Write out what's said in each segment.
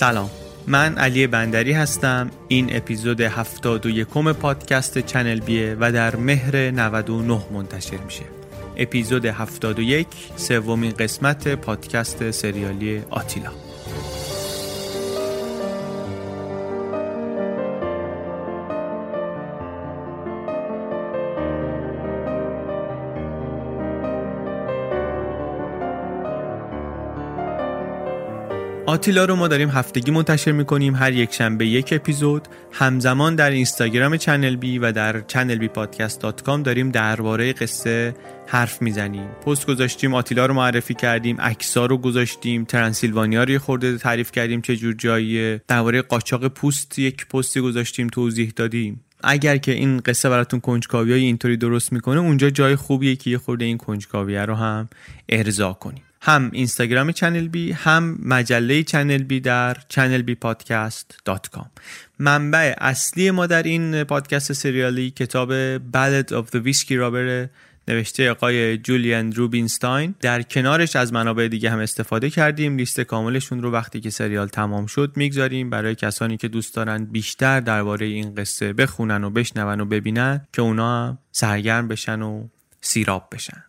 سلام. من علی بندری هستم. این اپیزود 71 پادکست چنل بیه و در مهر 99 منتشر میشه. اپیزود 71 سومین قسمت پادکست سریالی آتیلا. آتیلا رو ما داریم هفتگی منتشر می‌کنیم هر یک شنبه یک اپیزود. همزمان در اینستاگرام چنل بی و در چنل بی پادکست dot com داریم درباره قصه حرف می‌زنیم. پست گذاشتیم آتیلا رو معرفی کردیم عکسا رو گذاشتیم ترانسیلوانیا رو خورده تعریف کردیم چه جور جاییه. درباره قاچاق پوست یک پستی گذاشتیم توضیح دادیم. اگر که این قصه براتون کنجکاوی اینطوری درست می‌کنه اونجا جای خوبیه که یه خورده این کنجکاویه رو هم ارضا کنیم. هم اینستاگرام چنل بی هم مجله چنل بی در چنل بی پادکست dot com منبع اصلی ما در این پادکست سریالی کتاب Ballad of the Whiskey Robber نوشته آقای جولیان روبینستاین. در کنارش از منابع دیگه هم استفاده کردیم. لیست کاملشون رو وقتی که سریال تمام شد می‌گذاریم. برای کسانی که دوست دارن بیشتر درباره این قصه بخونن و بشنون و ببینن که اونا هم سرگرم بشن و سیراب بشن.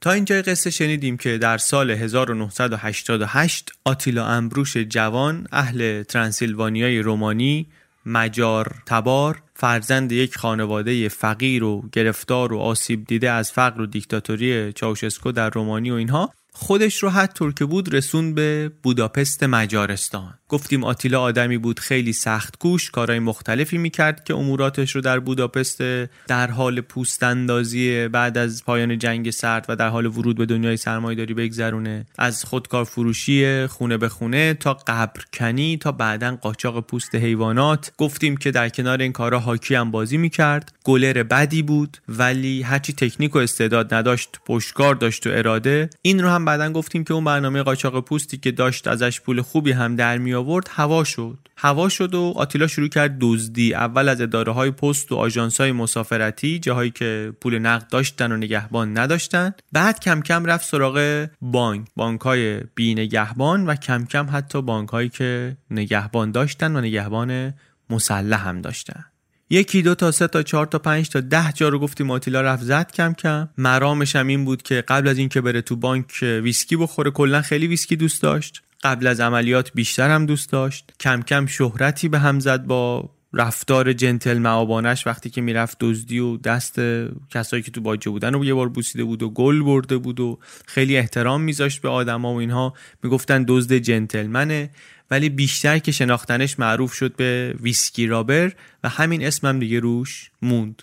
تا اینجای قصه شنیدیم که در سال 1988 آتیلا امبروش جوان اهل ترانسیلوانیای رومانی مجار تبار فرزند یک خانواده فقیر و گرفتار و آسیب دیده از فقر و دیکتاتوری چاوشسکو در رومانی و اینها خودش رو حد طور که بود رسون به بوداپست مجارستان. گفتیم آتیلا آدمی بود خیلی سخت کوش کارهای مختلفی می‌کرد که اموراتش رو در بوداپست در حال پوست اندازی بعد از پایان جنگ سرد و در حال ورود به دنیای سرمایه‌داری بگذرونه. از خودکار فروشی خونه به خونه تا قبرکنی تا بعدا قاچاق پوست حیوانات. گفتیم که در کنار این کارها هاکی هم بازی می‌کرد. گلر بدی بود ولی هرچی تکنیک و استعداد نداشت پشتکار داشت و اراده این رو هم بعدا گفتیم که اون برنامه قاچاق پوستی که داشت ازش پول خوبی هم در می آورد هوا شد. هوا شد و آتیلا شروع کرد دزدی. اول از اداره های پست و آژانس های مسافرتی جاهایی که پول نقد داشتن و نگهبان نداشتن بعد کم کم رفت سراغ بانک. بانک های بی نگهبان و کم کم حتی بانک هایی که نگهبان داشتن و نگهبان مسلح هم داشتن. یکی دو تا سه تا چهار تا پنج تا ده جا رو گفتیم آتیلا رفت زد کم کم. مرامش هم این بود که قبل از اینکه بره تو بانک ویسکی بخوره کلا خیلی ویسکی دوست داشت. قبل از عملیات بیشتر هم دوست داشت. کم کم شهرتی به هم زد با رفتار جنتل معابانش وقتی که می‌رفت دزدی و دست کسایی که تو باجه بودن رو یه بار بوسیده بود و گل برده بود و خیلی احترام میذاشت به آدما و اینها. می‌گفتن دزد جنتلمنه. ولی بیشتر که شناختنش معروف شد به Whiskey Robber و همین اسمم دیگه روش موند.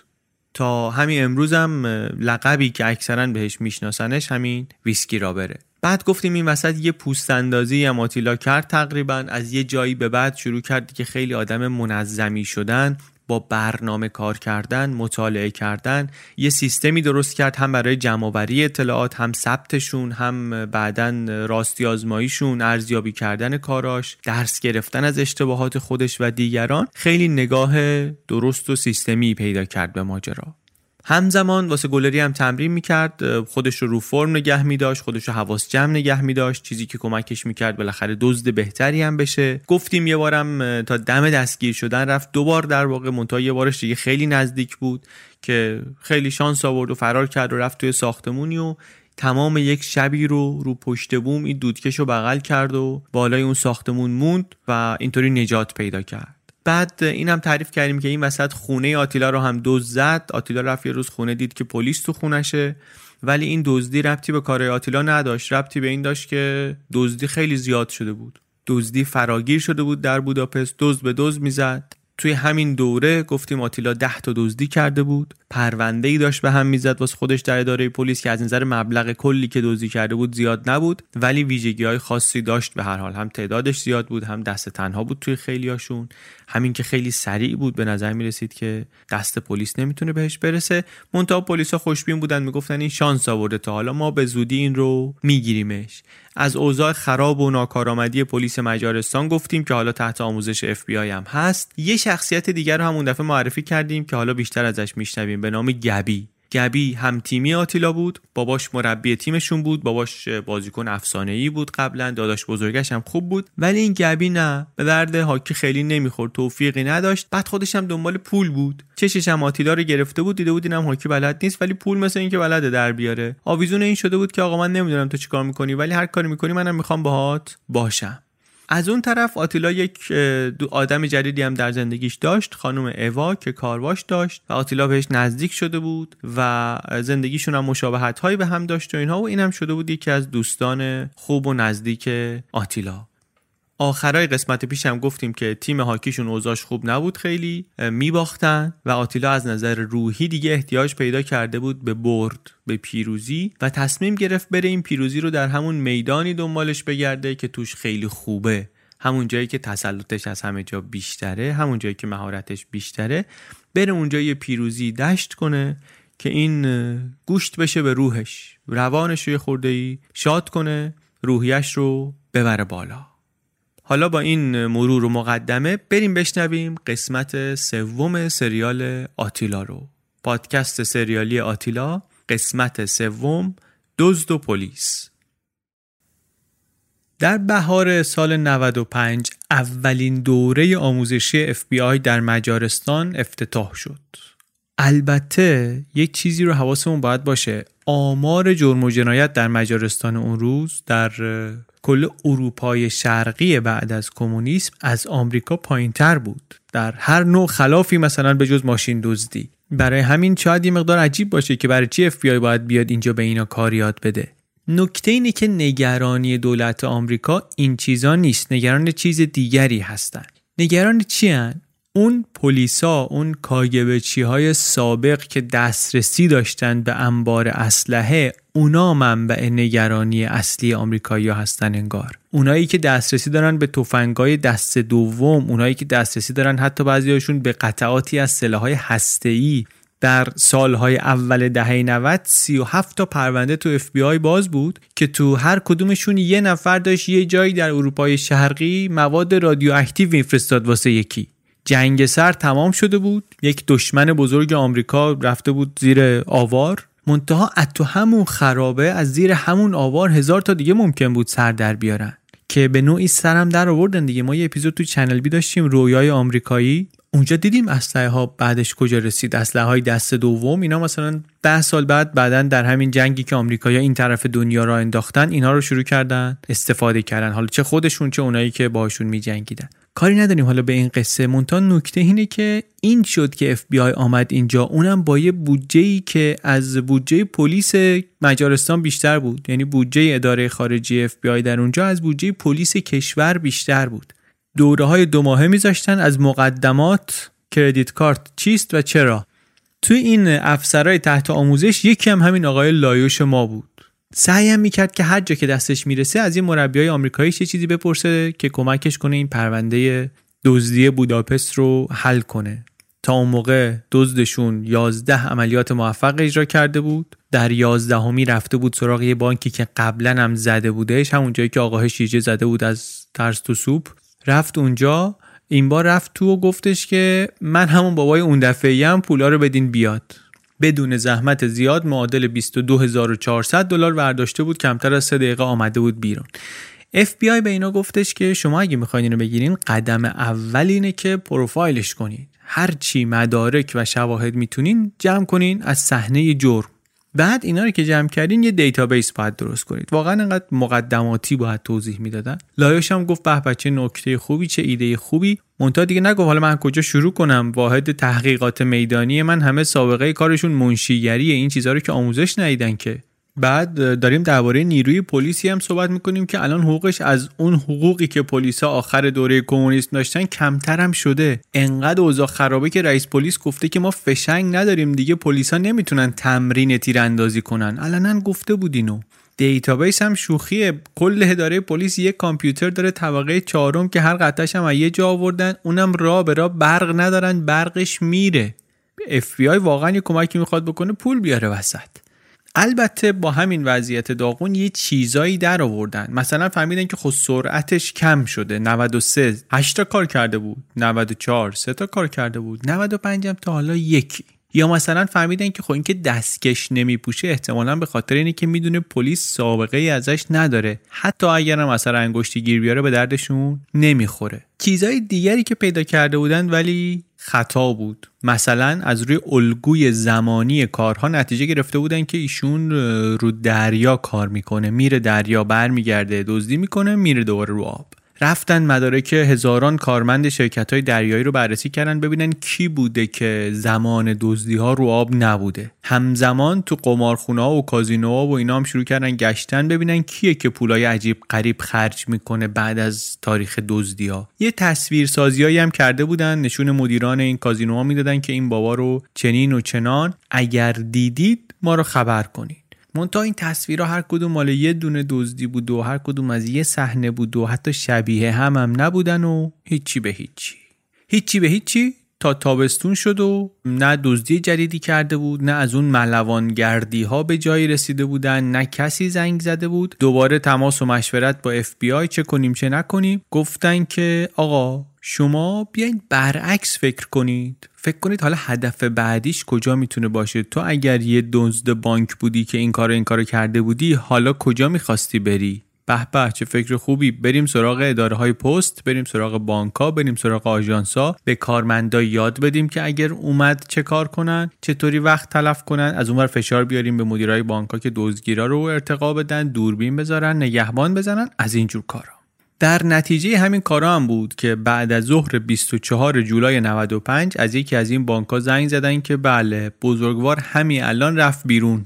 تا همین امروز هم لقبی که اکثرا بهش میشناسنش همین Whiskey Robber ه. بعد گفتیم این وسط یه پوست اندازی هم آتیلا کرد تقریبا از یه جایی به بعد شروع کرد که خیلی آدم منظمی شدن. با برنامه کار کردن مطالعه کردن یه سیستمی درست کرد هم برای جمعآوری اطلاعات هم ثبتشون هم بعدا راستی آزماییشون ارزیابی کردن کاراش درس گرفتن از اشتباهات خودش و دیگران. خیلی نگاه درست و سیستمی پیدا کرد به ماجرا. همزمان واسه گلری هم تمرین می‌کرد خودش رو رو فرم نگه میداشت خودش رو حواس جمع نگه میداشت چیزی که کمکش می‌کرد بالاخره دزد بهتری هم بشه. گفتیم یه بارم تا دم دستگیر شدن رفت دوبار در واقع منتها یه بارش دیگه خیلی نزدیک بود که خیلی شانس آورد و فرار کرد و رفت توی ساختمونی و تمام یک شبی رو رو پشت بوم این دودکش رو بغل کرد و بالای اون ساختمون موند و اینطوری نجات پیدا کرد. بعد اینم تعریف کردیم که این وسط خونه آتیلا رو هم دوز زد. آتیلا رفت یه روز خونه دید که پلیس تو خونشه ولی این دزدی ربطی به کار آتیلا نداشت. ربطی به این داشت که دزدی خیلی زیاد شده بود. دزدی فراگیر شده بود در بوداپست دزد به دزد می‌زد. توی همین دوره گفتیم آتیلا ده تا دزدی کرده بود. پرونده ای داشت به هم می‌زد. واسه خودش در اداره پلیس که از نظر مبلغ کلی که دزدی کرده بود زیاد نبود ولی ویژگی های خاصی داشت به هر حال. هم تعدادش زیاد بود هم دست تنها بود توی خیلیاشون همین که خیلی سریع بود به نظر می رسید که دست پلیس نمی‌تونه بهش برسه. منتها پلیس ها خوشبین بودن می‌گفتن این شانس آورده تا حالا. ما به زودی این رو میگیریمش. از اوضاع خراب و ناکارآمدی پلیس مجارستان گفتیم که حالا تحت آموزش اف هم هست. یه شخصیت دیگر رو هم اون دفعه معرفی کردیم که حالا بیشتر ازش میشنویم. به نام گبی. گبی هم تیمی آتیلا بود باباش مربی تیمشون بود باباش بازیکن افسانه ای بود قبلا داداش بزرگش هم خوب بود. ولی این گبی نه به درد هاکی خیلی نمی‌خورد توفیقی نداشت. بعد خودش هم دنبال پول بود. چشش هم آتیلا رو گرفته بود دیده بود اینم هاکی بلد نیست ولی پول مثل اینکه بلده در بیاره. آویزون این شده بود که آقا من نمی‌دونم تو چیکار می‌کنی ولی هر کاری می‌کنی منم می‌خوام باهات باشم. از اون طرف آتیلا یک دو آدم جدیدی هم در زندگیش داشت خانم اوا که کارواش داشت و آتیلا بهش نزدیک شده بود و زندگیشون هم مشابهت هایی به هم داشت و اینها و این هم شده بود یکی از دوستان خوب و نزدیک آتیلا. آخرای قسمت پیش هم گفتیم که تیم هاکیشون اوضاعش خوب نبود خیلی میباختن و آتیلا از نظر روحی دیگه احتیاج پیدا کرده بود به برد به پیروزی و تصمیم گرفت بره این پیروزی رو در همون میدانی دنبالش بگرده که توش خیلی خوبه. همون جایی که تسلطش از همه جا بیشتره همون جایی که مهارتش بیشتره بره اونجا یه پیروزی دشت کنه که این گوشت بشه به روحش روانش رو یه خورده ای شاد کنه روحیش رو ببره بالا. حالا با این مرور و مقدمه بریم بشنویم قسمت سوم سریال آتیلا رو. پادکست سریالی آتیلا قسمت سوم دزد و پلیس. در بهار سال 95 اولین دوره آموزشی FBI در مجارستان افتتاح شد. البته یک چیزی رو حواسمون باید باشه. آمار جرم و جنایت در مجارستان اون روز در کل اروپای شرقی بعد از کمونیسم از آمریکا پایینتر بود. در هر نوع خلافی مثلا به جز ماشین دزدی. برای همین شاید یه مقدار عجیب باشه که برای چی اف باید بیاد اینجا به اینا کار یاد بده. نکته اینه که نگرانی دولت آمریکا این چیزا نیست. نگران چیز دیگری هستن. نگران چی هن؟ اون پلیسا اون کاگبچی های سابق که دسترسی داشتن به انبار اسلحه اونا منبع نگرانی اصلی آمریکایی هستن انگار. اونایی که دسترسی دارن به تفنگای دست دوم اونایی که دسترسی دارن حتی بعضیاشون به قطعاتی از سلاحهای هسته‌ای. در سالهای اول دهه 90 37 تا پرونده تو اف بی آی باز بود که تو هر کدومشون یه نفر داشت یه جایی در اروپای شرقی مواد رادیواکتیو میفرستاد واسه یکی. جنگ سرد تمام شده بود. یک دشمن بزرگ آمریکا رفته بود زیر آوار. منتها تو همون خرابه از زیر همون آوار هزار تا دیگه ممکن بود سر در بیارن. که به نوعی سرم در آوردن دیگه. ما یه اپیزود تو چنل بی داشتیم رویای آمریکایی. اونجا دیدیم اسلحه ها بعدش کجا رسید. اسلحه های دست دوم اینا مثلا ده سال بعد بعدا در همین جنگی که آمریکایی‌ها این طرف دنیا را انداختن اینا رو شروع کردن استفاده کردن. حالا چه خودشون چه اونایی که باشون میجنگیدن. کاری نداریم حالا به این قصه. مونتا نکته اینه که این شد که اف بی آمد اینجا. اونم با یه بودجه ای که از بودجه پلیس مجارستان بیشتر بود. یعنی بودجه اداره خارجی اف در اونجا از بودجه پلیس کشور بیشتر بود. دوره های دو ماهه میذاشتن از مقدمات کردیت کارت چیست و چرا؟ توی این افسرهای تحت آموزش یکی هم همین آقای لایوش ما بود. سعیم می‌کرد که هر جا که دستش می‌رسه از این مربیای آمریکایی چه چیزی بپرسه که کمکش کنه این پرونده دزدی بوداپست رو حل کنه. تا اون موقع دزدشون 11 عملیات موفق اجرا کرده بود. در یازدهمی رفته بود سراغ یه بانکی که قبلا هم زده بودش همون جایی که آقاه شیجه زده بود از ترس تو سوپ. رفت اونجا این بار رفت تو و گفتش که من همون بابای اون دفعه هم پولا رو بدین بیاد. بدون زحمت زیاد معادل 22400 دلار برداشته بود کمتر از 3 دقیقه آمده بود بیرون. FBI به اینا گفتش که شما اگه می‌خواین اینو بگیرین قدم اول اینه که پروفایلش کنید هر چی مدارک و شواهد می‌تونین جمع کنین از صحنه جرم. بعد اینا رو که جمع کردین یه database باید درست کنید. واقعا انقدر مقدماتی باید توضیح می‌دادن. لایوش هم گفت به به چه نکته خوبی چه ایده خوبی. منتها دیگه نگفت حالا من کجا شروع کنم. واحد تحقیقات میدانی من همه سابقه کارشون منشیگریه این چیزها رو که آموزش ندیدن که. بعد داریم درباره نیروی پلیسی هم صحبت می‌کنیم که الان حقوقش از اون حقوقی که پلیسا آخر دوره کمونیسم داشتن کمتر هم شده. انقدر اوضاع خرابه که رئیس پلیس گفته که ما فشنگ نداریم دیگه پلیسا نمی‌تونن تمرین تیراندازی کنن. الان گفته بود اینو. database هم شوخیه. کل اداره پلیس یک کامپیوتر داره طبقه چهارم که هر قطعش هم یه جا آوردن. اونم راه به راه برق ندارن برقش میره. اف واقعا یه کمکی می‌خواد بکنه پول بیاره وسط. البته با همین وضعیت داغون یه چیزایی در آوردن. مثلا فهمیدن که خود سرعتش کم شده. 93 8 تا کار کرده بود. 94 3 تا کار کرده بود. 95 هم تا حالا یکی. یا مثلا فهمیدن که خب اینکه دستکش نمیپوشه احتمالا به خاطر اینه که می‌دونه پلیس سابقه ای ازش نداره. حتی اگرم مثلا انگشتی گیر بیاره به دردشون نمی‌خوره. چیزای دیگری که پیدا کرده بودن ولی خطا بود. مثلا از روی الگوی زمانی کارها نتیجه گرفته بودن که ایشون رو دریا کار می‌کنه. میره دریا برمیگرده دزدی می‌کنه میره دوباره رو آب. رفتن مدارک هزاران کارمند شرکت های دریایی رو بررسی کردن ببینن کی بوده که زمان دزدی ها رو آب نبوده. همزمان تو قمارخونه ها و کازینوها و اینا هم شروع کردن گشتن ببینن کیه که پولای عجیب قریب خرج می‌کنه بعد از تاریخ دزدی ها یه تصویر سازیایی هم کرده بودن نشون مدیران این کازینوها می‌دادن که این بابا رو چنین و چنان. اگر دیدید ما رو خبر کنید. مونتا این تصویرها هر کدوم مال یه دونه دزدی بود و هر کدوم از یه صحنه بود و حتی شبیه هم هم نبودن و هیچی به هیچی. هیچی به هیچی تا تابستون شد و نه دزدی جدیدی کرده بود نه از اون ملوان گردی ها به جایی رسیده بودن نه کسی زنگ زده بود. دوباره تماس و مشورت با اف بی آی چه کنیم چه نکنیم. گفتن که آقا شما بیاین برعکس فکر کنید. فکر کنید حالا هدف بعدیش کجا می‌تونه باشه؟ تو اگر یه دزد بانک بودی که این کار این کارو کرده بودی حالا کجا می‌خواستی بری؟ به به چه فکر خوبی. بریم سراغ اداره های پست بریم سراغ بانکا بریم سراغ آژانسا به کارمندا یاد بدیم که اگر اومد چه کار کنن چطوری وقت تلف کنن. از اونور فشار بیاریم به مدیرای بانکا که دزدگیرا رو ارتقا بدن دوربین بذارن نگهبان بزنن از اینجور کارا. در نتیجه همین کارا هم بود که بعد از ظهر 24 جولای 95 از یکی از این بانک زنگ زدن که بله بزرگوار همین الان رفت بیرون.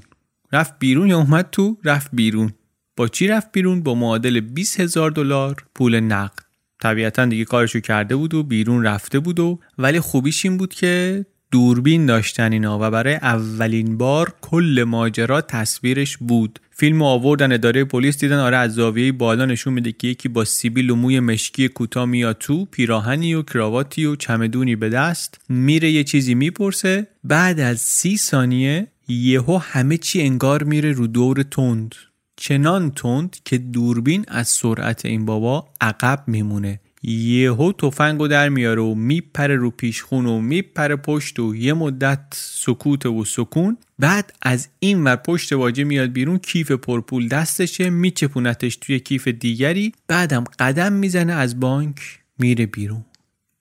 رفت بیرون یا اومد تو؟ رفت بیرون. با چی رفت بیرون؟ با معادل 20 هزار دلار پول نقد. طبیعتا دیگه کارشو کرده بود و بیرون رفته بود و ولی خوبیش این بود که دوربین داشتن اینا و برای اولین بار کل ماجرا تصویرش بود. فیلم آوردن اداره پلیس دیدن آره از زاویه بالا نشون میده که یکی با سیبیل و موی مشکی کوتاه میاد تو پیراهنی و کراواتی و چمدونی به دست میره یه چیزی می‌پرسه بعد از سی ثانیه یهو همه چی انگار میره رو دور تند. چنان تند که دوربین از سرعت این بابا عقب میمونه. یهو تفنگو در میاره و میپره رو پیشخون و میپره پشت و یه مدت سکوت و سکون. بعد از این ور پشت واجه میاد بیرون کیف پرپول دستشه میچپونتش توی کیف دیگری. بعدم قدم می‌زنه از بانک میره بیرون.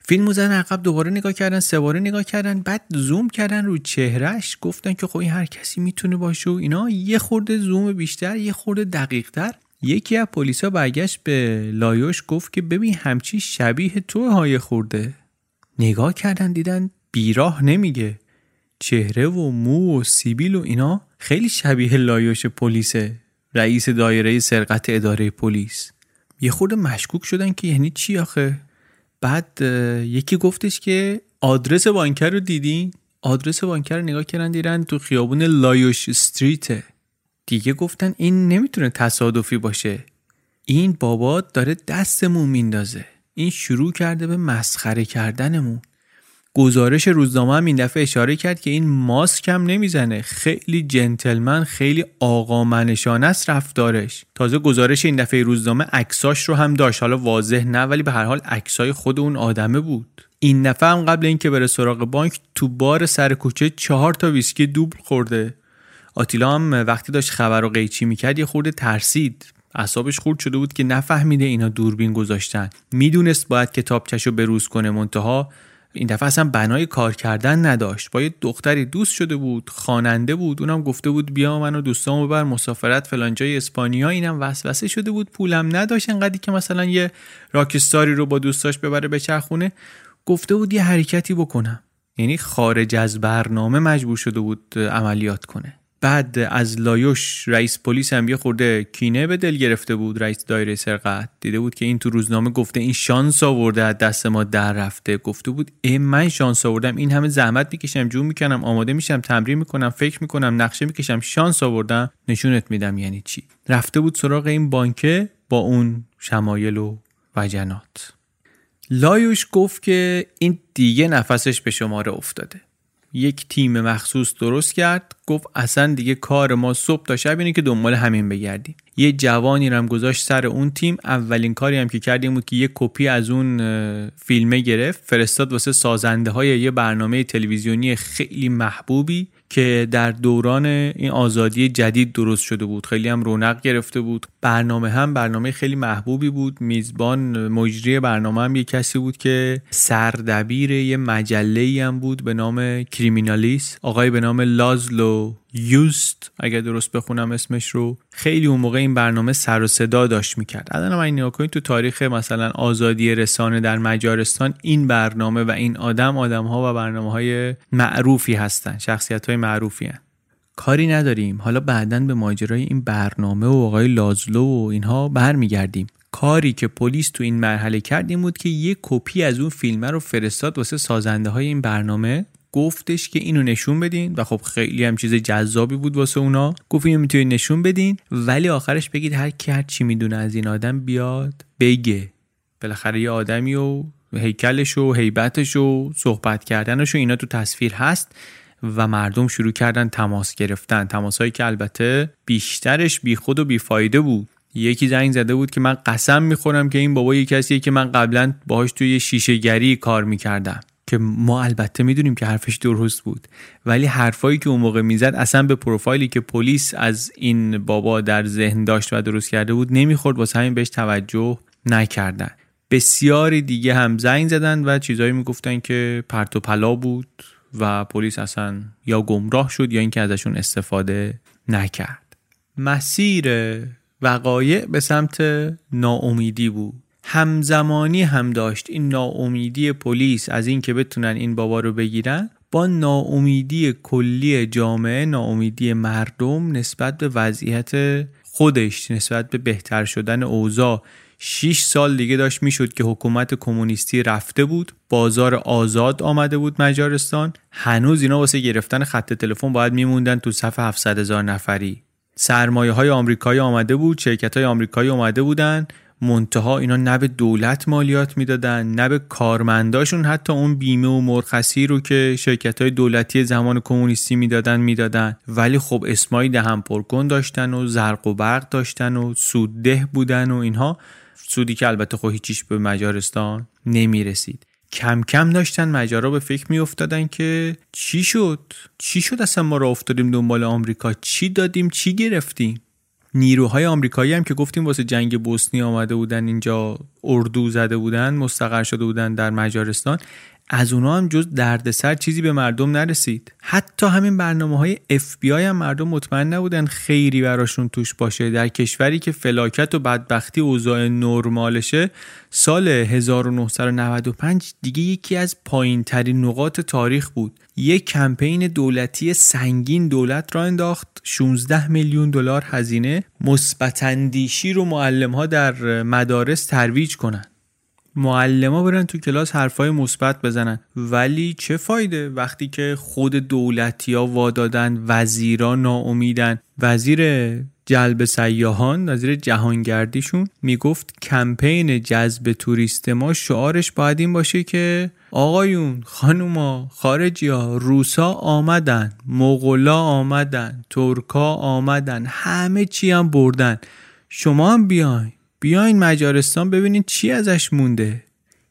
فیلمو زدن عقب دوباره نگاه کردن سه نگاه کردن بعد زوم کردن رو چهرهش گفتن که خب این هر کسی می‌تونه باشه و اینا. یه خورده زوم بیشتر یه خورده دقیقتر. یکی از پلیسا برگشت به لایوش گفت که ببین همچین شبیه توئه یه خورده. نگاه کردن دیدن بیراه نمیگه. چهره و مو و سیبیل و اینا خیلی شبیه لایوش پلیسه رئیس دایره سرقت اداره پلیس. یه خورده مشکوک شدن که یعنی چی آخه؟ بعد یکی گفتش که آدرس بانک رو دیدین؟ آدرس بانک رو نگاه کردن دیدن تو خیابون لایوش street ه. دیگه گفتن این نمی‌تونه تصادفی باشه. این بابا داره دستمون میندازه. این شروع کرده به مسخره کردنمون. گزارش روزنامه هم این دفعه اشاره کرد که این ماسک هم نمی‌زنه. خیلی جنتلمن خیلی آقا منشانه است رفتارش. تازه گزارش این دفعه روزنامه عکساش رو هم داشت. حالا واضح نه ولی به هر حال عکسای خود اون آدمه بود. این دفعه هم قبل اینکه بره سراغ بانک تو بار سر کوچه چهار تا ویسکی دوبل خورده. آتیلا هم وقتی داشت خبر رو قیچی می‌کرد یه خورده ترسید. اعصابش خورد شده بود که نفهمیده اینا دوربین گذاشتن. می‌دونست باید کتابچش رو بروز کنه منتها. این دفعه اصلا بنای کار کردن نداشت. با یه دختری دوست شده بود خواننده بود اونم گفته بود بیا منو دوستامو ببر مسافرت فلان جای اسپانیا. اینم وسوسه شده بود پولم نداشت انقدری که مثلا یه راکستاری رو با دوستاش ببره به چرخونه گفته بود یه حرکتی بکنم. یعنی خارج از برنامه مجبور شده بود عملیات کنه. بعد از لایوش رئیس پلیس هم یه خورده کینه به دل گرفته بود رئیس دایره سرقت. دیده بود که این تو روزنامه گفته این شانس آورده از دست ما در رفته. گفته بود ای من شانس آوردم این همه زحمت می‌کشم جون می‌کنم آماده میشم تمرین می‌کنم فکر می‌کنم نقشه می‌کشم شانس آوردم. نشونت میدم یعنی چی؟ رفته بود سراغ این بانکه با اون شمایل و وجنات. لایوش گفت که این دیگه نفسش به شماره افتاده. یک تیم مخصوص درست کرد گفت اصلا دیگه کار ما صبح تا شب اینه که دنبال همین بگردیم. یه جوانی هم گذاشت سر اون تیم. اولین کاری هم که کرد این بود که یه کپی از اون فیلمه گرفت فرستاد واسه سازنده های یه برنامه تلویزیونی خیلی محبوبی. که در دوران این آزادی جدید درست شده بود. خیلی هم رونق گرفته بود. برنامه هم برنامه خیلی محبوبی بود. میزبان مجری برنامه هم یه کسی بود که سردبیر یه مجله هم بود به نام کریمینالیس آقای به نام لازلو یوست اگر درست بخونم اسمش رو خیلی اون موقع این برنامه سر و صدا داشت می‌کرد. الان این نگاه کنید تو تاریخ مثلا آزادی رسانه در مجارستان این برنامه و این آدم آدم ها و برنامه های معروفی هستن شخصیت های معروفی هن. کاری نداریم. حالا بعدا به ماجرای این برنامه و آقای لازلو و اینها برمیگردیم. کاری که پلیس تو این مرحله کردیم بود که یه کپی از اون فیلمه رو فرستاد واسه سازنده های این برنامه. گفتش که اینو نشون بدین و خب خیلی هم چیز جذابی بود واسه اونا. گفت اینو می‌تونید نشون بدین ولی آخرش بگید هر کی هر چی می‌دونه از این آدم بیاد بگه. بالاخره یه آدمی و هیکلش و هیبتش و صحبت کردنش و اینا تو تصویر هست و مردم شروع کردن تماس گرفتن. تماسهایی که البته بیشترش بیخود و بیفایده بود. یکی زنگ زده بود که من قسم می‌خورم که این بابا یه کسیه که من قبلا باهاش توی شیشه گری کار می‌کردم. که ما البته می‌دونیم که حرفش درست بود. ولی حرفایی که اون موقع می‌زد اصلا به پروفایلی که پلیس از این بابا در ذهن داشت و درست کرده بود نمی‌خورد واسه همین بهش توجه نکردن. بسیاری دیگه هم زنگ زدن و چیزایی می‌گفتن که پرت و پلا بود و پلیس اصلا یا گمراه شد یا اینکه ازشون استفاده نکرد. مسیر وقایع به سمت ناامیدی بود. همزمانی هم داشت این ناامیدی پلیس از اینکه بتونن این بابا رو بگیرن با ناامیدی کلی جامعه ناامیدی مردم نسبت به وضعیت خودش نسبت به بهتر شدن اوضاع. 6 سال دیگه داشت می‌شد که حکومت کمونیستی رفته بود بازار آزاد آمده بود مجارستان. هنوز اینا واسه گرفتن خط تلفن باید میموندن تو صف 700 هزار نفری. سرمایه های آمریکایی آمده بود شرکت های آمریکایی آمده بودن. منتها اینا نه به دولت مالیات می‌دادن نه به کارمنداشون حتی اون بیمه و مرخصی رو که شرکت های دولتی زمان کمونیستی می‌دادن می‌دادن. ولی خب اسمایی دهم پرکن داشتن و زرق و برق داشتن و سودده بودن و اینها. سودی که البته خب هیچیش به مجارستان نمی‌رسید. کم کم داشتن مجارا به فکر میافتادن که چی شد؟ چی شد اصلا ما را افتادیم دنبال آمریکا؟ چی دادیم؟ چی گرفتیم؟ نیروهای آمریکایی هم که گفتیم واسه جنگ بوسنی آمده بودن اینجا اردو زده بودن مستقر شده بودن در مجارستان. از اونا هم جز دردسر چیزی به مردم نرسید. حتی همین برنامه های اف هم مردم مطمئن نبودن خیری براشون توش باشه. در کشوری که فلاکت و بدبختی اوضاع نرمالشه سال 1995 دیگه یکی از پایین ترین نقاط تاریخ بود. یک کمپین دولتی سنگین دولت را انداخت. 16 میلیون دلار هزینه مثبت اندیشی رو معلم ها در مدارس ترویج کنند. معلما برن تو کلاس حرفای مثبت بزنن. ولی چه فایده وقتی که خود دولتی ها وادادن وزیرا ناامیدن؟ وزیر جلب سیاهان وزیر جهانگردیشون می‌گفت کمپین جذب توریست ما شعارش باید این باشه که آقایون خانوما خارجی ها روسا آمدن مغلا آمدن ترکا آمدن همه چی هم بردن. شما هم بیاین. بیاین مجارستان ببینید چی ازش مونده.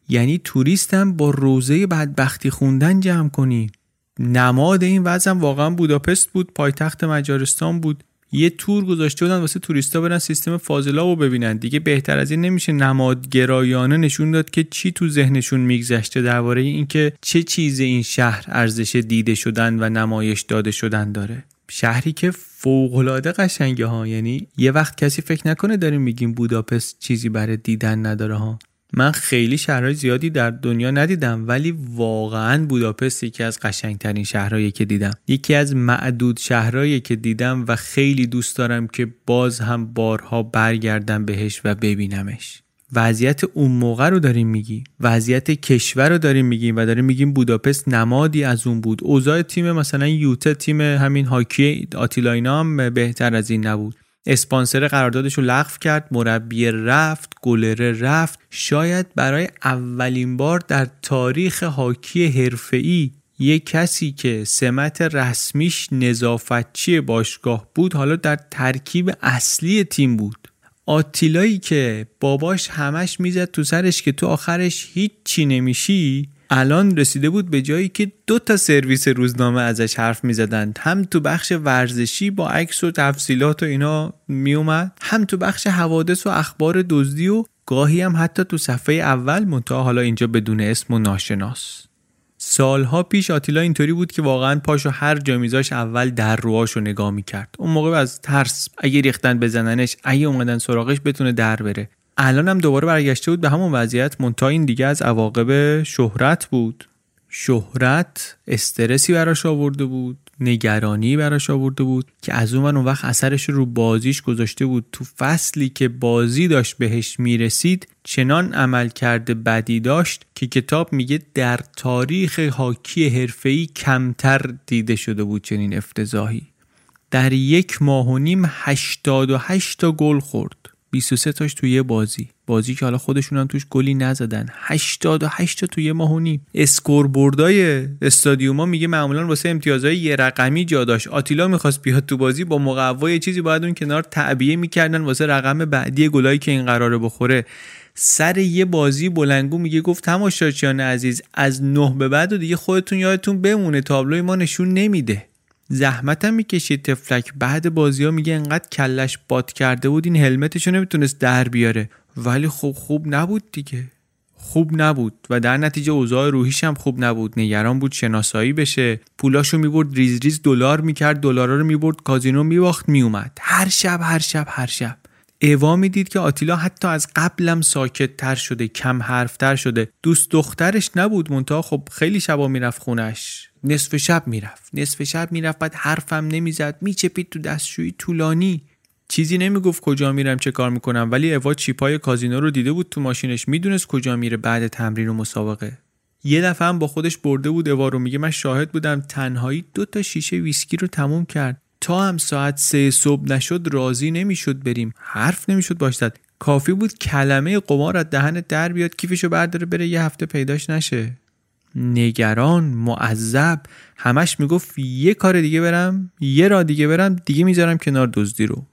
یعنی توریستم با روزه بدبختی خوندن جمع کنید نماد این وضعم واقعا بوداپست بود پایتخت مجارستان بود. یه تور گذاشته بودن واسه توریستا برن سیستم فاضلا رو ببینن. دیگه بهتر از این نمیشه نمادگرایانه نشون داد که چی تو ذهنشون میگذشته درباره اینکه چه چیز این شهر ارزش دیده شدن و نمایش داده شدن داره. شهری که فوقالعاده قشنگه ها یعنی یه وقت کسی فکر نکنه داریم میگیم بوداپست چیزی برای دیدن نداره ها. من خیلی شهرهای زیادی در دنیا ندیدم ولی واقعا بوداپست یکی از قشنگترین شهرهایی که دیدم. یکی از معدود شهرهایی که دیدم و خیلی دوست دارم که باز هم بارها برگردم بهش و ببینمش. وضعیت اون موقع رو داریم میگی وضعیت کشور رو داریم میگیم و داریم میگیم بوداپست نمادی از اون بود. اوضاع تیم مثلا یوته تیم همین هاکی آتیلاینا هم بهتر از این نبود. اسپانسر قراردادش رو لغو کرد مربی رفت گلره رفت. شاید برای اولین بار در تاریخ هاکی حرفه‌ای یه کسی که سمت رسمیش نظافتچی باشگاه بود حالا در ترکیب اصلی تیم بود. آتیلایی که باباش همش می‌زد تو سرش که تو آخرش هیچی نمیشی الان رسیده بود به جایی که دو تا سرویس روزنامه ازش حرف می‌زدند هم تو بخش ورزشی با عکس و تفصیلات و اینا میومد هم تو بخش حوادث و اخبار دزدی و گاهی هم حتی تو صفحه اول منتها حالا اینجا بدون اسم و ناشناس. سالها پیش آتیلا اینطوری بود که واقعا پاشو هر جا میذاش اول در روهاشو نگاه می‌کرد. اون موقع از ترس اگه ریختن بزننش اگه اومدن سراغش بتونه در بره. الان هم دوباره برگشته بود به همون وضعیت منتها این دیگه از عواقب شهرت بود. شهرت استرسی براش آورده بود نگرانی براش آورده بود که از اون اون وقت اثرش رو بازیش گذاشته بود. تو فصلی که بازی داشت بهش می‌رسید چنان عمل کرده بدی داشت که کتاب میگه در تاریخ هاکی حرفه‌ای کمتر دیده شده بود چنین افتضاحی. در یک ماه و نیم 88 تا گل خورد. 23 تاش توی یه بازی. بازی که حالا خودشون هم توش گلی نزدن. 88 تا توی ماه و نیم. اسکور بردای استادیوما میگه معمولا واسه امتیازهای یه رقمی جا داشت. آتیلا می‌خواست بیاد تو بازی با مقوا چیزی باید اون کنار تعبیه می‌کردن واسه رقم بعدی گلایی که این قراره بخوره. سر یه بازی بلنگو میگه گفت تماشاچیان عزیز از نه به بعد و دیگه خودتون یادتون بمونه. تابلوی ما نشون نمیده. زحمتم می‌کشید تفلک بعد بازی ها میگه انقدر کلش باد کرده بود این هلمتشو نمی‌تونست در بیاره. ولی خوب خوب نبود دیگه. خوب نبود و در نتیجه اوضاع روحیش هم خوب نبود. نگران بود شناسایی بشه. پولاشو می‌برد ریز ریز دلار می‌کرد دلارا رو می‌برد کازینو میباخت میومد هر شب هر شب هر شب. اوا می‌دید که آتیلا حتی از قبلم ساکت تر شده کم حرفتر شده. دوست دخترش نبود منتها. خب خیلی شبا می‌رفت خونش نصف شب می‌رفت. نصف شب می‌رفت بعد حرفم نمی‌زد. میچپید تو دستشویی طولانی. چیزی نمی‌گفت کجا میرم چه کار می‌کنم. ولی اوا چیپای کازینو رو دیده بود تو ماشینش. می‌دونست کجا میره بعد تمرین و مسابقه. یه دفعه هم با خودش برده بود اوا رو. میگه من شاهد بودم تنهایی دو تا شیشه ویسکی رو تموم کرد. تا هم ساعت سه صبح نشد راضی نمی‌شد بریم. حرف نمی‌شد باشد. کافی بود کلمه قمار از دهن در بیاد کیفشو برداره بره یه هفته پیداش نشه. نگران معذب. همش می‌گفت یه کار دیگه برم یه راه دیگه برم دیگه می‌ذارم کنار دزدی رو.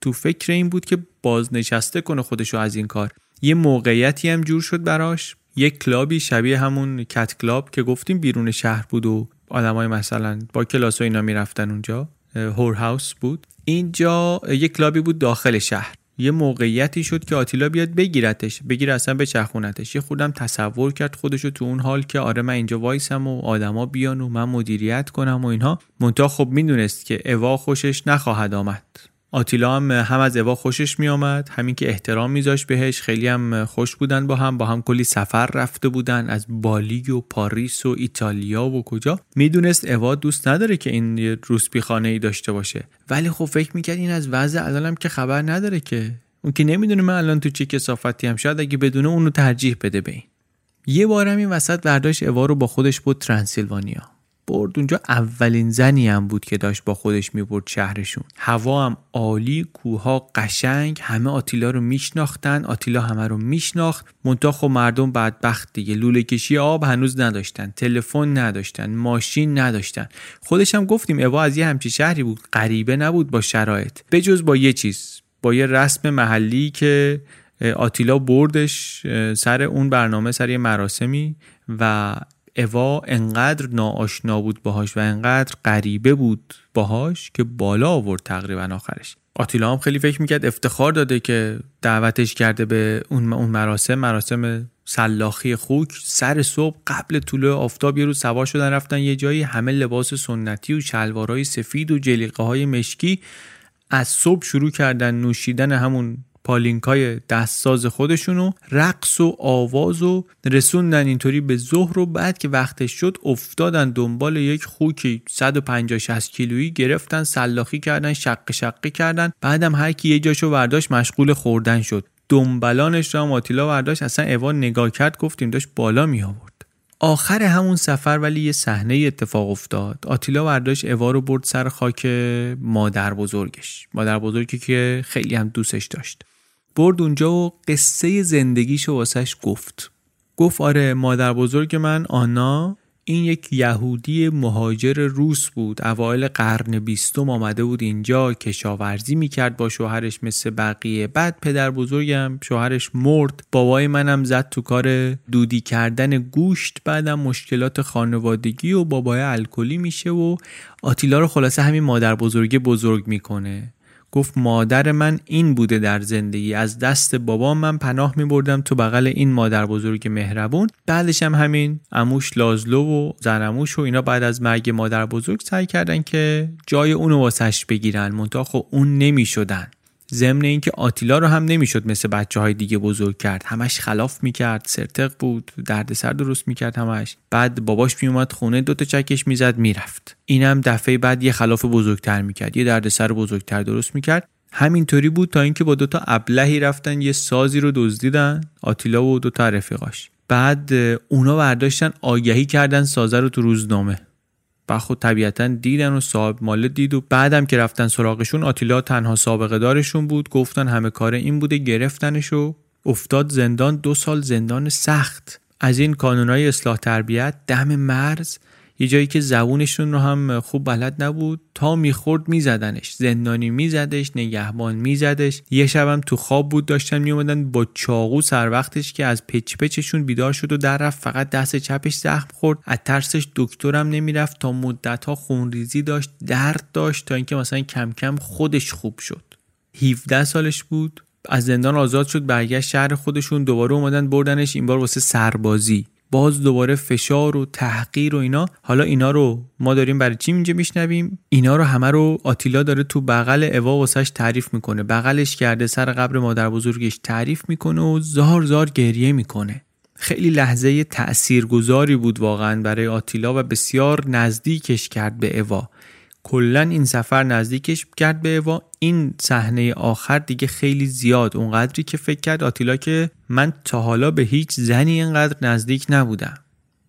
تو فکر این بود که بازنشسته کنه خودشو از این کار. یه موقعیتی هم جور شد براش. یه کلابی شبیه همون Cat Club که گفتیم بیرون شهر بود و آدمای مثلا با کلاس و اینا می‌رفتن اونجا. whore house بود. اینجا یک کلابی بود داخل شهر. یه موقعیتی شد که آتیلا بیاد بگیرتش بگیره اصلا بچرخونتش یه خورده م تصور کرد خودشو تو اون حال که آره من اینجا وایسم و آدما بیان و من مدیریت کنم و اینها. منتها خب می‌دونست که اوا خوشش نخواهد آمد. آتیلا هم هم از اوا خوشش می آمد همین که احترام میذاشت بهش. خیلی هم خوش بودن با هم. با هم کلی سفر رفته بودن. از بالی و پاریس و ایتالیا و کجا. می‌دونست اوا دوست نداره که این روسپی خانه ای داشته باشه. ولی خب فکر می‌کرد این از وضع الانم که خبر نداره که. اون که نمی‌دونه من الان تو چه کسافتی هم. شاید اگه بدونه اونو ترجیح بده به این. یه بارم این وسط برداشت اوا رو با خودش بود ترانسیلوانیا برد. اونجا اولین زنی هم بود که داشت با خودش می‌برد شهرشون. هوا هم عالی کوها قشنگ همه آتیلا رو میشناختن آتیلا همه رو میشناخت. منتها خب مردم بدبخت دیگه. لوله کشی آب هنوز نداشتن تلفن نداشتن ماشین نداشتن. خودش هم گفتیم اوا از یه همچی شهری بود غریبه نبود با شرایط. بجز با یه چیز با یه رسم محلی که آتیلا بردش سر اون برنامه سر یه مراسمی و اوا انقدر ناآشنا بود باهاش و انقدر غریبه بود باهاش که بالا آورد تقریبا آخرش. آتیلا هم خیلی فکر می‌کرد افتخار داده که دعوتش کرده به اون مراسم مراسم سلاخی خوک. سر صبح قبل طلوع آفتاب یه روز سوار شدن رفتن یه جایی همه لباس سنتی و شلوارهای سفید و جلیقه های مشکی از صبح شروع کردن نوشیدن همون پالینکای دستساز خودشونو رقص و آواز و رسوندن اینطوری به ظهر و بعد که وقتش شد افتادن دنبال یک خوکی. 150 60 کیلویی گرفتن سلاخی کردن شق شقی کردن. بعدم هر کی یه جاشو برداشت مشغول خوردن شد. دنبلانش را ماتیلا برداشت اصلا اوا نگاه کرد گفتیم داشت بالا می آورد. آخر همون سفر ولی یه صحنه اتفاق افتاد. آتیلا برداشت اوا رو برد سر خاک مادر بزرگش. مادر بزرگی که خیلی هم دوستش داشت. برد اونجا و قصه زندگیشو واسش گفت. گفت آره مادر بزرگ من آنا این یک یهودی مهاجر روس بود. اوایل قرن بیستم آمده بود اینجا کشاورزی می‌کرد با شوهرش مثل بقیه. بعد پدر بزرگم شوهرش مرد. بابای منم زد تو کار دودی کردن گوشت. بعدم مشکلات خانوادگی و بابای الکلی میشه و آتیلا رو خلاصه همین مادر بزرگی بزرگ می‌کنه. گفت مادر من این بوده در زندگی. از دست بابام من پناه می بردم تو بغل این مادر بزرگ مهربون. بعدش هم همین اموش لازلو و زنموش و اینا بعد از مرگ مادر بزرگ سعی کردن که جای اونو واسش بگیرن. منتها خب اون نمی شدن ضمن اینکه آتیلا رو هم نمی‌شد مثل بچه های دیگه بزرگ کرد. همش خلاف می‌کرد سرتق بود دردسر درست می‌کرد همش. بعد باباش میومد خونه دوتا چکش می‌زد می‌رفت. اینم دفعه بعد یه خلاف بزرگتر می‌کرد. یه دردسر بزرگتر درست می‌کرد. همینطوری بود تا اینکه با دوتا ابلهی رفتن یه سازی رو دزدیدن آتیلا و دوتا رفیقاش. بعد اونا برداشتن آگهی کردن سازه رو تو روزنامه. و خود طبیعتا دیدن و صاحب مال دید و بعدم که رفتن سراغشون آتیلا تنها سابقه دارشون بود. گفتن همه کار این بوده گرفتنش و افتاد زندان. دو سال زندان سخت. از این کانونای اصلاح تربیت دم مرز یه جایی که زبونشون رو هم خوب بلد نبود تا می‌خورد میزدنش زندانی میزدش نگهبان میزدش. یه شبم تو خواب بود داشتن میومدن با چاقو سر وقتش که از پچ پچشون بیدار شد و در رفت. فقط دست چپش زخم خورد. از ترسش دکترم نمی‌رفت. تا مدت ها خونریزی داشت درد داشت تا اینکه مثلا کم کم خودش خوب شد. 17 سالش بود. از زندان آزاد شد برگشت شهر خودشون. دوباره اومدن بردنش. این بار واسه سربازی. باز دوباره فشار و تحقیر و اینا. حالا اینا رو ما داریم برای چی اینجا میشنویم؟ اینا رو همه رو آتیلا داره تو بغل اوا واسش تعریف می‌کنه. بغلش کرده سر قبر مادر بزرگش تعریف می‌کنه و زار زار گریه می‌کنه. خیلی لحظه تاثیرگذاری بود واقعا برای آتیلا و بسیار نزدیکش کرد به اوا. کلا این سفر نزدیکش کرد به اوا این صحنه آخر دیگه خیلی زیاد اونقدری که فکر کرد آتیلا که من تا حالا به هیچ زنی اینقدر نزدیک نبودم.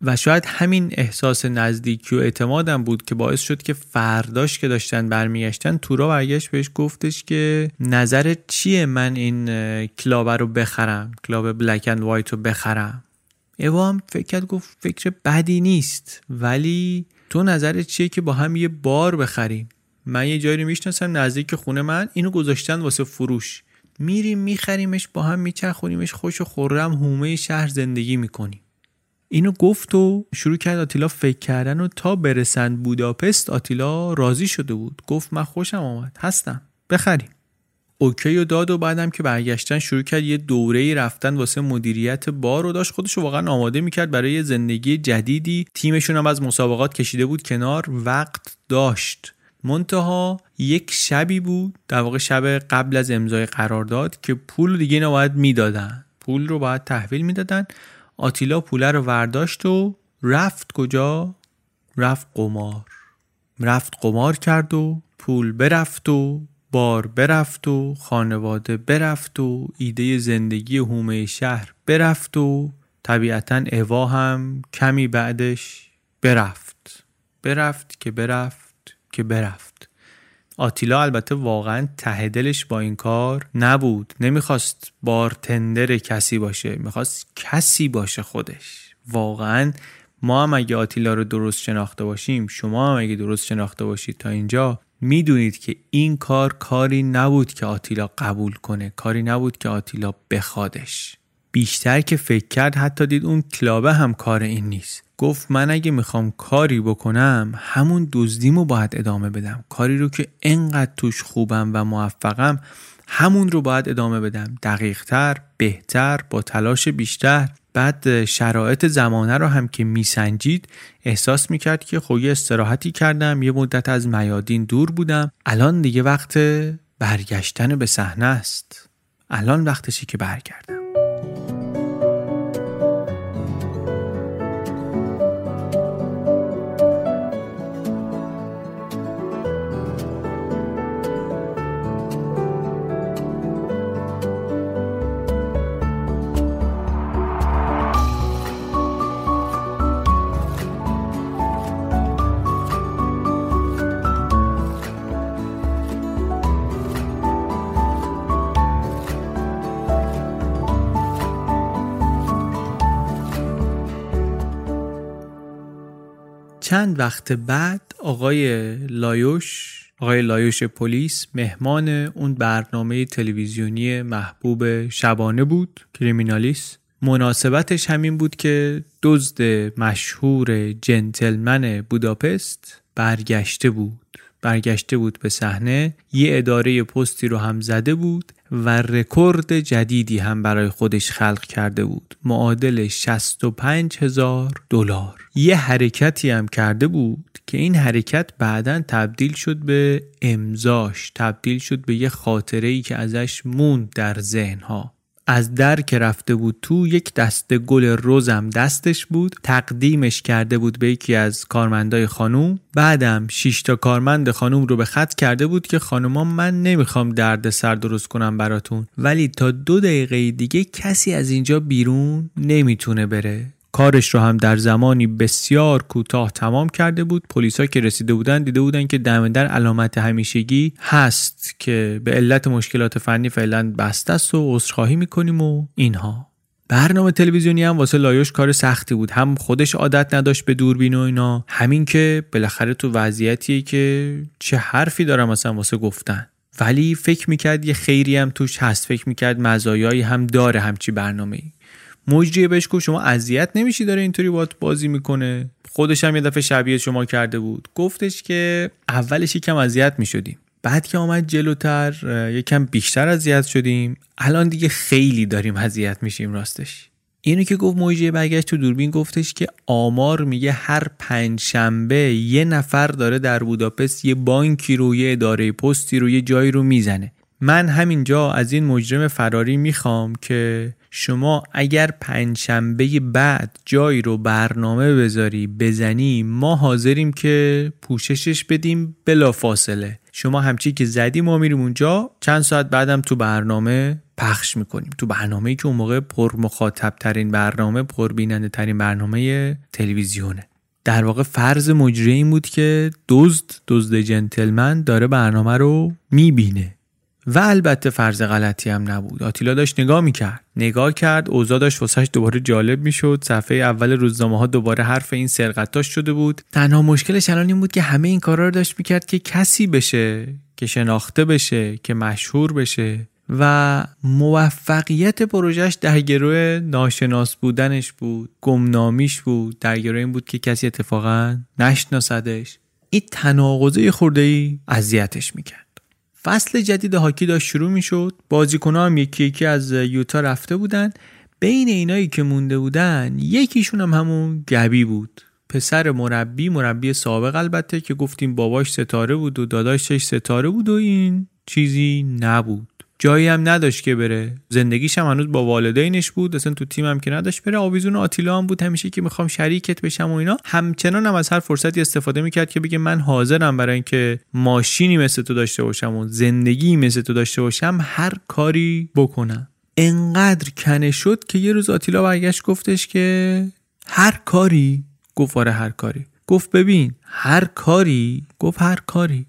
و شاید همین احساس نزدیکی و اعتمادم بود که باعث شد که فرداش که داشتن برمیگشتن تو راه برگشت بهش گفتش که نظرت چیه من این کلاب رو بخرم؟ کلاب Black and White رو بخرم؟ اوا هم فکر کرد گفت فکر بدی نیست ولی تو نظرت چیه که با هم یه بار بخریم؟ من یه جایی رو می‌شناسم نزدیک خونه من اینو گذاشتن واسه فروش. میریم میخریمش با هم میچرخونیمش خوش و خورم هومه شهر زندگی می‌کنیم. اینو گفت و شروع کرد آتیلا فکر کردن و تا برسند بوداپست آتیلا راضی شده بود. گفت من خوشم آمد هستم. بخریم. اوکی و داد و بعدم که برگشتن شروع کرد یه دوره رفتن واسه مدیریت بار و داشت خودش واقعا آماده می‌کرد برای زندگی جدیدی. تیمشون هم از مسابقات کشیده بود کنار وقت داشت. منتها یک شبی بود در واقع شب قبل از امضای قرارداد که پول دیگه اینا باید می‌دادن. پول رو باید تحویل می‌دادن. آتیلا پوله رو ورداشت و رفت کجا؟ رفت قمار. رفت قمار کرد و پول برفت و بار برفت و خانواده برفت و ایده زندگی هومه شهر برفت و طبیعتا اوا هم کمی بعدش برفت. برفت که برفت که برفت. آتیلا البته واقعا ته دلش با این کار نبود. نمی‌خواست بارتندر کسی باشه می‌خواست کسی باشه خودش. واقعا ما هم اگه آتیلا رو درست شناخته باشیم شما هم اگه درست شناخته باشید تا اینجا می‌دونید که این کار کاری نبود که آتیلا قبول کنه کاری نبود که آتیلا بخوادش. بیشتر که فکر کرد حتی دید اون کلابه هم کار این نیست. گفت من اگه می‌خوام کاری بکنم همون دزدیمو باید ادامه بدم. کاری رو که انقدر توش خوبم و موفقم همون رو باید ادامه بدم. دقیقتر بهتر با تلاش بیشتر. بعد شرایط زمانه رو هم که میسنجید احساس می‌کرد که خب یه استراحتی کردم یه مدت از میادین دور بودم. الان دیگه وقت برگشتن به صحنه است. الان وقتشی که برگردم. چند وقت بعد آقای لایوش آقای لایوش پلیس مهمان اون برنامه تلویزیونی محبوب شبانه بود Kriminális مناسبتش همین بود که دزد مشهور جنتلمن بوداپست برگشته بود. برگشته بود به صحنه یه اداره پستی رو هم زده بود. و رکورد جدیدی هم برای خودش خلق کرده بود. معادل 65 هزار دلار. یه حرکتی هم کرده بود که این حرکت بعدا تبدیل شد به امضاش تبدیل شد به یه خاطره ای که ازش موند در ذهنها. از در که رفته بود تو یک دسته گل روزم دستش بود تقدیمش کرده بود به یکی از کارمندای خانوم. بعدم شش تا کارمند خانوم رو به خط کرده بود که خانوما من نمی‌خوام درد سر درست کنم براتون. ولی تا دو دقیقه دیگه کسی از اینجا بیرون نمی‌تونه بره. کارش رو هم در زمانی بسیار کوتاه تمام کرده بود. پلیسا که رسیده بودن دیده بودن که دم در علامت همیشگی هست که به علت مشکلات فنی فعلا بسته است و عذرخواهی می‌کنیم و اینها. برنامه تلویزیونی هم واسه لایوش کار سختی بود. هم خودش عادت نداشت به دوربین و اینا همین که بالاخره تو وضعیتیه که چه حرفی دارم مثلا واسه گفتن. ولی فکر می‌کرد یه خیری هم توش هست. فکر می‌کرد مزایایی هم داره همچی برنامه مجریه بهش گفت شما اذیت نمیشی داره اینطوری بات بازی می‌کنه؟ خودش هم یه دفعه شبیه شما کرده بود. گفتش که اولش یکم اذیت می‌شدیم. بعد که آمد جلوتر یکم بیشتر اذیت شدیم. الان دیگه خیلی داریم اذیت میشیم راستش. اینو که گفت موجه برگشت تو دوربین گفتش که آمار میگه هر پنج شنبه یه نفر داره در بوداپست یه بانکی رو یه اداره پستی رو یه جایی رو می‌زنه. من همینجا از این مجرم فراری می‌خوام که شما اگر پنجشنبه بعد جایی رو برنامه بذاری بزنی ما حاضریم که پوششش بدیم بلا فاصله. شما همچی که زدی ما میریم اونجا چند ساعت بعدم تو برنامه پخش می‌کنیم. تو برنامه که اون موقع پر مخاطب ترین برنامه پر بیننده ترین برنامه تلویزیونه. در واقع فرض مجری این بود که دزد دزد جنتلمن داره برنامه رو می‌بینه. و البته فرض غلطی هم نبود. آتیلا داشت نگاه می‌کرد. نگاه کرد اوضاع داشت واسهش دوباره جالب می‌شد. صفحه اول روزنامه ها دوباره حرف این سرقتاش شده بود. تنها مشکلش الان این بود که همه این کارا رو داشت می‌کرد که کسی بشه که شناخته بشه که مشهور بشه و موفقیت پروژهش در گروه ناشناس بودنش بود گمنامیش بود. در گروه این بود که کسی اتفاقا نشناسدش. این تناقضه خورده ای اذیتش می‌کرد. فصل جدید هاکی داشت شروع می‌شد. بازیکنها هم یکی یکی از یوتا رفته بودن. بین اینایی که مونده بودن یکیشون هم همون گبی بود. پسر مربی مربی سابق البته که گفتیم باباش ستاره بود و داداشش ستاره بود و این چیزی نبود. جایی هم نداشت که بره. زندگیش هم هنوز با والدینش بود اصلا تو تیم هم که نداشت بره. آویزون آتیلا هم بود همیشه که می‌خوام شریکت بشم و اینا. همچنان هم از هر فرصتی استفاده می‌کرد که بگه من حاضرم برای اینکه ماشینی مثل تو داشته باشم و زندگی مثل تو داشته باشم هر کاری بکنم. انقدر کنه شد که یه روز آتیلا برگشت گفتش که هر کاری گفت آره هر کاری. گفت ببین هر کاری گفت هر کاری.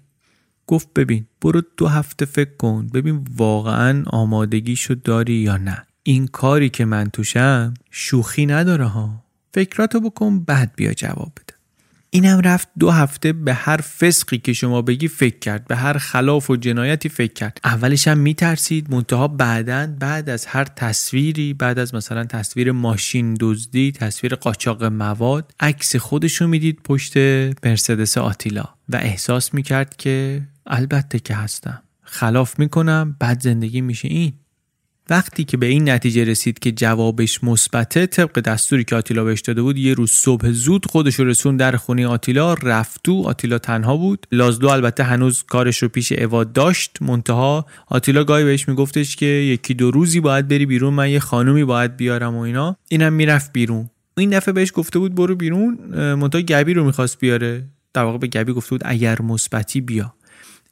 گفت ببین برو دو هفته فکر کن ببین واقعا آمادگیشو داری یا نه. این کاری که من توشم شوخی نداره ها. فکراتو بکن بعد بیا جواب بده. اینم رفت دو هفته به هر فسقی که شما بگی فکر کرد به هر خلاف و جنایتی فکر کرد. اولش هم میترسید منتها بعدا بعد از هر تصویری بعد از مثلا تصویر ماشین دزدی تصویر قاچاق مواد عکس خودشو می‌دید پشت مرسدس آتیلا و احساس می‌کرد که البته که هستم. خلاف می‌کنم بعد زندگی میشه. این. وقتی که به این نتیجه رسید که جوابش مثبته طبق دستوری که آتیلا بهش داده بود یه روز صبح زود خودش رسون در خونه آتیلا رفت تو آتیلا تنها بود. لازلو البته هنوز کارش رو پیش اواد داشت. منتها آتیلا گاهی بهش میگفتش که یکی دو روزی باید بری بیرون من یه خانومی باید بیارم و اینا. اینم می‌رفت بیرون. این دفعه بهش گفته بود برو بیرون منتها گبی رو می‌خواست بیاره. در واقع به گبی گفته بود اگر مثبتی بیا.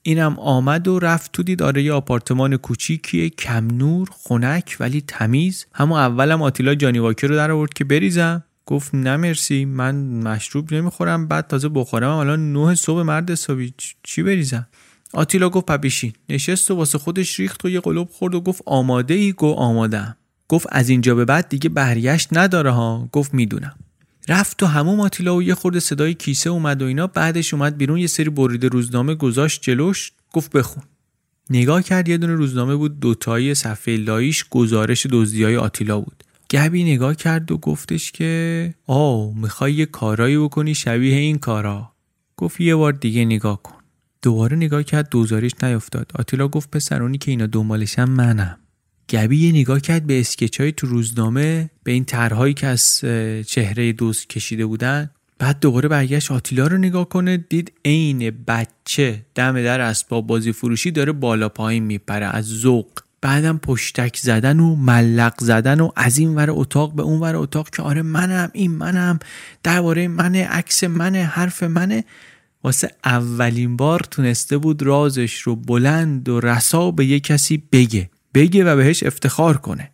اینم آمد و رفت تو دید آره یه آپارتمان کوچیکیه کم نور خنک ولی تمیز. همون اولم آتیلا جانی واکر رو در آورد که بریزم. گفت نه مرسی من مشروب نمی‌خورم. بعد تازه بخورم. الان نه صبح مرد حسابی. چی بریزم؟ آتیلا گفت پبیشین نشست و واسه خودش ریخت و یه قلوب خورد و گفت آماده ای گو آمادم گفت از اینجا به بعد دیگه برگشت نداره ها. گفت می‌دونم. رفت تو همون آتیلا و یه خورده صدای کیسه اومد و اینا. بعدش اومد بیرون یه سری بریده روزنامه گذاشت جلوش گفت بخون. نگاه کرد یه دونه روزنامه بود دوتایی صفحه لایش گزارش دزدیای آتیلا بود. گبی نگاه کرد و گفتش که آه می‌خوای یه کارایی بکنی شبیه این کارا. گفت یه بار دیگه نگاه کن. دوباره نگاه کرد دوزاریش نیفتاد. آتیلا گفت پسرونی که اینا دنبالشم منم. گبی یه نگاه کرد به اسکچ های تو روزنامه به این طرحهایی که از چهره دوست کشیده بودن. بعد دوباره برگشت آتیلا رو نگاه کنه دید عین بچه دم در اسباب بازی فروشی داره بالا پایین میپره از ذوق. بعدم پشتک زدن و ملق زدن و از این ور اتاق به اون ور اتاق که آره منم این منم درباره منه عکس منه حرف منه. واسه اولین بار تونسته بود رازش رو بلند و رسا به یه کسی بگه. بگه و بهش افتخار کنه.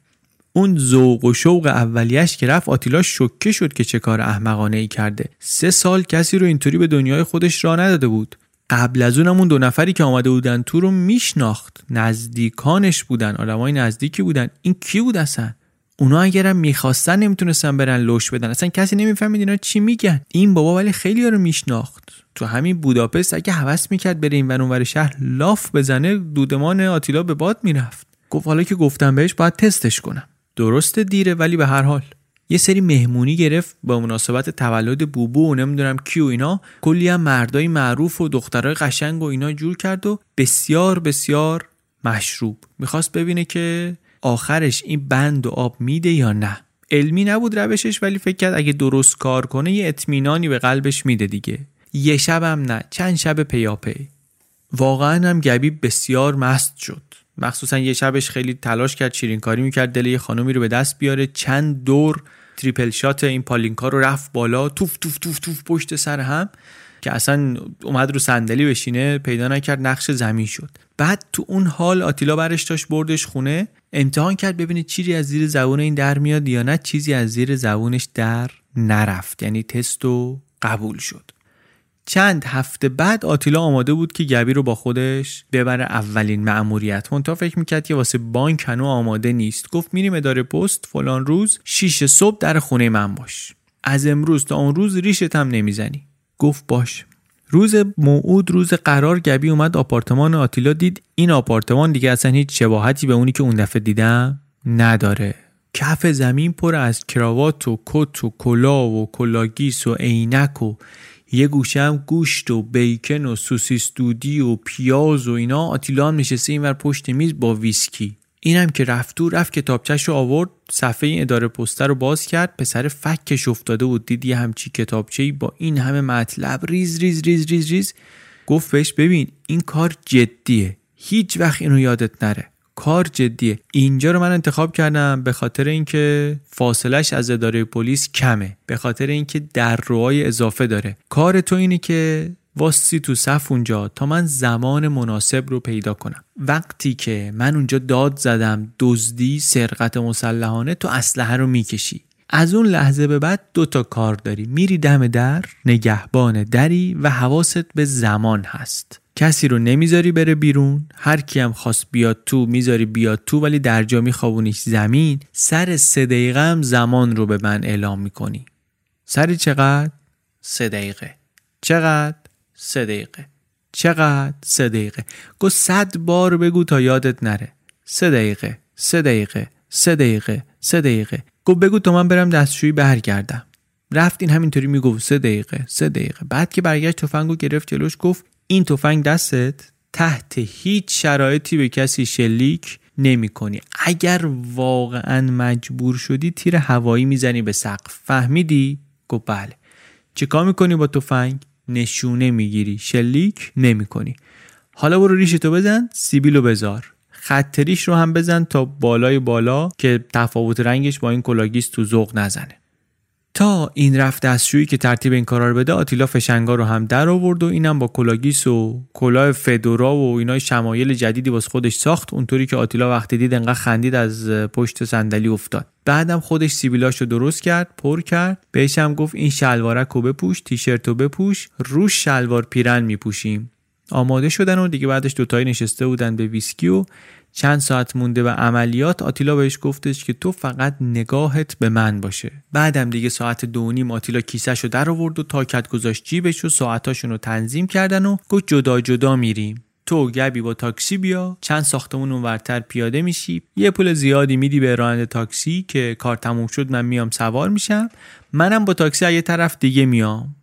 اون ذوق و شوق اولیش که رفت آتیلا شکه شد که چه کار احمقانه ای کرده. سه سال کسی رو اینطوری به دنیای خودش را نداده بود. قبل از اونم اون دو نفری که آمده بودن تو رو میشناخت. نزدیکانش بودن آدمای نزدیکی بودن. این کی بود اصلا؟ اونا اگرم می‌خواستن نمی‌تونستن برن لوش بدن. اصلا کسی نمی‌فهمید اینا چی میگن. این بابا ولی خیلی رو میشناخت. تو همین بوداپست اگه هوس می‌کرد بره این ور شهر لاف بزنه دودمان آتیلا به باد می‌رفت. گفت حالا که گفتم بهش باید تستش کنم. درست دیره ولی به هر حال. یه سری مهمونی گرفت با مناسبت تولد بوبو و نمی‌دونم کیو اینا. کلی هم مردای معروف و دخترای قشنگ و اینا جور کرد و بسیار بسیار مشروب. می‌خواست ببینه که آخرش این بند و آب میده یا نه. علمی نبود روشش ولی فکر کرد اگه درست کار کنه یه اطمینانی به قلبش میده دیگه. یه شبم نه چند شب پیاپی. واقعا هم گبی بسیار مست شد. مخصوصا یه شبش خیلی تلاش کرد شیرین کاری می‌کرد دل یه خانومی رو به دست بیاره. چند دور triple shot این پالینکا رو رفت بالا. توف توف توف توف پشت سر هم که اصلا اومد رو صندلی بشینه پیدا نکرد نقش زمین شد. بعد تو اون حال آتیلا برش داشت بردش خونه. امتحان کرد ببینه چیزی از زیر زبون این در میاد یا نه. چیزی از زیر زبونش در نرفت. یعنی تستو قبول شد. چند هفته بعد آتیلا آماده بود که گبی رو با خودش ببره اولین مأموریت. منتها فکر می‌کرد که واسه بانک هنو آماده نیست. گفت میریم اداره پست فلان روز شیش صبح در خونه من باش. از امروز تا اون روز ریشت هم نمی‌زنی. گفت باش. روز موعود روز قرار گبی اومد آپارتمان آتیلا دید. این آپارتمان دیگه اصلا هیچ شباهتی به اونی که اون دفعه دیدم نداره. کف زمین پر از کراوات و کت و کلاه و کلاگیس و عینک و یه گوشه هم گوشت و بیکن و سوسیس دودی و پیاز و اینا. آتیلا هم نشسته اینور پشت میز با ویسکی. اینم که رفت تو رفت کتابچش رو آورد صفحه این اداره پسته رو باز کرد پسر فکش افتاده و دید یه همچی کتابچه با این همه مطلب. ریز ریز ریز ریز ریز. گفت بهش ببین این کار جدیه. هیچ وقت اینو یادت نره. کار جدیه. اینجا رو من انتخاب کردم به خاطر اینکه فاصلش از اداره پلیس کمه. به خاطر اینکه در روهای اضافه داره. کار تو اینه که واستی تو صف اونجا تا من زمان مناسب رو پیدا کنم. وقتی که من اونجا داد زدم دزدی سرقت مسلحانه تو اسلحه رو می‌کشی. از اون لحظه به بعد دو تا کار داری. میری دم در نگهبان دری و حواست به زمان هست. کسی رو نمی‌ذاری بره بیرون هر کی هم خواست بیاد تو می‌ذاری بیاد تو ولی در جا میخوابونیش زمین سر سه دقیقه هم زمان رو به من اعلام می‌کنی. سری چقدر؟ سه دقیقه. چقدر؟ سه دقیقه. چقدر؟ سه دقیقه. گو صد بار بگو تا یادت نره. سه دقیقه سه دقیقه سه دقیقه سه دقیقه. گو بگو تا من برم دستشویی برگردم. رفت این همینطوری می‌گفت سه دقیقه سه دقیقه. بعد که برگشت تفنگو گرفت جلوش گفت این تفنگ دستت تحت هیچ شرایطی به کسی شلیک نمی کنی اگر واقعا مجبور شدی تیر هوایی می‌زنی به سقف. فهمیدی؟ گفت بله. چیکار می‌کنی با تفنگ؟ نشونه می‌گیری. شلیک نمی کنی حالا برو ریشتو بزن سیبیلو بذار. خطریش رو هم بزن تا بالای بالا که تفاوت رنگش با این کلاگیس تو ذوق نزنه. تا این رفت دستشویی که ترتیب این کارا رو بده آتیلا فشنگا رو هم در آورد و اینم با کلاگیس و کلاه فدورا و اینا یه شمایل جدیدی واسه خودش ساخت. اونطوری که آتیلا وقتی دید انقدر خندید از پشت صندلی افتاد. بعدم خودش سیبیلاش رو درست کرد پر کرد. بهش هم گفت این شلوارک رو بپوش تیشرت رو بپوش. روش شلوار پیرن میپوشیم. آماده شدن و دیگه بعدش دوتایی نشسته بودن به ویسکی و چند ساعت مونده به عملیات آتیلا بهش گفتش که تو فقط نگاهت به من باشه. بعدم دیگه ساعت دو نیم آتیلا کیسهشو در آورد و تاکت گذاشت جیبش و ساعتاشون رو تنظیم کردن و گفت جدا جدا میریم. تو گبی با تاکسی بیا. چند ساختمون اونورتر پیاده میشی. یه پول زیادی میدی به راننده تاکسی که کار تموم شد من میام سوار میشم. منم با تاکسی یه طرف دیگه میام.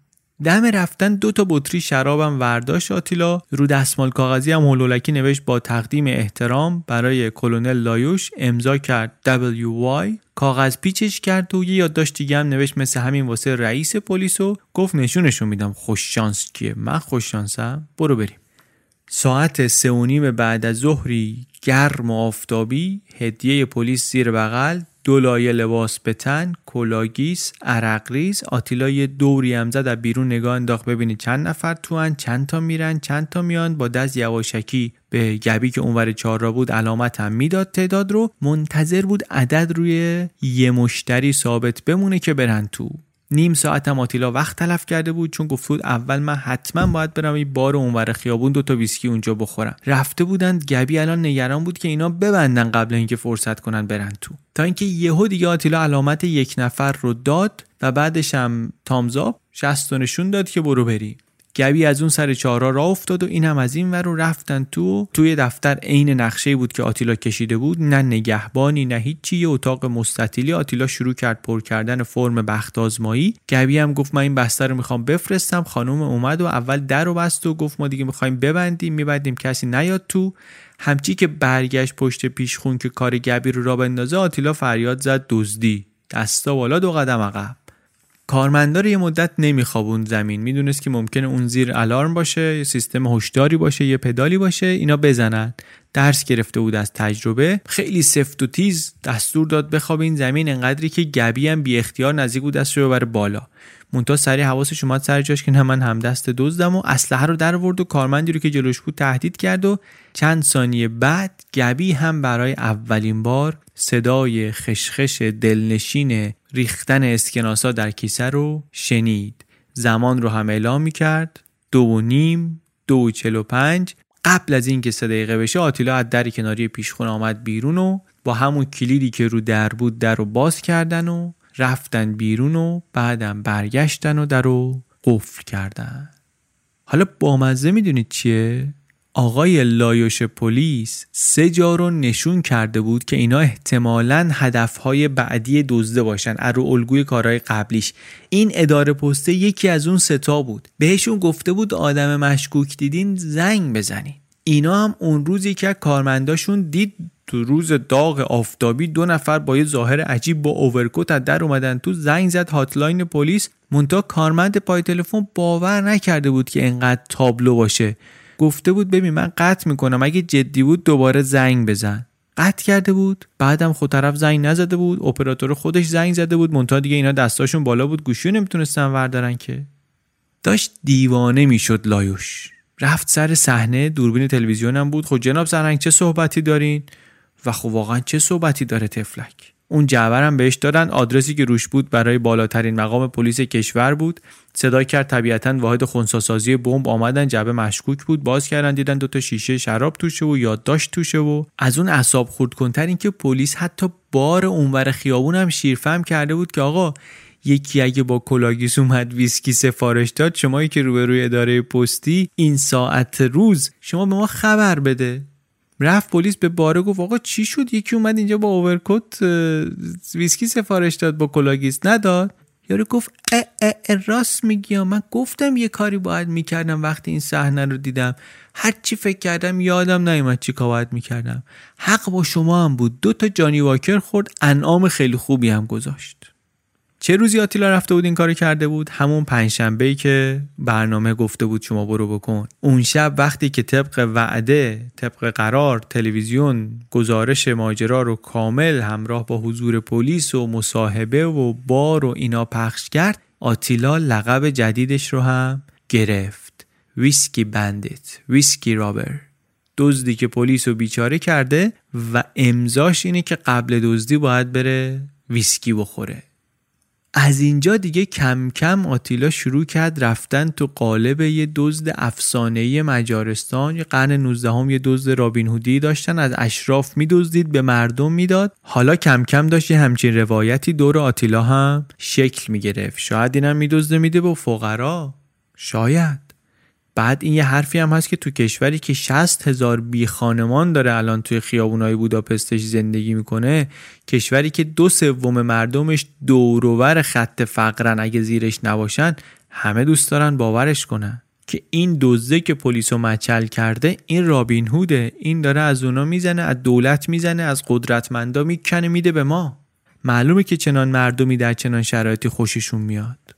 دم رفتن دو تا بطری شرابم ورداشت آتیلا. رو دستمال کاغذی هم هول‌هولکی نوشت با تقدیم احترام برای کلونل لایوش امضا کرد. و کاغذ پیچش کرد و یه یادداشت دیگه هم نوشت مثل همین واسه رئیس پلیس و گفت نشونشون میدم. خوش شانس کیه؟ من خوش شانسم. برو بریم. ساعت سه و نیم بعد از ظهری گرم و آفتابی هدیه پلیس زیر بغل دو لایه لباس به تن کلاگیس عرقریز آتیلا یه دوری هم زد از بیرون نگاه انداخت. ببینی چند نفر تو چند تا میرن چند تا میان. با دست یواشکی به گبی که اونور چهارراه بود علامت هم می‌داد. تعداد رو منتظر بود عدد روی یه مشتری ثابت بمونه که برن تو. نیم ساعت هم آتیلا وقت تلف کرده بود چون گفت بود اول من حتما باید برم این بار اونور خیابون دو تا ویسکی اونجا بخورم. رفته بودند گبی الان نگران بود که اینا ببندن قبل اینکه فرصت کنن برن تو. تا اینکه یهو دیگه آتیلا علامت یک نفر رو داد و بعدش هم تامزاب شست نشون داد که برو بری. گبی از اون سر چهارا راه افتاد و این هم از این ور رو رفتن تو توی دفتر. عین نقشه بود که آتیلا کشیده بود. نه نگهبانی نه هیچی. یه اتاق مستطیلی. آتیلا شروع کرد پر کردن فرم بخت آزمایی. گبی هم گفت من این بسته رو می‌خوام بفرستم. خانم اومد و اول در رو بست و گفت ما دیگه می‌خوایم ببندیم. میبندیم کسی نیاد تو. همچی که برگشت پشت پیشخون که کار گبی رو را بندازه آتیلا فریاد زد دزدی. دستا بالا دو قدم عقب. کارمندار یه مدت نمیخوابوند زمین. می‌دونست که ممکنه اون زیر الارم باشه یه سیستم هشداری باشه یه پدالی باشه اینا بزنن. درس گرفته بود از تجربه. خیلی سفت و تیز دستور داد بخوابین زمین انقدری که گبی هم بی اختیار نزدیک بود دست رو بالا. مونتا سری حواسش اومد سر جاش که نه من هم دست دزدم و اسلحه رو در ورد و کارمندی رو که جلوش بود تهدید کرد و چند ثانیه بعد گبی هم برای اولین بار صدای خشخش دلنشین ریختن اسکناسا در کیسه رو شنید. زمان رو هم اعلام می کرد دو و نیم دو و چل و پنج. قبل از اینکه سه دقیقه بشه آتیلا از در کناری پیشخونه آمد بیرون و با همون کلیدی که رو در بود در رو باز کردن و رفتن بیرون و بعدم برگشتن و در رو قفل کردن. حالا بامزه می‌دونید چیه؟ آقای لایوش پلیس سه جا رو نشون کرده بود که اینا احتمالا هدفهای بعدی دزده باشن از رو الگوی کارهای قبلیش. این اداره پسته یکی از اون سه تا بود. بهشون گفته بود آدم مشکوک دیدین زنگ بزنین. اینا هم اون روزی که کارمنداشون دید تو روز داغ آفتابی دو نفر با یه ظاهر عجیب با overcoat از در اومدن تو زنگ زد hotline پلیس. منتها کارمند پای تلفن باور نکرده بود که انقدر تابلو باشه. گفته بود ببین من قطع می‌کنم. اگه جدی بود دوباره زنگ بزن. قطع کرده بود. بعدم خود طرف زنگ نزده بود. اپراتور خودش زنگ زده بود. مونتا دیگه اینا دستاشون بالا بود. گوشی نمی‌تونستن وردارن که. داشت دیوانه می‌شد لایوش. رفت سر صحنه. دوربین تلویزیونم بود. خب جناب سرنگ چه صحبتی دارین؟ و خب واقعا چه صحبتی داره تفلک؟ اون جعورم بهش دادن. آدرسی که روش بود برای بالاترین مقام پلیس کشور بود. صدا کرد طبیعتا واحد خونساسازی بمب آمدن. جعبه مشکوک بود. باز کردن دیدن دوتا شیشه شراب توشه و یادداشت توشه و از اون اعصاب خرد کن‌تر اینکه پلیس حتی بار اونور خیابون هم شیرفهم کرده بود که آقا یکی اگه با کلاگیس اومد ویسکی سفارش داد شمایی که روبروی اداره پستی این ساعت روز شما به ما خبر بده. رفت پلیس به باره گفت آقا چی شد؟ یکی اومد اینجا با overcoat ویسکی سفارش داد با کلاگیس نداد. یارو گفت اه اه راست میگی من گفتم یه کاری باید می‌کردم وقتی این صحنه رو دیدم. هر چی فکر کردم یادم نیومد چی کار باید می‌کردم. حق با شما هم بود. دو تا Johnnie Walker خورد انعام خیلی خوبی هم گذاشت. چه روزی آتیلا رفته بود این کارو کرده بود؟ همون پنجشنبه ای که برنامه گفته بود شما برو بکن. اون شب وقتی که طبق وعده طبق قرار تلویزیون گزارش ماجرا رو کامل همراه با حضور پلیس و مصاحبه و بار و اینا پخش کرد آتیلا لقب جدیدش رو هم گرفت. Whiskey Bandit Whiskey Robber دزدی که پلیس رو بیچاره کرده و امضاش اینه که قبل دزدی باید بره ویسکی بخوره. از اینجا دیگه کم کم آتیلا شروع کرد رفتن تو قالب یه دزد افسانه‌ای مجارستان. قرن 19 هم یه دزد رابین هودی داشتن از اشراف میدزدید به مردم می‌داد. حالا کم کم داشت یه همچین روایتی دور آتیلا هم شکل می‌گرفت. شاید اینم میدزده میده به فقرا. شاید. بعد این یه حرفی هم هست که تو کشوری که 60 هزار بی خانمان داره الان توی خیابونای بوداپستش زندگی می‌کنه کشوری که دو سوم مردمش دوروبر خط فقرن اگه زیرش نباشن همه دوست دارن باورش کنن. که این دوزه که پلیس رو مچل کرده این رابین هوده. این داره از اونا می‌زنه از دولت می‌زنه از قدرتمندا می‌کنه میده به ما. معلومه که چنان مردمی در چنان شرایطی خوششون میاد.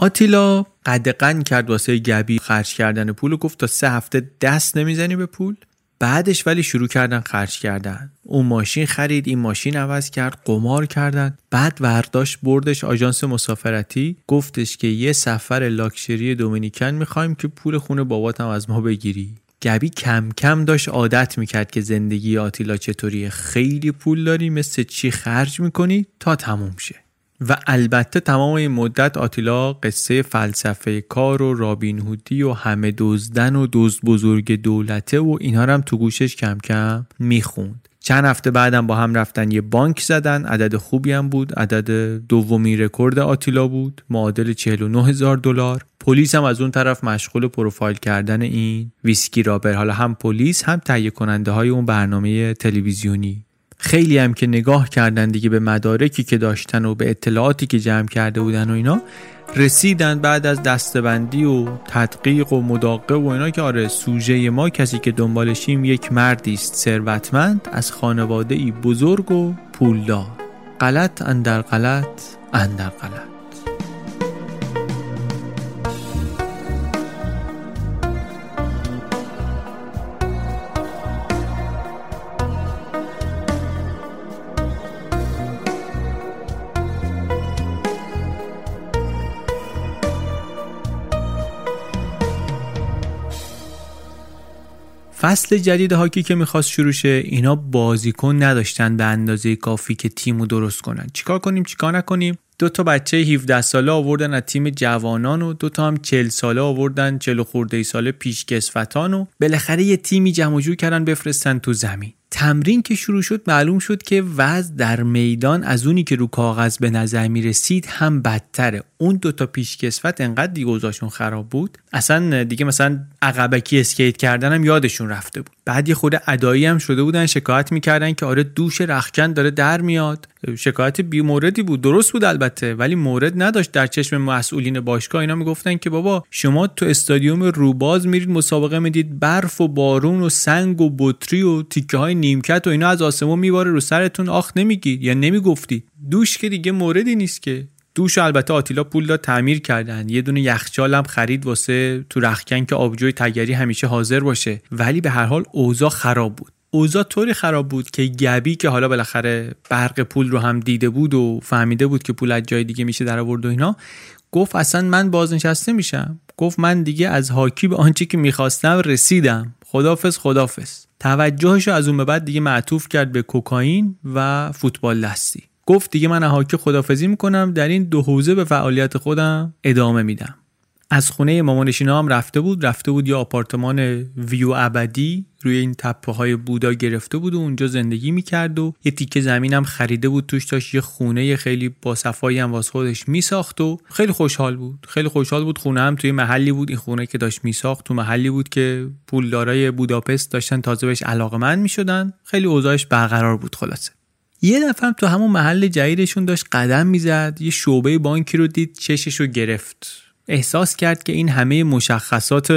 آتیلا قدقن کرد واسه گبی خرج کردن پول و گفت تا سه هفته دست نمی‌زنی به پول. بعدش ولی شروع کردن خرج کردن. اون ماشین خرید این ماشین عوض کرد قمار کردن. بعد ورداشت بردش آژانس مسافرتی. گفتش که یه سفر لاکشری دومینیکن می‌خوایم که پول خونه باباتم از ما بگیری. گبی کم کم داشت عادت می‌کرد که زندگی آتیلا چطوریه. خیلی پول داری مثل چی خرج می‌کنی تا تموم شه. و البته تمام این مدت آتیلا قصه فلسفه کار و رابین هودی و همه دزدن و دزد بزرگ دولته و اینها هم تو گوشش کم کم می‌خوند. چند هفته بعدم با هم رفتن یه بانک زدن. عدد خوبی هم بود. عدد دومی رکورد آتیلا بود. معادل 49 هزار دلار. پلیس هم از اون طرف مشغول پروفایل کردن این ویسکی رابر. حالا هم پلیس هم تهیه کننده های اون برنامه تلویزیونی. خیلی هم که نگاه کردن دیگه به مدارکی که داشتن و به اطلاعاتی که جمع کرده بودن و اینا رسیدن بعد از دستبندی و تدقیق و مداقه و اینا که آره سوژه ما کسی که دنبالشیم یک مردی است ثروتمند از خانواده ای بزرگ و پولدار. غلط اندر غلط اندر غلط. فصل جدید هاکی که می‌خواست شروع شه اینا بازیکن نداشتن به اندازه کافی که تیمو درست کنن. چیکار کنیم چیکار نکنیم؟ دو تا بچه 17 ساله آوردن از تیم جوانان و دو تا هم 40 ساله آوردن 40 خورده ساله پیشکسوتان و بالاخره یه تیمی جمع جور کردن بفرستن تو زمین. تمرین که شروع شد معلوم شد که وضع در میدان از اونی که رو کاغذ به نظر می رسید هم بدتره. اون دوتا پیشکسوت انقدر دیگه خراب بود. اصلا دیگه مثلا عقبکی اسکیت هم یادشون رفته بود. بعد یه خود ادایی هم شده بودن شکایت می‌کردن که آره دوش رخکن داره در میاد. شکایت بی موردی بود درست بود البته ولی مورد نداشت. در چشم مسئولین باشگاه اینا می‌گفتن که بابا شما تو استادیوم روباز میرید مسابقه می‌دید برف و بارون و سنگ و بطری و تیکه های نیمکت و اینا از آسمون میباره رو سرتون آخ نمیگید یا نمی‌گفتی. دوش که دیگه موردی نیست که. دوش البته آتیلا پول داد تعمیر کردن. یه دونه یخچال هم خرید واسه تو رخکن که آبجوی تگری همیشه حاضر باشه. ولی به هر حال اوضاع خراب بود. اوضاع طوری خراب بود که گبی که حالا بالاخره برق پول رو هم دیده بود و فهمیده بود که پول از جای دیگه میشه در آورد و اینا گفت اصلا من بازنشسته میشم. گفت من دیگه از هاکی به آنچه که می‌خواستم رسیدم. خدافز خدافز توجهش از اون به بعد دیگه معطوف کرد به کوکائین و فوتبال دستی. گفت دیگه من هاکی خدافزی می‌کنم در این دو حوزه به فعالیت خودم ادامه میدم. از خونه مامانشینا هم رفته بود رفته بود یه آپارتمان ویو ابدی روی این تپه های بودا گرفته بود و اونجا زندگی می‌کرد و یه تیکه زمین هم خریده بود توش داشت یه خونه خیلی با صفایی هم واس خودش میساخت و خیلی خوشحال بود. خیلی خوشحال بود خونه هم توی محلی بود این خونه که داشت میساخت تو محلی بود که پولدارای بوداپست داشتن تازه بهش علاقمند می‌شدن. خیلی اوضاعش برقرار بود خلاصه. یه دفعه تو همون محل جدیدشون داشت قدم می‌زد یه شعبه بانکی رو دید چشش رو گرفت. احساس کرد که این همه مشخصات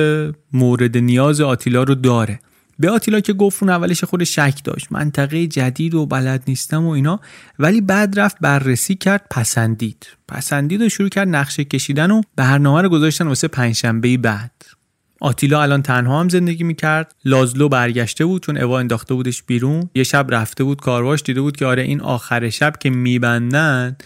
مورد نیاز آتیلا رو داره. به آتیلا که گفت اون اولش خود شک داشت. منطقه جدید و بلد نیستم و اینا. ولی بعد رفت بررسی کرد پسندید. پسندید و شروع کرد نقشه کشیدن و برنامه رو گذاشتن واسه پنجشنبه بعد. آتیلا الان تنها هم زندگی می‌کرد. لازلو برگشته بود چون اوا انداخته بودش بیرون. یه شب رفته بود کارواش دیده بود که آره این آخر شب که میبندن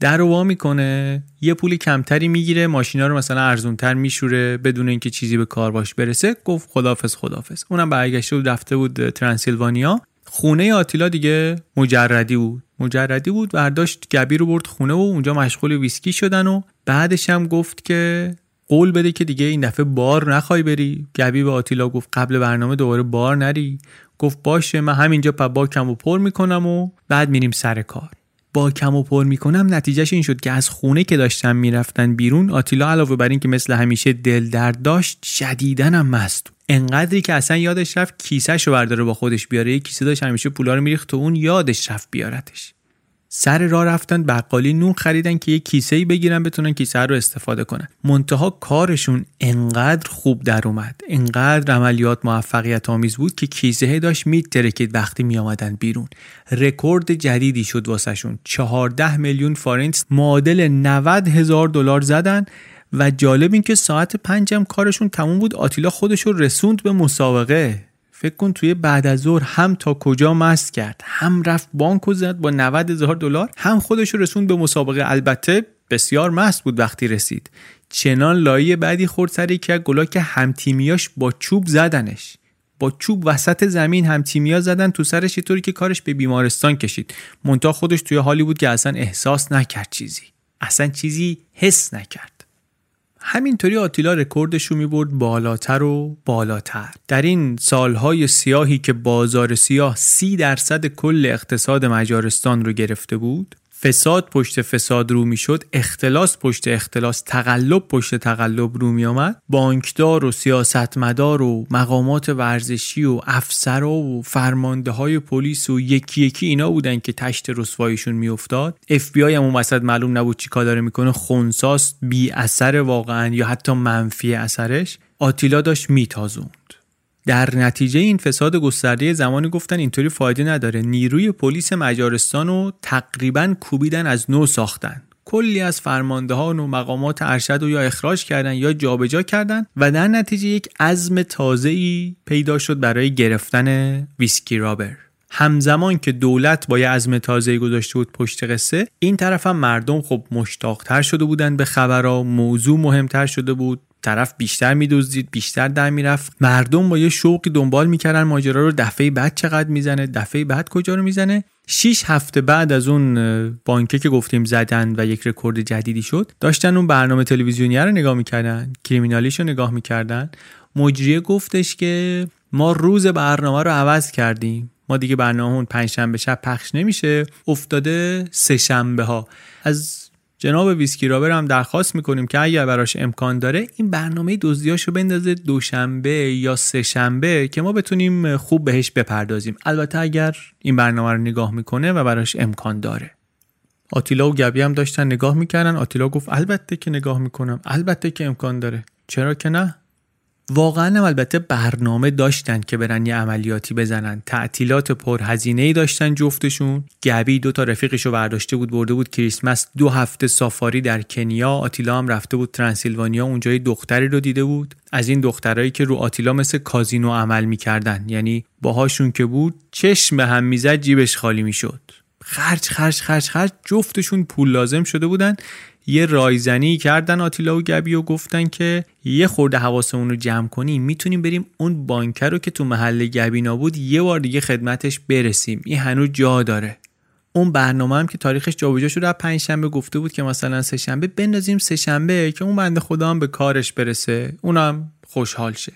در رو وا می‌کنه. یه پولی کمتری می‌گیره ماشینا رو مثلا ارزونتر میشوره بدون اینکه چیزی به کارواش برسه. گفت خدافظ خدافظ. اونم برگشته بود رفته بود ترانسیلوانیا خونه آتیلا دیگه مجردی بود. مجردی بود برداشت گبی رو برد خونه و اونجا مشغول ویسکی شدن و بعدش هم گفت که قول بده که دیگه این دفعه بار نخوای بری. گبی به آتیلا گفت قبل برنامه دوباره بار نری. گفت باشه من همینجا باکم و پر می‌کنم و بعد میریم سر کار. با کم و پر می‌کنم نتیجهش این شد که از خونه که داشتن می‌رفتن بیرون آتیلا علاوه بر اینکه مثل همیشه دل درد داشت شدیدن هم مست انقدری که اصلا یادش رفت کیسهش رو برداره با خودش بیاره. یه کیسه داشت همیشه پولا رو میریخت تو اون یادش رفت بیارتش. سر راه رفتن بقالی نون خریدن که یه کیسه ای بگیرن بتونن کیسه رو استفاده کنن. منتها کارشون انقدر خوب در اومد. انقدر عملیات موفقیت آمیز بود که کیسه داشت میترکید وقتی می آمدن بیرون. رکورد جدیدی شد واسهشون. 14 میلیون فارنت معادل 90 هزار دلار زدن و جالب این که ساعت پنجم کارشون تموم بود. آتیلا خودش رو رسوند به مسابقه. فکر کن توی بعد از ظهر هم تا کجا مست کرد. هم رفت بانک و زد با 90 هزار دلار هم خودش رسوند به مسابقه. البته بسیار مست بود وقتی رسید. چنان لایه بعدی خورد سر یکی گلا که همتیمیاش با چوب زدنش. با چوب وسط زمین هم تیمیا زدن تو سرش طوری که کارش به بیمارستان کشید. منتها خودش توی حالی بود که اصلا احساس نکرد چیزی. اصلا چیزی حس نکرد. همینطوری آتیلا رکوردش رو می‌برد بالاتر و بالاتر. در این سالهای سیاهی که بازار سیاه سی درصد کل اقتصاد مجارستان رو گرفته بود فساد پشت فساد رو می‌شد اختلاس پشت اختلاس تقلب پشت تقلب رو می آمد بانکدار و سیاستمدار و مقامات ورزشی و افسرا و فرمانده های پلیس و یکی یکی اینا بودن که تشت رسواییشون میافتاد. اف بی آی هم اون وسط معلوم نبود چی کار داره می‌کنه. خونساست بی اثر واقعا یا حتی منفی اثرش. آتیلا داشت میتازوند. در نتیجه این فساد گسترده زمانی گفتن اینطوری فایده نداره. نیروی پلیس مجارستان رو تقریبا کوبیدن از نو ساختن. کلی از فرماندهان و مقامات ارشد رو یا اخراج کردن یا جابجا کردن و در نتیجه یک عزم تازه‌ای پیدا شد برای گرفتن ویسکی رابر. همزمان که دولت با یه عزم تازه‌ای گذاشته بود پشت قصه این طرف هم مردم خب مشتاقتر شده بودن به خبرها موضوع مهمتر شده بود طرف بیشتر میدزدید بیشتر در می‌رفت. مردم با یه شوقی دنبال می‌کردن ماجرا رو دفعه بعد چقدر می‌زنه دفعه بعد کجا رو می‌زنه. شیش هفته بعد از اون بانکه که گفتیم زدن و یک رکورد جدیدی شد داشتن اون برنامه تلویزیونی رو نگاه می‌کردن کریمینالیش رو نگاه می‌کردن. مجریه گفتش که ما روز برنامه رو عوض کردیم. ما دیگه برنامه پنج شنبه شب پخش نمیشه. افتاده سه شنبه ها از جناب ویسکی رابر هم درخواست می‌کنیم که اگر براش امکان داره این برنامه دزدیاشو بندازه دوشنبه یا سه شنبه که ما بتونیم خوب بهش بپردازیم. البته اگر این برنامه رو نگاه می‌کنه و براش امکان داره. آتیلا و گبی هم داشتن نگاه می‌کردن. آتیلا گفت البته که نگاه می‌کنم. البته که امکان داره. چرا که نه؟ واقعا البته برنامه داشتن که برن یه عملیاتی بزنن. تعطیلات پرهزینه ای داشتن جفتشون. گبی دو تا رفیقشو برداشته بود برده بود کریسمس. دو هفته سافاری در کنیا. آتیلا هم رفته بود ترانسیلوانیا اونجا دختری رو دیده بود. از این دخترایی که رو آتیلا مثل کازینو عمل می‌کردن. یعنی باهاشون که بود چشم هم می‌زد جیبش خالی می‌شد. خرج خرج خرج خرج. جفتشون پول لازم شده بودن. یه رایزنی کردن آتیلا و گبی و گفتن که یه خورده حواسمون رو جمع کنیم. می‌تونیم بریم اون بانکر رو که تو محل گبینا بود یه بار دیگه خدمتش برسیم. این هنوز جا داره. اون برنامه هم که تاریخش جابجا شده از پنج شنبه گفته بود که مثلا سه شنبه بندازیم سه شنبه که اون بنده خدا هم به کارش برسه. اونم خوشحال شه.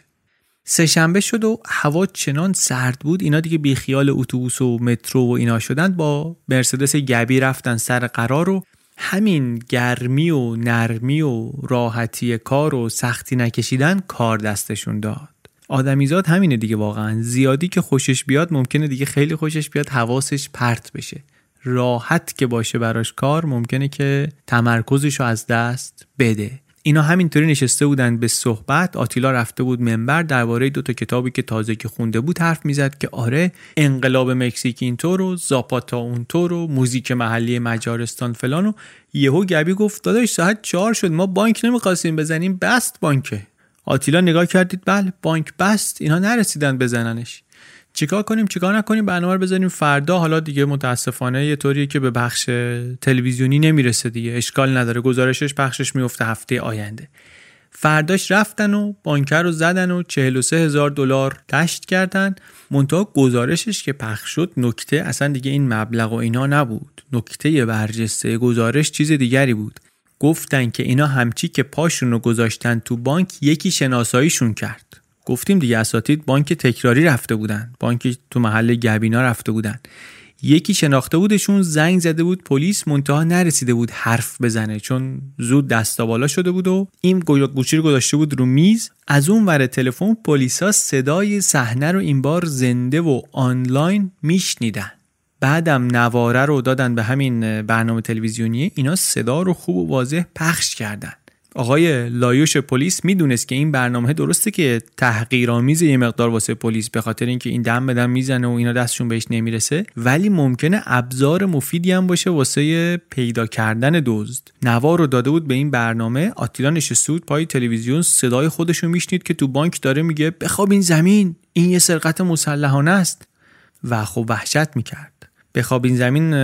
سه شنبه شد و هوا چنان سرد بود. اینا دیگه بیخیال اتوبوس و مترو و اینا شدن. با مرسدس گبی رفتن سر قرار و همین گرمی و نرمی و راحتی کار و سختی نکشیدن کار دستشون داد. آدمیزاد همینه دیگه واقعا. زیادی که خوشش بیاد ممکنه دیگه خیلی خوشش بیاد حواسش پرت بشه. راحت که باشه براش کار ممکنه که تمرکزش رو از دست بده. اینا همینطوری نشسته بودن به صحبت. آتیلا رفته بود منبر درباره دو تا کتابی که تازه که خونده بود حرف می‌زد که آره انقلاب مکزیک اینطور و زاپاتا اونطور و موزیک محلی مجارستان فلان و یهو گبی گفت داداش ساعت چهار شد ما بانک نمی‌خواستیم بزنیم بست بانکه. آتیلا نگاه کردید بله بانک بست اینا نرسیدن بزننش. چیکار کنیم چیکار نکنیم؟ برنامه رو بزنیم فردا. حالا دیگه متاسفانه یه طوریه که به بخش تلویزیونی نمی‌رسه دیگه. اشکال نداره. گزارشش پخشش میفته هفته آینده. فرداش رفتن و بانکر رو زدن و 43 هزار دلار دشت کردن. منتها گزارشش که پخش شد نکته اصلا دیگه این مبلغ و اینا نبود. نکته برجسته گزارش چیز دیگری بود. گفتن که اینا همچی که پاشون رو گذاشتن تو بانک یکی شناساییشون کرد. گفتیم دیگه اساتید بانک تکراری رفته بودن. بانک تو محل گبینا رفته بودن. یکی شناخته بودشون زنگ زده بود پلیس منتها نرسیده بود حرف بزنه چون زود دستا بالا شده بود و این گوشی رو گذاشته بود رو میز. از اون ور تلفن پلیسا صدای صحنه رو این بار زنده و آنلاین میشنیدن. بعدم نواره رو دادن به همین برنامه تلویزیونی. اینا صدا رو خوب و واضح پخش کردن. آقای لایوش پلیس می‌دونست که این برنامه درسته که تحقیرآمیز یه مقدار واسه پلیس به خاطر اینکه این دم بدن می‌زنه و اینا دستشون بهش نمی‌رسه ولی ممکنه ابزار مفیدی هم باشه واسه پیدا کردن دزد. نوار رو داده بود به این برنامه. آتیلا نشسته پای تلویزیون صدای خودش رو میشنید که تو بانک داره میگه بخواب این زمین این یه سرقت مسلحانه است. و خب وحشت می‌کرد. بخواب این زمین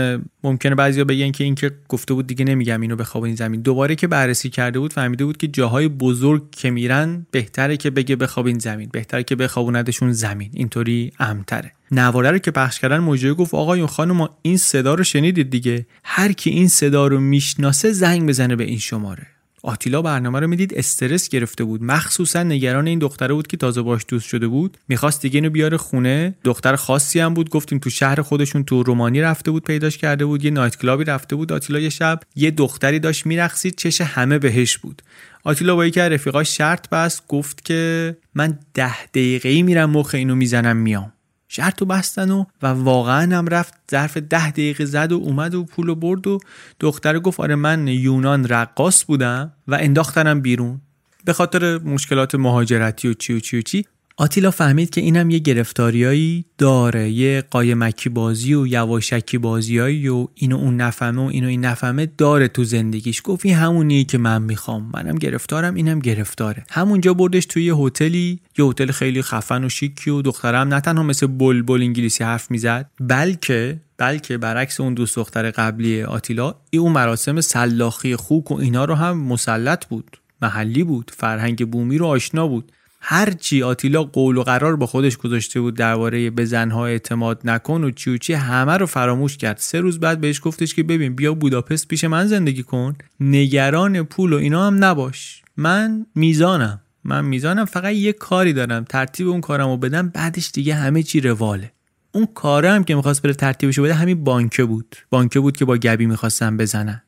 ممکنه بعضیا بگن که اینکه گفته بود دیگه نمیگم اینو بخواب این زمین. دوباره که بررسی کرده بود فهمیده بود که جاهای بزرگ که میرن بهتره که بگه بخواب این زمین بهتره که بخوابوندشون زمین. اینطوری امتره. نواره رو که پخش کردن موجه گفت آقایون خانم این صدا رو شنیدید دیگه؟ هر کی این صدا رو می‌شناسه زنگ بزنه به این شماره. آتیلا برنامه رو می‌دید استرس گرفته بود. مخصوصا نگران این دختره بود که تازه باش دوست شده بود. می‌خواست دیگه اینو بیاره خونه. دختر خاصی هم بود. گفتیم تو شهر خودشون تو رومانی رفته بود پیداش کرده بود. یه نایت کلابی رفته بود آتیلا یه شب. یه دختری داشت میرقصید چش همه بهش بود. آتیلا با یکی از رفیقاش شرط بست گفت که من ده دقیقه میرم مخ اینو می‌زنم میام. شرط و بستن و و واقعا هم رفت ظرف ده دقیقه زد و اومد و پول و برد و دختر گفت آره من یونان رقاص بودم و انداختنم بیرون. به خاطر مشکلات مهاجرتی و چی و چی و چی آتیلا فهمید که اینم یه گرفتاریایی داره یه قایمکی بازی و یواشکی بازیایی و اینو اون نفهمه و اینو این نفهمه داره تو زندگیش. گفت این همونیه که من می‌خوام. منم گرفتارم اینم گرفتاره. همونجا بردش توی یه هتلی. یه هتل خیلی خفن و شیکی و دخترم نه تنها مثل بلبل انگلیسی حرف می‌زد بلکه بلکه برعکس اون دوست دختر قبلی آتیلا ای اون مراسم سلاخی خوک و اینا رو هم مسلط بود محلی بود فرهنگ بومی رو آشنا بود. هرچی آتیلا قول و قرار با خودش گذاشته بود درباره به زنها اعتماد نکن و چی و چی همه رو فراموش کرد. سه روز بعد بهش گفتش که ببین بیا بوداپست پیش من زندگی کن. نگران پول و اینا هم نباش. من میزانم. من میزانم. فقط یه کاری دارم. ترتیب اون کارم رو بدم. بعدش دیگه همه چی رواله. اون کاره هم که می‌خواست بره ترتیبش بده همین بانکه بود. بانکه بود که با گبی می‌خواستن بزنن.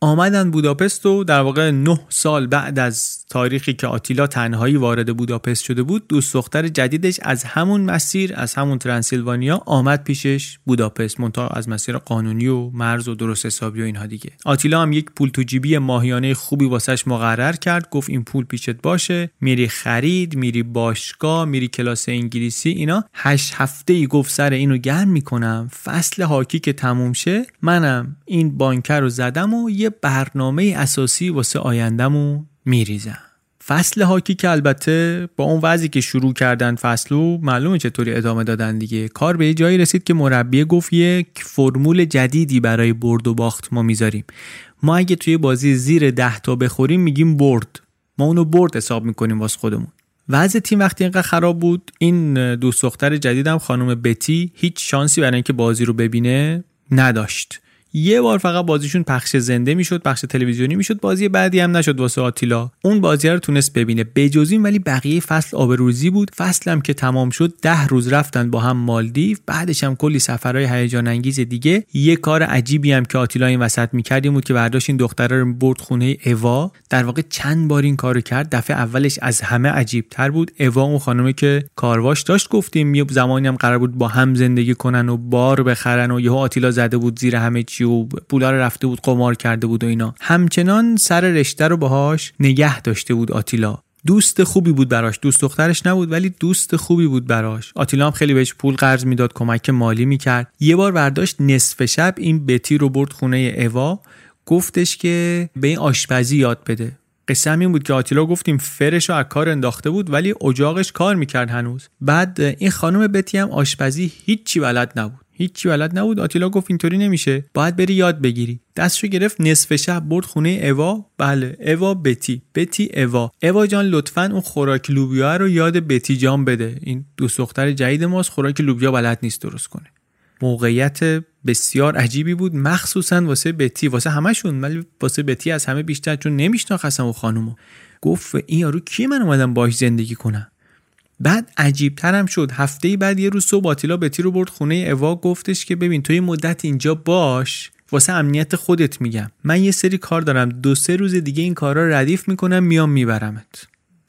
آمدن بوداپست و در واقع نه سال بعد از تاریخی که آتیلا تنهایی وارد بوداپست شده بود دوست دختر جدیدش از همون مسیر از همون ترانسیلوانیا آمد پیشش بوداپست منتها از مسیر قانونی و مرز و درست حسابی و اینها دیگه. آتیلا هم یک پول تو جیبی ماهیانه خوبی واسش مقرر کرد گفت این پول پیشت باشه میری خرید میری باشگاه میری کلاس انگلیسی اینا هشت هفته ای گفت سر اینو گرم می‌کنم فصل هاکی که تموم شه منم این بانکر رو زدم و یه برنامه اساسی واسه آیندهمون میریزم فصل هاکی که البته با اون وضعی که شروع کردن فصلو معلومه چطوری ادامه دادن دیگه. کار به یه جایی رسید که مربی گفت یک فرمول جدیدی برای برد و باخت ما می‌ذاریم. ما اگه توی بازی زیر ده تا بخوریم میگیم برد. ما اونو برد حساب می‌کنیم واسه خودمون. وضع تیم وقتی اینقدر خراب بود این دوست دختر جدیدم خانم بتی هیچ شانسی برای اینکه بازی رو ببینه نداشت. یه بار فقط بازیشون پخش زنده می‌شد پخش تلویزیونی می‌شد. بازی بعدی هم نشد واسه آتیلا. اون بازی رو تونست ببینه. بجز ولی بقیه فصل آبروزی بود. فصل هم که تمام شد ده روز رفتن با هم مالدیو. بعدش هم کلی سفرهای هیجان انگیز دیگه. یه کار عجیبی هم که آتیلا این وسط می‌کرد بود که برداشت این دختره رو برد خونه اوا. در واقع چند بار این کارو کرد. دفعه اولش از همه عجیب تر بود. اوا اون خانومه که کارواش داشت گفتیم یه زمانی هم قرار بود با هم زندگی کنن و بار بخرن و یهو آتیلا زده بود زیر همه چی و پولا رو رفته بود قمار کرده بود و اینا. همچنان سر رشته رو باهاش نگه داشته بود آتیلا. دوست خوبی بود براش. دوست دخترش نبود ولی دوست خوبی بود براش. آتیلا هم خیلی بهش پول قرض می‌داد کمک مالی می‌کرد. یه بار برداشت نصف شب این بتی رو برد خونه اوا. گفتش که به این آشپزی یاد بده. قصه این بود که آتیلا گفتیم فرش رو از کار انداخته بود ولی اجاقش کار می‌کرد هنوز. بعد این خانم بتی هم آشپزی هیچی بلد نبود. هیچی بلد نبود. آتیلا گفت اینطوری نمیشه. باید بری یاد بگیری. دستشو گرفت نصف شب برد خونه اوا. بله اوا بتی. بتی اوا. اوا جان لطفا اون خوراک لوبیا رو یاد بتی جان بده. این دوست دختر جدید ماست. خوراک لوبیا بلد نیست درست کنه. موقعیت بسیار عجیبی بود. مخصوصا واسه بتی. واسه همشون ولی واسه بتی از همه بیشتر چون نمیشناختم اون خانومو. گفت این یارو کی من اومدم باش زندگی کنم؟ بعد عجیب ترم شد. هفته بعد یه روز صبح آتیلا بتی رو برد. خونه اوا گفتش که ببین تو یه مدت اینجا باش واسه امنیت خودت میگم. من یه سری کار دارم. دو سه روز دیگه این کارا ردیف می‌کنم میام میبرمت.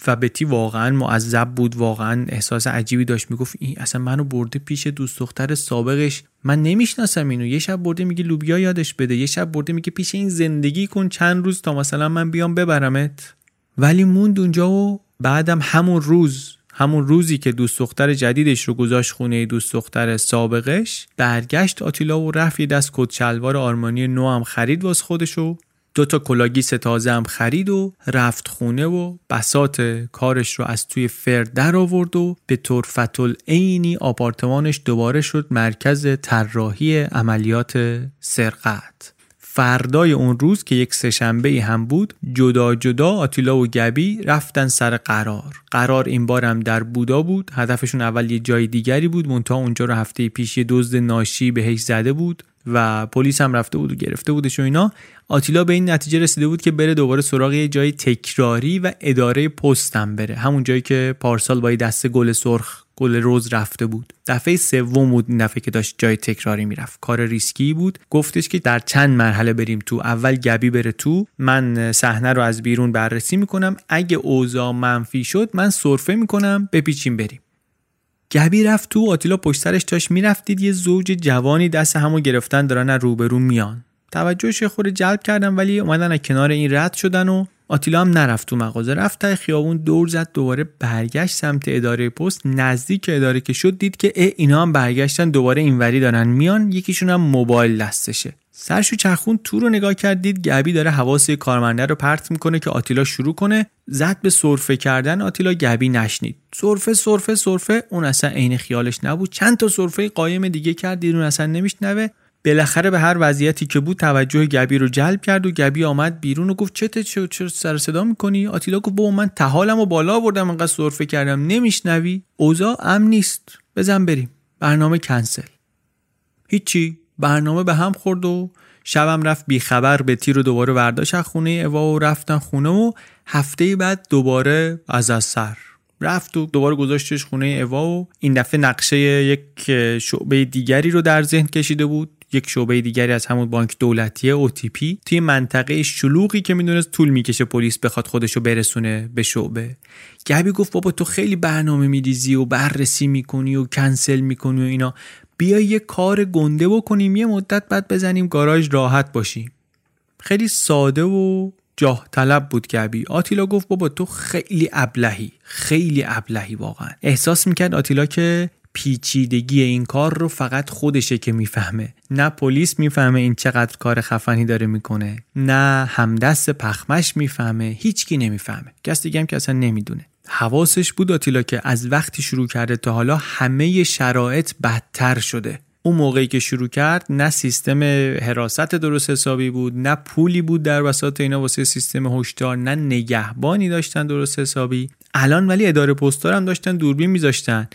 و بتی واقعا معذب بود. واقعا احساس عجیبی داشت. می‌گفت این اصلا منو برده پیش دوست دختر سابقش. من نمی‌شناسم اینو. یه شب برده میگه لوبیا یادش بده. یه شب برده میگه پیش این زندگی کن چند روز تا مثلا من بیام ببرمت. ولی موند اونجا و بعدم همون روز همون روزی که دوست دختر جدیدش رو گذاشت خونه دوست دختر سابقش برگشت آتیلا و رفت یه دست کت شلوار آرمانی نو هم خرید واسه خودشو دو تا کلاه‌گیس تازه هم خرید و رفت خونه و بساط کارش رو از توی فر در آورد و به طور رأی‌العینی آپارتمانش دوباره شد مرکز طراحی عملیات سرقت. فردای اون روز که یک سهشنبه هم بود جدا جدا آتیلا و گبی رفتن سر قرار. قرار این بارم در بودا بود. هدفشون اول یه جای دیگری بود منتها اونجا رو هفته پیش یه دزد ناشی بهش زده بود و پلیس هم رفته بود و گرفته بودش و اینا. آتیلا به این نتیجه رسیده بود که بره دوباره سراغ یه جای تکراری و اداره پست هم بره. همون جایی که پارسال با دست گل سرخ گل روز رفته بود. دفعه سوم بود این دفعه که داشت جای تکراری می‌رفت. کار ریسکی بود. گفتش که در چند مرحله بریم تو. اول گبی بره تو. من صحنه رو از بیرون بررسی می‌کنم. اگه اوضاع منفی شد من سرفه می‌کنم. بپیچیم بریم. گبی رفت تو. آتیلا پشت سرش داشت می‌رفتید. یه زوج جوانی دست همو گرفتن دارن روبرو میان. توجهش خود جلب کردن ولی اومدن از کنار این رد شدن و آتیلا هم نرفت تو مغازه رفت تا خیابون دور زد دوباره برگشت سمت اداره پست. نزدیک اداره که شد دید که اه اینا هم برگشتن دوباره اینوری دارن. میان یکیشون هم موبایل دستشه. سرشو چرخون تو رو نگاه کرد دید گبی داره حواس کارمنده رو پرت می‌کنه که آتیلا شروع کنه. زد به سرفه کردن آتیلا گبی نشنید. سرفه سرفه سرفه اون اصلا عین خیالش نبود. چند تا سرفه قایم دیگه کرد دید اون اصلا نمیشنوه. بالاخره به هر وضعیتی که بود توجه گبی رو جلب کرد و گبی آمد بیرون و گفت چته چه چرا سر صدا می‌کنی؟ آتیلا گفت با من تحالم و بالا آوردم انقدر سرفه کردم. نمیشنوی؟ اوضاع امن نیست. بزن بریم. برنامه کنسل. هیچی. برنامه به هم خورد و شبم رفت بیخبر به تیر رو دوباره برداشت از خونه اوا و رفتن خونه و هفته بعد دوباره از از سر رفت و دوباره گذاشتش خونه اوا و این دفعه نقشه یک شعبه دیگری رو در ذهن کشیده بود. یک شعبه دیگری از همون بانک دولتی OTP توی منطقه شلوغی که می‌دونست طول می‌کشه پلیس بخواد خودشو برسونه به شعبه. گبی گفت بابا تو خیلی برنامه میریزی و بررسی می‌کنی و کنسل می‌کنی و اینا. بیا یه کار گنده بکنیم یه مدت بعد بزنیم گاراژ راحت باشیم. خیلی ساده و جاه طلب بود گبی. آتیلا گفت بابا تو خیلی ابلهی خیلی ابلهی واقعا. احساس می‌کرد آتیلا که پیچیدگی این کار رو فقط خودشه که می‌فهمه. نه پلیس می‌فهمه این چقدر کار خفنی داره می‌کنه. نه همدست پخمش می‌فهمه. هیچکی نمی‌فهمه. کس دیگه هم که اصلا نمی‌دونه. حواسش بود آتیلا که از وقتی شروع کرده تا حالا همه شرایط بدتر شده. اون موقعی که شروع کرد نه سیستم حراست درست حسابی بود نه پولی بود در وسط اینا واسه سیستم هشدار نه نگهبانی داشتن درست حسابی. الان ولی اداره پستار هم داشتن دوربین میذاشتن.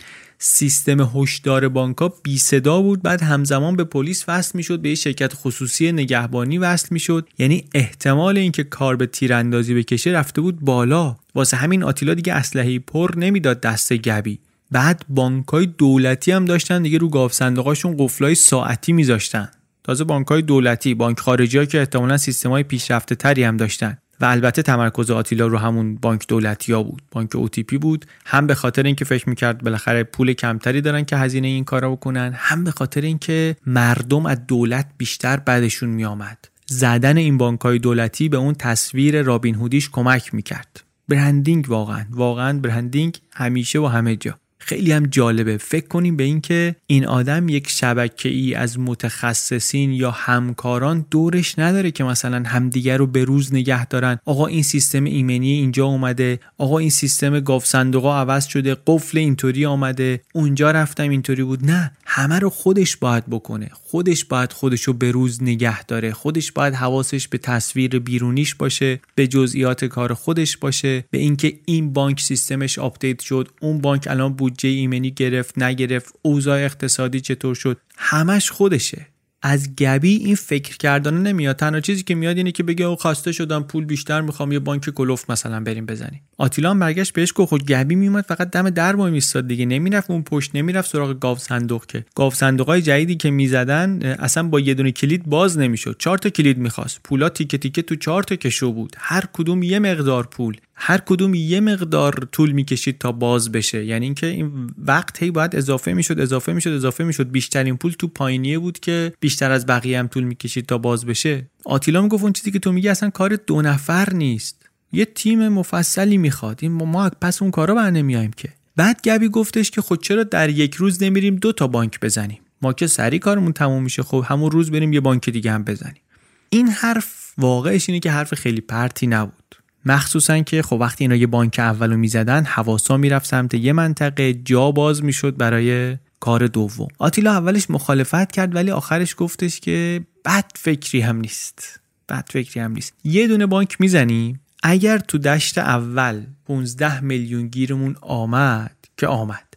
سیستم هشدار بانکا بی صدا بود. بعد همزمان به پلیس وصل می‌شد به شرکت خصوصی نگهبانی وصل می‌شد. یعنی احتمال اینکه کار به تیراندازی بکشه رفته بود بالا. واسه همین آتیلا دیگه اسلحه پر نمی‌داد دست گبی. بعد بانکای دولتی هم داشتن دیگه رو گاوصندوقاشون قفلای ساعتی میذاشتن. تازه بانکای دولتی بانک خارجی ها که احتمالا سیستمای پیشرفته تری هم داشتن. و البته تمرکز آتیلا رو همون بانک دولتی ها بود. بانک اوتیپی بود. هم به خاطر اینکه فکر می‌کرد بالاخره پول کمتری دارن که هزینه این کارا بکنن هم به خاطر اینکه مردم از دولت بیشتر بدشون میآمد. زدن این بانک های دولتی به اون تصویر رابین هودیش کمک می‌کرد. branding واقعا واقعا branding همیشه و همه جا. خیلی هم جالبه. فکر کنیم به اینکه این آدم یک شبکه ای از متخصصین یا همکاران دورش نداره که مثلا همدیگر رو به روز نگه دارن. آقا این سیستم ایمنی اینجا اومده. آقا این سیستم گاوصندوقا عوض شده. قفل اینطوری آمده. اونجا رفتم اینطوری بود. نه همه رو خودش باید بکنه. خودش باید خودش رو به روز نگه داره. خودش باید حواسش به تصویر بیرونیش باشه به جزئیات کار خودش باشه. به اینکه این بانک سیستمش update شد. اون بانک الان بودجه ایمنی گرفت نگرفت اوضاع اقتصادی چطور شد؟ همش خودشه. از گبی این فکر کردن نمیاد. تنها چیزی که میاد اینه که بگه او خواسته شدم پول بیشتر می‌خوام یه بانک کلوف مثلا بریم بزنیم. آتیلا هم برگشت بهش گفت خود خب گبی میومد فقط دم در وای میستاد دیگه. نمی‌رفت اون پشت نمی‌رفت سراغ گاو صندوق که. گاو صندوقای جدیدی که می‌زدن اصلا با یه دونه کلید باز نمی‌شد. چهار تا کلید می‌خواست. پولا تیکه تیکه تو چهار تا کشو بود. هر کدوم یه مقدار پول. هر کدوم یه مقدار طول می‌کشید تا باز بشه. یعنی اینکه این وقت هی باید اضافه می‌شد اضافه می‌شد اضافه می‌شد. بیشترین پول تو پایینیه بود که بیشتر از بقیه هم طول می‌کشید تا باز بشه. آتیلا می‌گفت اون چیزی که تو میگی اصلا کار دو نفر نیست. یه تیم مفصلی می‌خواد. این ما پس اون کارا بر نمیایم که. بعد گبی گفتش که خود خب چرا در یک روز نمیریم دو تا بانک بزنیم؟ ما که سری کارمون تموم میشه. خب همون روز بریم یه بانک دیگه هم بزنیم. این حرف واقعش اینه که حرف خیلی پرتی نبود. مخصوصا که خب وقتی اینا یه بانک اولو می‌زدن حواسا می‌رفت سمت یه منطقه جا باز می‌شد برای کار دوم. آتیلا اولش مخالفت کرد ولی آخرش گفتش که بد فکری هم نیست. بد فکری هم نیست. یه دونه بانک می‌زنیم اگر تو دشت اول 15 میلیون گیرمون آمد که آمد.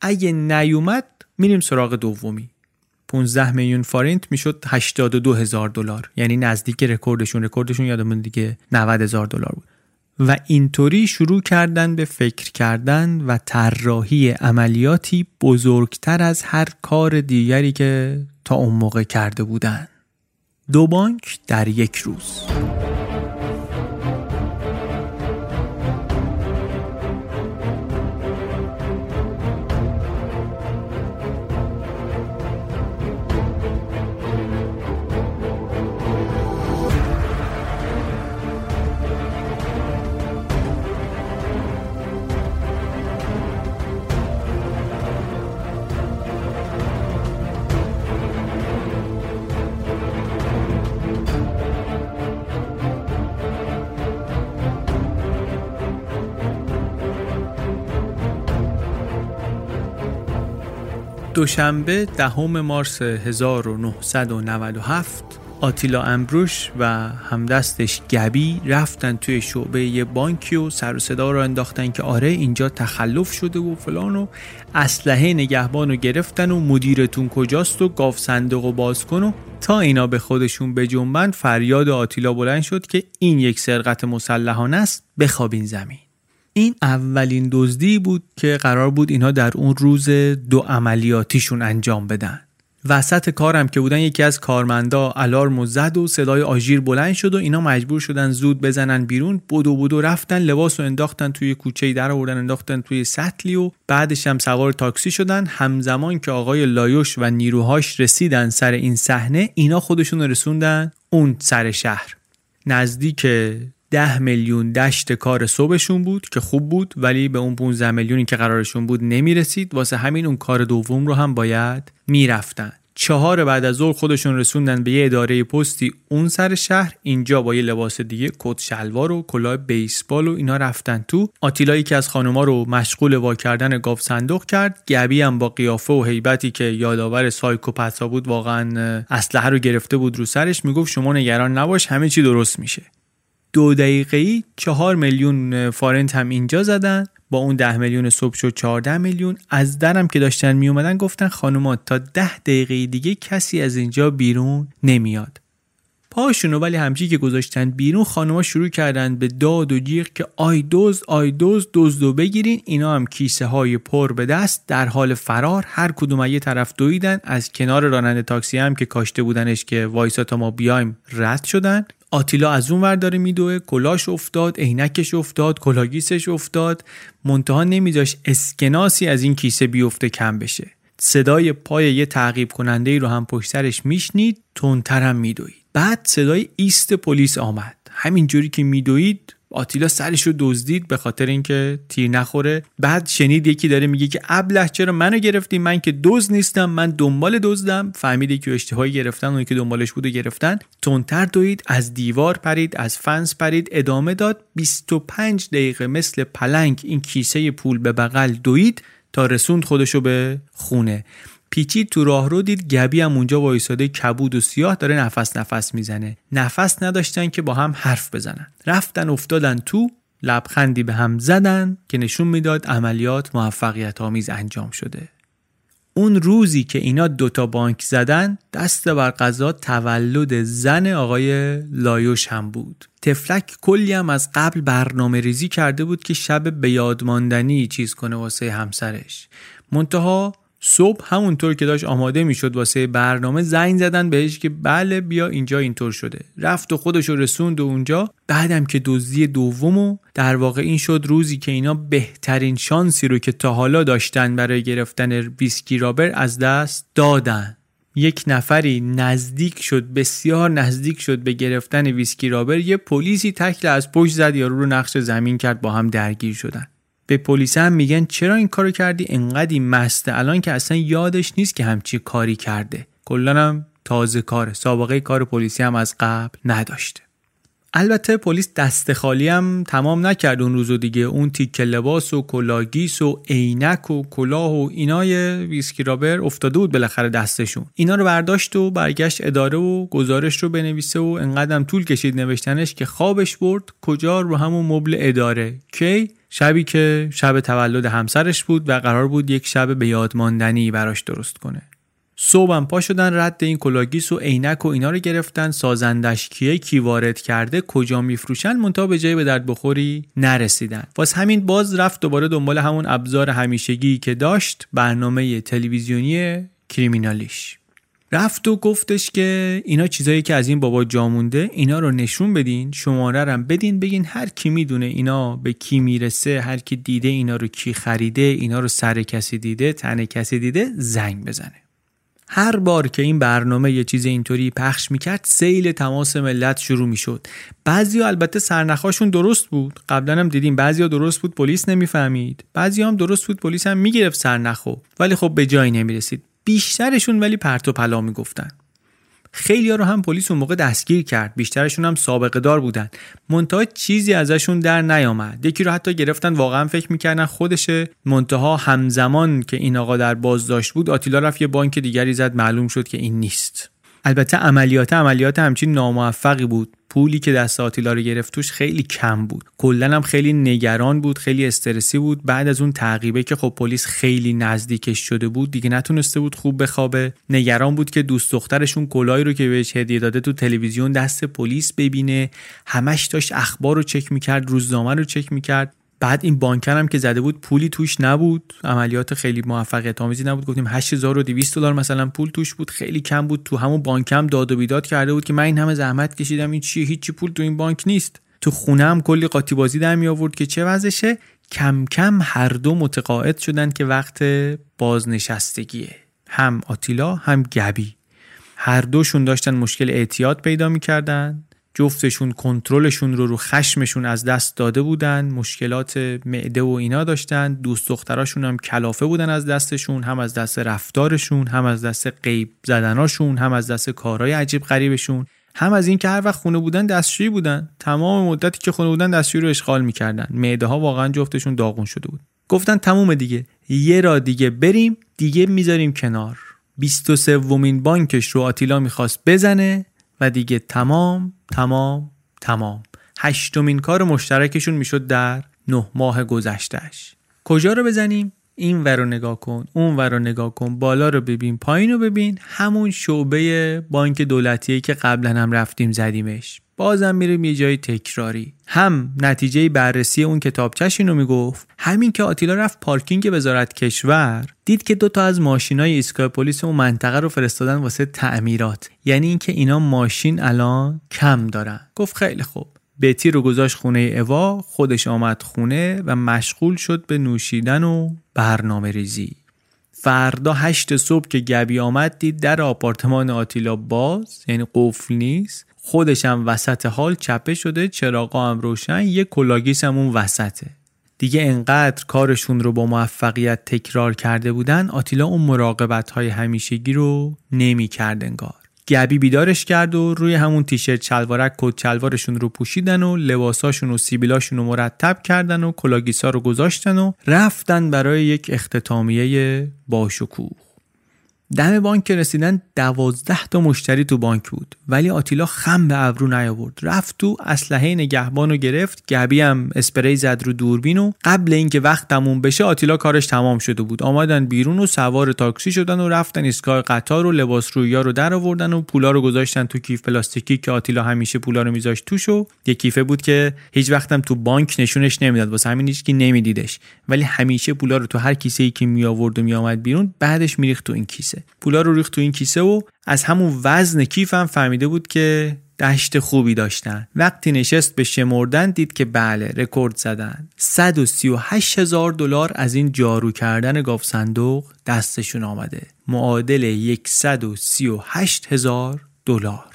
اگه نیومد میریم سراغ دومی. 15 میلیون فارنت می‌شد 82 هزار دلار. یعنی نزدیک رکوردشون. رکوردشون یادمون دیگه 90 هزار دلار بود. و اینطوری شروع کردن به فکر کردن و طراحی عملیاتی بزرگتر از هر کار دیگری که تا اون موقع کرده بودن. دو بانک در یک روز. دوشنبه دهم مارس 1997 آتیلا امبروش و همدستش گبی رفتن توی شعبه یه بانکی و سر و صدا رو انداختن که آره اینجا تخلف شده و فلان و اسلحه نگهبان رو گرفتن و مدیرتون کجاست و گاف صندوق و باز کن و تا اینا به خودشون به جنبن فریاد آتیلا بلند شد که این یک سرقت مسلحانه است بخوابین زمین. این اولین دزدی بود که قرار بود اینها در اون روز دو عملیاتیشون انجام بدن. وسط کارم که بودن یکی از کارمندا الارم و زد و صدای آژیر بلند شد و اینا مجبور شدن زود بزنن بیرون. بدو بدو رفتن لباس رو انداختن توی کوچه در آوردن انداختن توی سطلی و بعدش هم سوار تاکسی شدن. همزمان که آقای لایوش و نیروهاش رسیدن سر این صحنه اینا خودشون رسوندن اون سر شهر. نزدیک ده میلیون دشت کار صبحشون بود که خوب بود ولی به اون 15 میلیونی که قرارشون بود نمی‌رسید. واسه همین اون کار دوم رو هم باید می‌رفتن. چهار بعد از ظهر خودشون رسوندن به یه اداره پستی اون سر شهر اینجا با یه لباس دیگه کت شلوار و کلاه بیسبال و اینا رفتن تو. آتیلایی که از خانوما رو مشغول وا کردن گاف صندوق کرد. گبی هم با قیافه و هیبتی که یادآور سایکوپتا بود واقعا اسلحه رو گرفته بود رو سرش. می‌گفت شما نگران نباش همه چی درست میشه. دو دقیقه ای چهار میلیون فارنت هم اینجا زدن. با اون ده میلیون صبح شد 14 میلیون. از درم که داشتن می اومدن گفتن خانوما تا ده دقیقه دیگه کسی از اینجا بیرون نمیاد. پاشونو ولی همچی که گذاشتن بیرون خانوما شروع کردن به داد و جیغ که آی دوز آی دوز دزدو بگیرین. اینا هم کیسه های پر به دست. در حال فرار هر کدوم یه طرف دویدن. از کنار راننده تاکسی هم که کاشته بودنش که وایسا تا ما بیایم رد شدن. آتیلا از اون ور داره میدوه. کلاش افتاد عینکش افتاد کلاه‌گیسش افتاد. منتها نمیذاشت اسکناسی از این کیسه بیفته کم بشه. صدای پای یه تعقیب کننده ای رو هم پشت سرش میشنید. تندتر هم میدوید. بعد صدای ایست پلیس آمد. همینجوری که میدوید آتیلا سرش رو دزدید به خاطر اینکه تیر نخوره. بعد شنید یکی داره میگه که ابله چرا منو گرفتی؟ من که دزد نیستم من دنبال دزدم. فهمید که اشتباهی گرفتن اونی که دنبالش بود گرفتن. تندتر دوید از دیوار پرید از فنس پرید. ادامه داد 25 دقیقه مثل پلنگ این کیسه پول به بغل دوید تا رسوند خودشو به خونه. پیچید تو راهرو دید گبی هم اونجا وایساده کبود و سیاه داره نفس نفس می‌زنه. نفس نداشتن که با هم حرف بزنن. رفتن افتادن تو لبخندی به هم زدن که نشون می‌داد عملیات موفقیت آمیز انجام شده. اون روزی که اینا دوتا بانک زدن دست بر قضا تولد زن آقای لایوش هم بود. تفلک کلی هم از قبل برنامه ریزی کرده بود که شب به یادماندنی چیز کنه واسه همسرش. منتها صبح همونطور که داشت آماده می‌شد واسه برنامه زنگ زدن بهش که بله بیا اینجا اینطور شده. رفت و خودش رو رسوند و اونجا. بعدم که دزدی دومو در واقع این شد روزی که اینا بهترین شانسی رو که تا حالا داشتن برای گرفتن ویسکی رابر از دست دادن. یک نفری نزدیک شد بسیار نزدیک شد به گرفتن ویسکی رابر. یه پلیسی تکل از پشت زد یارو رو نقش زمین کرد با هم درگیر شدن. به پلیس هم میگن چرا این کارو کردی؟ انقدی مسته الان که اصلا یادش نیست که همچی کاری کرده. کلا هم تازه کاره. سابقه کار پلیسی هم از قبل نداشته. البته پلیس دست خالی هم تمام نکرد اون روز و دیگه. اون تیکه لباس و کلاه‌گیس و عینک و کلاه و اینای ویسکی رابر افتاده بود بالاخره دستشون. اینا رو برداشت و برگشت اداره و گزارش رو بنویسه و انقدرم طول کشید نوشتنش که خوابش برد. کجا؟ رو همون مبل اداره. کی؟ شبی که شب تولد همسرش بود و قرار بود یک شب به یادماندنی براش درست کنه. صبحم پا شدن رد این کلاگیس و عینک و اینا رو گرفتن. سازندش کیه کی وارد کرده کجا میفروشن منتها به جای به درد بخوری نرسیدن. واس همین باز رفت دوباره دنبال همون ابزار همیشگی که داشت برنامه تلویزیونی کریمینالیش. رفت و گفتش که اینا چیزایی که از این بابا جا مونده اینا رو نشون بدین شماره رم بدین بگین هر کی می‌دونه اینا به کی می‌رسه هر کی دیده اینا رو کی خریده اینا رو سر کسی دیده تن کسی دیده زنگ بزنه. هر بار که این برنامه یه چیز اینطوری پخش می‌کرد سیل تماس ملت شروع می‌شد. بعضی البته سرنخاشون درست بود. قبلا هم دیدیم بعضی درست بود پلیس نمی‌فهمید. بعضی هم درست بود پلیس هم می‌گرفت سرنخو. ولی خب به جایی نمی‌رسید. بیشترشون ولی پرت و پلا می‌گفتن. خیلی ها رو هم پلیس اون موقع دستگیر کرد. بیشترشون هم سابقه دار بودن. منتها چیزی ازشون در نیامد. یکی رو حتی گرفتن واقعا فکر می‌کردن خودشه. منتها همزمان که این آقا در بازداشت بود آتیلا رفت یه بانک دیگری زد. معلوم شد که این نیست. البته عملیات عملیات همچین ناموفقی بود. پولی که دست آتیلا رو گرفت توش خیلی کم بود. کلا هم خیلی نگران بود خیلی استرسی بود. بعد از اون تعقیبه که خب پلیس خیلی نزدیکش شده بود دیگه نتونسته بود خوب بخوابه. نگران بود که دوست دخترشون کلایی رو که بهش هدیه داده تو تلویزیون دست پلیس ببینه. همش داشت اخبار رو چک می‌کرد روزنامه رو چک می‌کرد. بعد این بانکر هم که زده بود پولی توش نبود. عملیات خیلی موفقیت آمیزی نبود. گفتیم 8200 دلار مثلا پول توش بود. خیلی کم بود. تو همون بانک هم داد و بیداد کرده بود که من این همه زحمت کشیدم. این چیه؟ هیچی پول تو این بانک نیست. تو خونه هم کلی قاطی بازی در می آورد که چه وضعشه؟ کم کم هر دو متقاعد شدن که وقت بازنشستگیه. هم آتیلا هم گبی. هر دوشون داشتن مشکل اعتیاد پیدا می‌کردن. جفتشون کنترلشون رو رو خشمشون از دست داده بودن مشکلات معده و اینا داشتن دوست دختراشون هم کلافه بودن از دستشون هم از دست رفتارشون هم از دست قیب زدناشون هم از دست کارهای عجیب غریبشون هم از اینکه هر وقت خونه بودن دستشویی بودن. تمام مدتی که خونه بودن دستشویی رو اشغال می‌کردن. معده ها واقعا جفتشون داغون شده بود. گفتن تموم دیگه. یه را دیگه بریم دیگه می‌ذاریم کنار. 23 ومین بانکش رو آتیلا می‌خواست بزنه. دیگه تمام تمام تمام. هشتمین کار مشترکشون می‌شد در نه ماه گذشتهش کجا رو بزنیم؟ این ور رو نگاه کن اون ور رو نگاه کن بالا رو ببین پایین رو ببین. همون شعبه بانک دولتیه که قبلا هم رفتیم زدیمش. بازم میریم یه جای تکراری. هم نتیجه بررسی اون کتابچش اینو می‌گفت همین که آتیلا رفت پارکینگ وزارت کشور دید که دوتا از ماشینای ایستگاه پلیس اون منطقه رو فرستادن واسه تعمیرات. یعنی اینکه اینا ماشین الان کم دارن. گفت خیلی خوب. بتی رو گذاشت خونه اوا خودش آمد خونه و مشغول شد به نوشیدن و برنامه ریزی. فردا هشت صبح که گبی آمد دید در آپارتمان آتیلا باز یعنی قفل نیست خودش هم وسط هال چپه شده چراغا هم روشن یه کلاگیس هم اون وسطه. دیگه انقدر کارشون رو با موفقیت تکرار کرده بودن آتیلا اون مراقبت های همیشگی رو نمی کرد انگار. گبی بیدارش کرد و روی همون تیشرت چلوارک کت چلوارشون رو پوشیدن و لباساشون و سیبیلاشون رو مرتب کردن و کلاگیسا رو گذاشتن و رفتن برای یک اختتامیه باشکوه. دم بانک رسیدن دوازده تا مشتری تو بانک بود. ولی آتیلا خم به ابرو نیاورد. رفت تو اسلحه نگهبان رو گرفت. گبی هم اسپری زد رو دوربین و قبل اینکه وقت تموم بشه آتیلا کارش تمام شده بود. آمدن بیرون و سوار تاکسی شدن و رفتن ایستگاه قطار و لباس رویا رو در آوردن و پولا رو گذاشتن تو کیف پلاستیکی که آتیلا همیشه پولا رو میذاشت توش و یه کیفه بود که هیچ وقتم تو بانک نشونش نمی‌داد. واسه همین هیچ نمیدیدش. ولی همیشه پولا رو تو هر کیسه ای که می آورد و می آمد بیرون بعدش میریخت تو این کیسه. پولا رو ریخت تو این کیسه و از همون وزن کیفم فهمیده بود که دشت خوبی داشتن. وقتی نشست به شمردن دید که بله رکورد زدن. 138 هزار دلار از این جارو کردن گاف صندوق دستشون آمده. معادل 138 هزار دلار.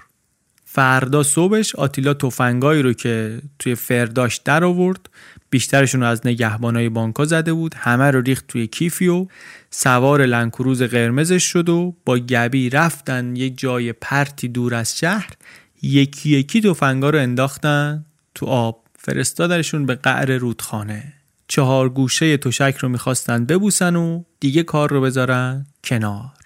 فردا صبحش آتیلا تفنگایی رو که توی فرداش در آورد بیشترشون رو از نگهبانای بانکا زده بود همه رو ریخت توی کیفی و سوار لنکروز قرمزش شد و با گبی رفتن یه جای پرتی دور از شهر یکی یکی تفنگا رو انداختن تو آب. فرستادنشون به قعر رودخانه. چهار گوشه تشک رو می‌خواستن ببوسن و دیگه کار رو بذارن کنار.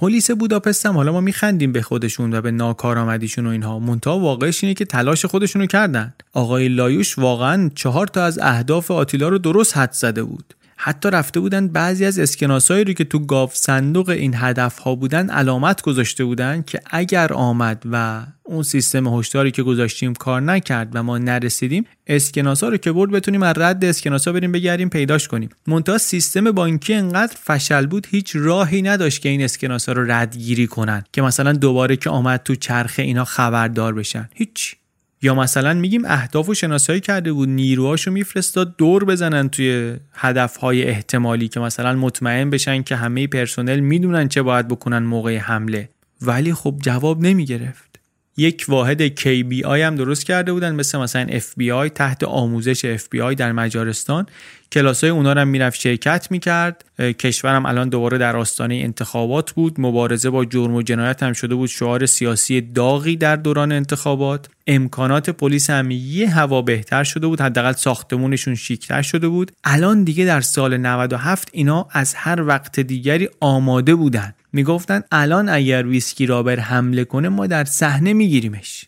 پلیس بوداپست هم حالا ما میخندیم به خودشون و به ناکارآمدیشون و اینها. منتها واقعش اینه که تلاش خودشون رو کردن. آقای لایوش واقعا چهار تا از اهداف آتیلا رو درست حد زده بود. حتی رفته بودن بعضی از اسکناسایی رو که تو گاف صندوق این هدف ها بودن علامت گذاشته بودن که اگر آمد و اون سیستم هشداری که گذاشتیم کار نکرد و ما نرسیدیم اسکناسا رو که برد بتونیم از رد اسکناسا بریم بگردیم پیداش کنیم. منتها سیستم بانکی انقدر فشل بود هیچ راهی نداشت که این اسکناسا رو ردگیری کنن که مثلا دوباره که آمد تو چرخه اینا خبردار بشن. هیچ. یا مثلا میگیم اهداف و شناسایی کرده بود نیروهاشو میفرستاد دور بزنن توی هدفهای احتمالی که مثلا مطمئن بشن که همه پرسنل می‌دونن چه باید بکنن موقع حمله. ولی خب جواب نمی‌گرفت. یک واحد KBI هم درست کرده بودن مثل مثلا FBI تحت آموزش FBI در مجارستان. کلاسای اونا رو هم می‌رفت شرکت می‌کرد. کشورم الان دوباره در آستانه انتخابات بود. مبارزه با جرم و جنایت هم شده بود. شعار سیاسی داغی در دوران انتخابات. امکانات پلیس هم یه هوا بهتر شده بود. حداقل ساختمونشون شیکتر شده بود. الان دیگه در سال 97 اینا از هر وقت دیگری آماده بودن. می‌گفتن الان اگر ویسکی رابر حمله کنه ما در صحنه میگیریمش.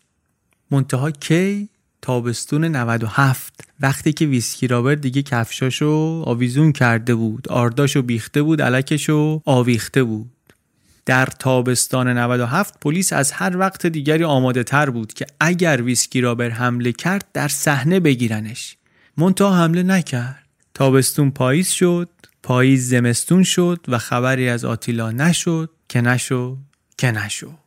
منتها کی؟ تابستون 97 وقتی که Whiskey Robber دیگه کفشاشو آویزون کرده بود آردشو بیخته بود الکشو آویخته بود. در تابستان 97 پلیس از هر وقت دیگری آماده تر بود که اگر Whiskey Robber حمله کرد در صحنه بگیرنش. منتها حمله نکرد. تابستون پاییز شد. پاییز زمستون شد و خبری از آتیلا نشد که نشد که نشد.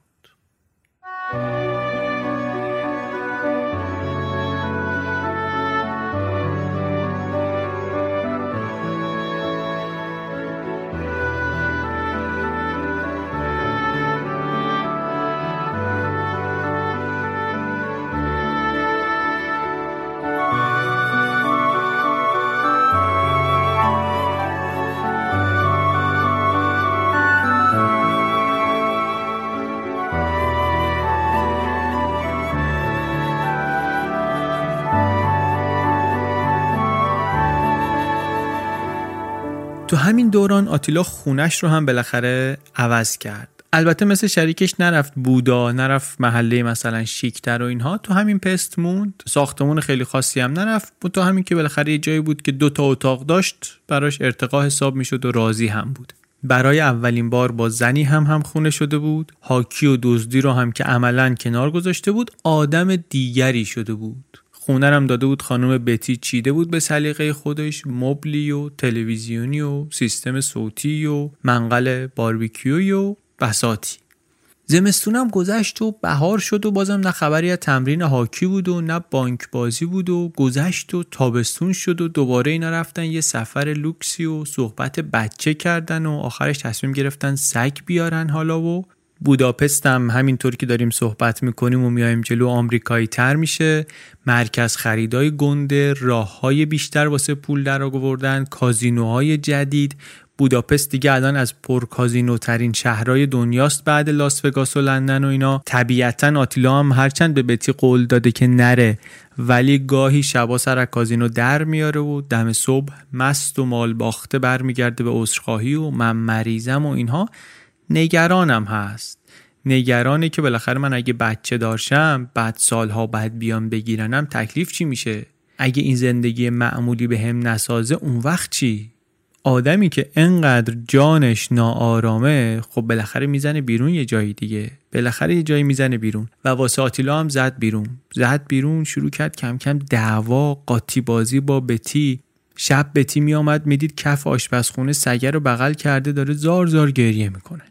تو همین دوران آتیلا خونش رو هم بالاخره عوض کرد. البته مثل شریکش نرفت بودا نرفت محله مثلا شیکتر و اینها. تو همین پست موند. ساختمون خیلی خاصی هم نرفت. بود تو همین که بالاخره یه جایی بود که دو تا اتاق داشت براش ارتقا حساب می‌شد و راضی هم بود. برای اولین بار با زنی هم هم خونه شده بود. هاکی و دزدی رو هم که عملا کنار گذاشته بود آدم دیگری شده بود. خونه هم داده بود خانم بتی چیده بود به سلیقه خودش مبلی و تلویزیونی و سیستم صوتی و منقل باربیکیوی و بساتی. زمستونم گذشت و بهار شد و بازم نه خبری از تمرین هاکی بود و نه بانک بازی بود و گذشت و تابستون شد و دوباره اینا رفتن یه سفر لوکسی و صحبت بچه کردن و آخرش تصمیم گرفتن سگ بیارن حالا و بوداپست هم همینطور که داریم صحبت می‌کنیم و میایم جلو آمریکایی تر میشه. مرکز خریدای گنده راه های بیشتر واسه پول در آوردن کازینوهای جدید. بوداپست دیگه الان از پرکازینو ترین شهرهای دنیاست بعد لاس وگاس و لندن و اینا. طبیعتا آتیلا هم هرچند به بتی قول داده که نره ولی گاهی شبا سر کازینو در میاره و دم صبح مست و مال باخته برمیگرده به عذرخواهی و من مریضم و اینها. نگرانم هست. نگرانه که بالاخره من اگه بچه دارشم بعد سالها بعد بیام بگیرنم تکلیف چی میشه؟ اگه این زندگی معمولی به هم نسازه اون وقت چی؟ آدمی که انقدر جانش ناآرامه خب بالاخره می‌زنه بیرون یه جایی دیگه. بالاخره یه جایی می‌زنه بیرون. و واسه آتیلا هم زد بیرون. زد بیرون شروع کرد کم کم دعوا قاطی بازی با بتی. شب بتی میآمد می‌دید کف آشپزخونه سگه رو بغل کرده داره زار زار گریه می‌کنه.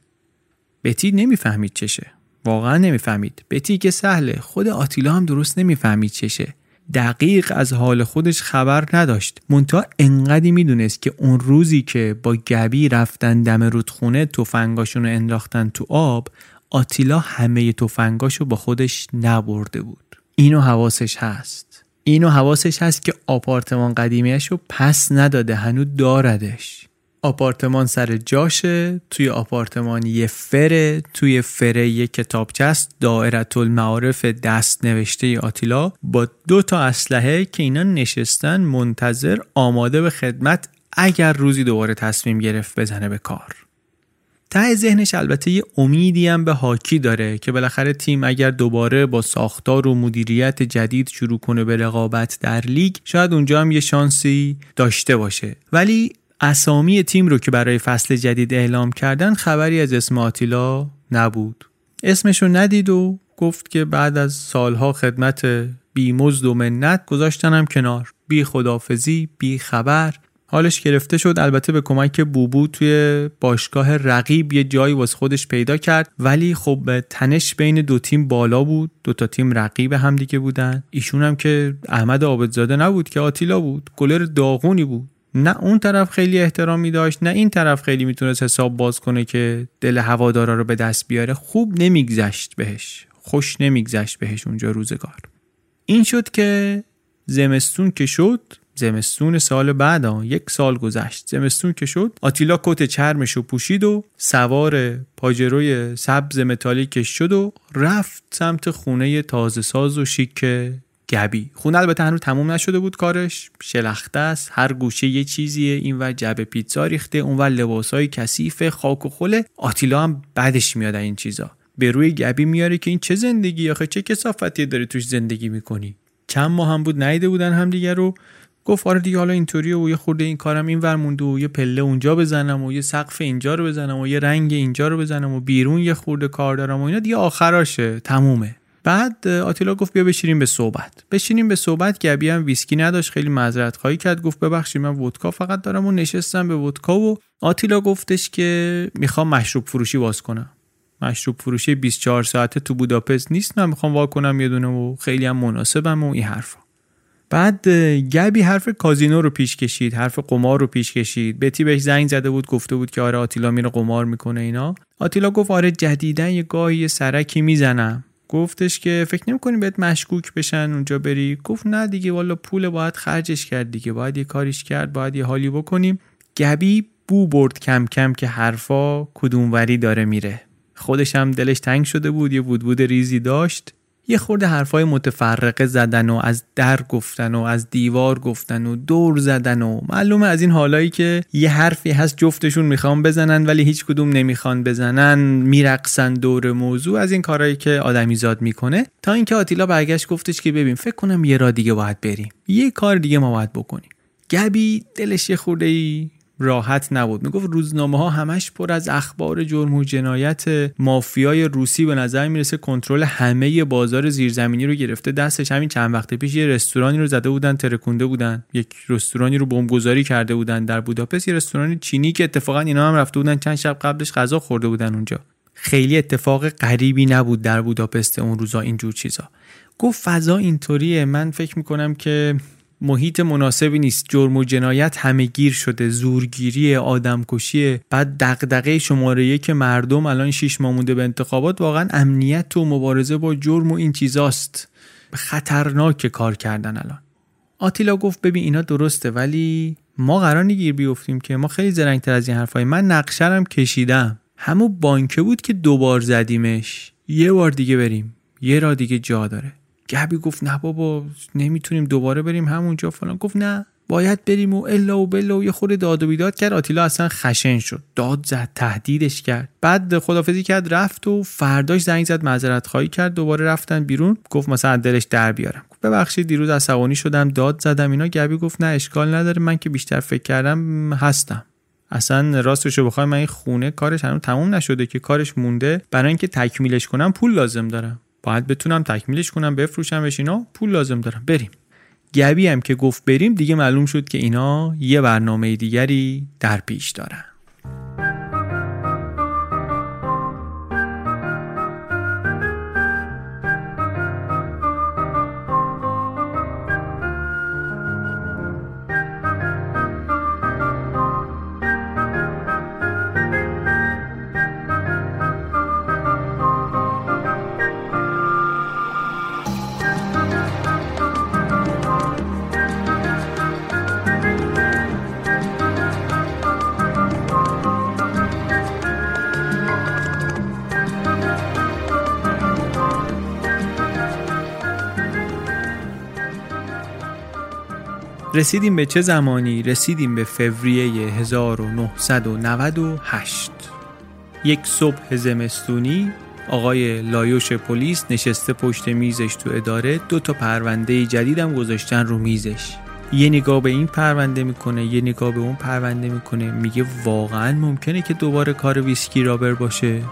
بتی نمی‌فهمید چشه. واقعا نمی‌فهمید. بتی که سهله. خود آتیلا هم درست نمی‌فهمید چشه. دقیق از حال خودش خبر نداشت. مونتا انقدی می‌دونست که اون روزی که با گبی رفتن دم رودخونه تفنگاشون رو انداختن تو آب آتیلا همه تفنگاشو با خودش نبرده بود. اینو حواسش هست. اینو حواسش هست که آپارتمان قدیمیش پس نداده هنو داردش. آپارتمان سر جاشه توی آپارتمان یه فره توی فره یه کتابچه است دائرت المعارف دست نوشته آتیلا با دو تا اسلحه که اینا نشستن منتظر آماده به خدمت اگر روزی دوباره تصمیم گرفت بزنه به کار. ته ذهنش البته یه امیدی هم به هاکی داره که بالاخره تیم اگر دوباره با ساختار و مدیریت جدید شروع کنه به رقابت در لیگ شاید اونجا هم یه شانسی داشته باشه. ولی اسامی تیم رو که برای فصل جدید اعلام کردن خبری از اسم آتیلا نبود. اسمش رو ندید و گفت که بعد از سالها خدمت بی مزد و منت گذاشتنم کنار. بی خدافزی بی خبر. حالش گرفته شد. البته به کمک بوبو توی باشگاه رقیب یه جایی واسه خودش پیدا کرد. ولی خب تنش بین دو تیم بالا بود. دو تا تیم رقیب هم دیگه بودن. ایشون هم که احمد عابدزاده نبود که آتیلا بود. گلر داغونی بود. نه اون طرف خیلی احترامی داشت نه این طرف خیلی می‌تونست حساب باز کنه که دل هوادارا رو به دست بیاره. خوب نمیگذشت بهش. خوش نمیگذشت بهش اونجا روزگار. این شد که زمستون که شد زمستون سال بعد یک سال گذشت. زمستون که شد آتیلا کت چرمش رو پوشید و سوار پاجروی سبز متالیکش شد و رفت سمت خونه تازه ساز و شیک گبی. خونه البته هنوز تموم نشده بود کارش. شلخته است. هر گوشه یه چیزیه. این و جب پیتزا ریخته اون و لباسای کثیف خاک و خله. آتیلا هم بعدش میاد این چیزا. به روی گبی میاره که این چه زندگی؟ آخه چه کسافتی داری توش زندگی می‌کنی؟ چند ماه هم بود نیده بودن هم دیگه رو. گفت آره دیگه حالا اینطوریه و یه خورده این کارم این ور مونده و یه پله اونجا بزنم و یه سقف اینجا رو بزنم و یه رنگ اینجا رو بزنم و بیرون یه خورده کار دارم و اینا. دیگه آخراشه. تمومه. بعد آتیلا گفت بیا بشینیم به صحبت. بشینیم به صحبت. گبی هم ویسکی نداشت. خیلی معذرت خواهی کرد. گفت ببخشید من ودکا فقط دارم و نشستم به ودکا و آتیلا گفتش که می‌خوام مشروب فروشی باز کنم. مشروب فروشی 24 ساعته تو بوداپست نیست. من می‌خوام وا کنم یه دونه و خیلی هم مناسبم و این حرفا. بعد گبی حرف کازینو رو پیش کشید. حرف قمار رو پیش کشید. بتی بهش زنگ زده بود. گفته بود که آره آتیلا میره قمار می‌کنه اینا. آتیلا گفت آره جدیدن یه گاهی سرکی می‌زنم. گفتش که فکر نمی‌کنی بهت مشکوک بشن اونجا بری؟ گفت نه دیگه والا پول باید خرجش کرد دیگه باید یه کاریش کرد باید یه حالی بکنیم. گبی بو برد کم کم که حرفا کدوموری داره میره. خودش هم دلش تنگ شده بود یه بود بود ریزی داشت. یه خورده حرفای متفرقه زدن و از در گفتن و از دیوار گفتن و دور زدن و معلومه از این حالایی که یه حرفی هست جفتشون می‌خوان بزنن ولی هیچ کدوم نمی‌خوان بزنن میرقصن دور موضوع از این کارهایی که آدمیزاد می‌کنه. تا اینکه آتیلا برگشت گفتش که ببین فکر کنم یه را دیگه باید بریم. یه کار دیگه ما باید بکنیم. گبی دلش یه خورده ای راحت نبود. می‌گفت روزنامه ها همش پر از اخبار جرم و جنایت مافیای روسی به نظر می‌رسه کنترل همه بازار زیرزمینی رو گرفته. دستش همین چند وقت پیش یه رستورانی رو زده بودن ترکونده بودن. یک رستورانی رو بمبگذاری کرده بودن در بوداپست. یه رستوران چینی که اتفاقا اینا هم رفته بودن. چند شب قبلش غذا خورده بودن اونجا. خیلی اتفاق غریبی نبود در بوداپست اون روزا اینجور چیزا. گفت فضا اینطوریه. من فکر می‌کنم که محیط مناسبی نیست. جرم و جنایت همه گیر شده. زورگیری آدمکشی بعد دغدغه شماره یک مردم الان شیش ماه مونده به انتخابات. واقعا امنیت و مبارزه با جرم و این چیزاست. خطرناک کار کردن الان. آتیلا گفت ببین اینا درسته ولی ما قرار نگیر بیفتیم که. ما خیلی زرنگتر از این حرفای. من نقشرم کشیدم. همون بانکه بود که دوبار زدیمش. یه بار دیگه بریم. یه را دیگه جا داره. گبی گفت نه بابا نمی‌تونیم دوباره بریم همونجا فلان. گفت نه باید بریم و الا و بلا و یه خورده داد و بیداد کرد. آتیلا اصلا خشن شد. داد زد تهدیدش کرد. بعد خدافزی کرد رفت و فرداش زنگ زد معذرت خواهی کرد. دوباره رفتن بیرون. گفت مثلا دلش در بیارم. ببخشید دیروز عصبانی شدم داد زدم اینا. گبی گفت نه اشکال نداره. من که بیشتر فکر کردم هستم. اصلا راستشو بخوای من این خونه کارش هنوز تموم نشده که کارش مونده. برای اینکه تکمیلش کنم پول لازم دارم. باید بتونم تکمیلش کنم بفروشمش اینا. پول لازم دارم. بریم. گبی هم که گفت بریم دیگه معلوم شد که اینا یه برنامه دیگری در پیش دارن. رسیدیم به چه زمانی؟ رسیدیم به فوریه 1998 یک صبح زمستونی آقای لایوش پلیس نشسته پشت میزش تو اداره دو تا پرونده جدیدم گذاشتن رو میزش. یه نگاه به این پرونده می‌کنه یه نگاه به اون پرونده می‌کنه میگه واقعا ممکنه که دوباره کار Whiskey Robber باشه؟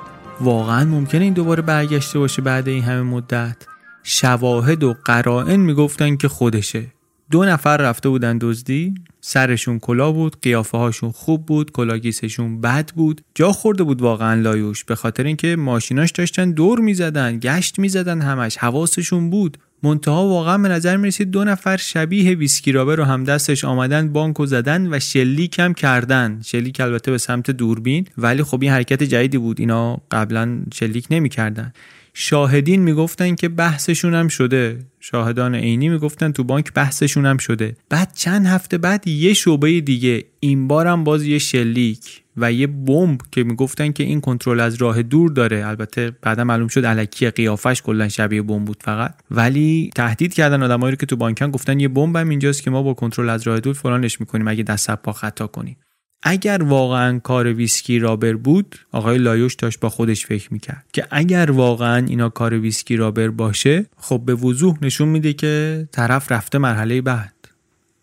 واقعا ممکنه این دوباره برگشته باشه بعد این همه مدت؟ شواهد و قرائن می‌گفتن که خودشه. دو نفر رفته بودن دزدی. سرشون کلاه بود قیافه هاشون خوب بود کلاگیسشون بد بود. جا خورده بود واقعا لایوش. به خاطر اینکه ماشیناش داشتن دور می‌زدن گشت می‌زدن همش. حواسشون بود. منتها واقعا به نظر می‌رسید دو نفر شبیه Whiskey Robber و هم دستش آمدن بانک و زدن و شلیک هم کردن. شلیک البته به سمت دوربین. ولی خب این حرکت جدیدی بود. اینا قبلا شلیک نمی‌کردن. شاهدین می‌گفتن که بحثشون هم شده. شاهدان عینی می‌گفتن تو بانک بحثشون هم شده. بعد چند هفته بعد یه شعبه دیگه این بارم باز یه شلیک و یه بمب که می‌گفتن که این کنترل از راه دور داره. البته بعدا معلوم شد الکی قیافش کلا شبیه بمب بود فقط. ولی تهدید کردن آدمایی رو که تو بانکن گفتن یه بمب هم اینجاست که ما با کنترل از راه دور فلانش می‌کنیم. اگه دست از پا خطا کنین اگر واقعا کار Whiskey Robber بود آقای لایوش داشت با خودش فکر می‌کرد که اگر واقعا اینا کار Whiskey Robber باشه خب به وضوح نشون میده که طرف رفته مرحله بعد.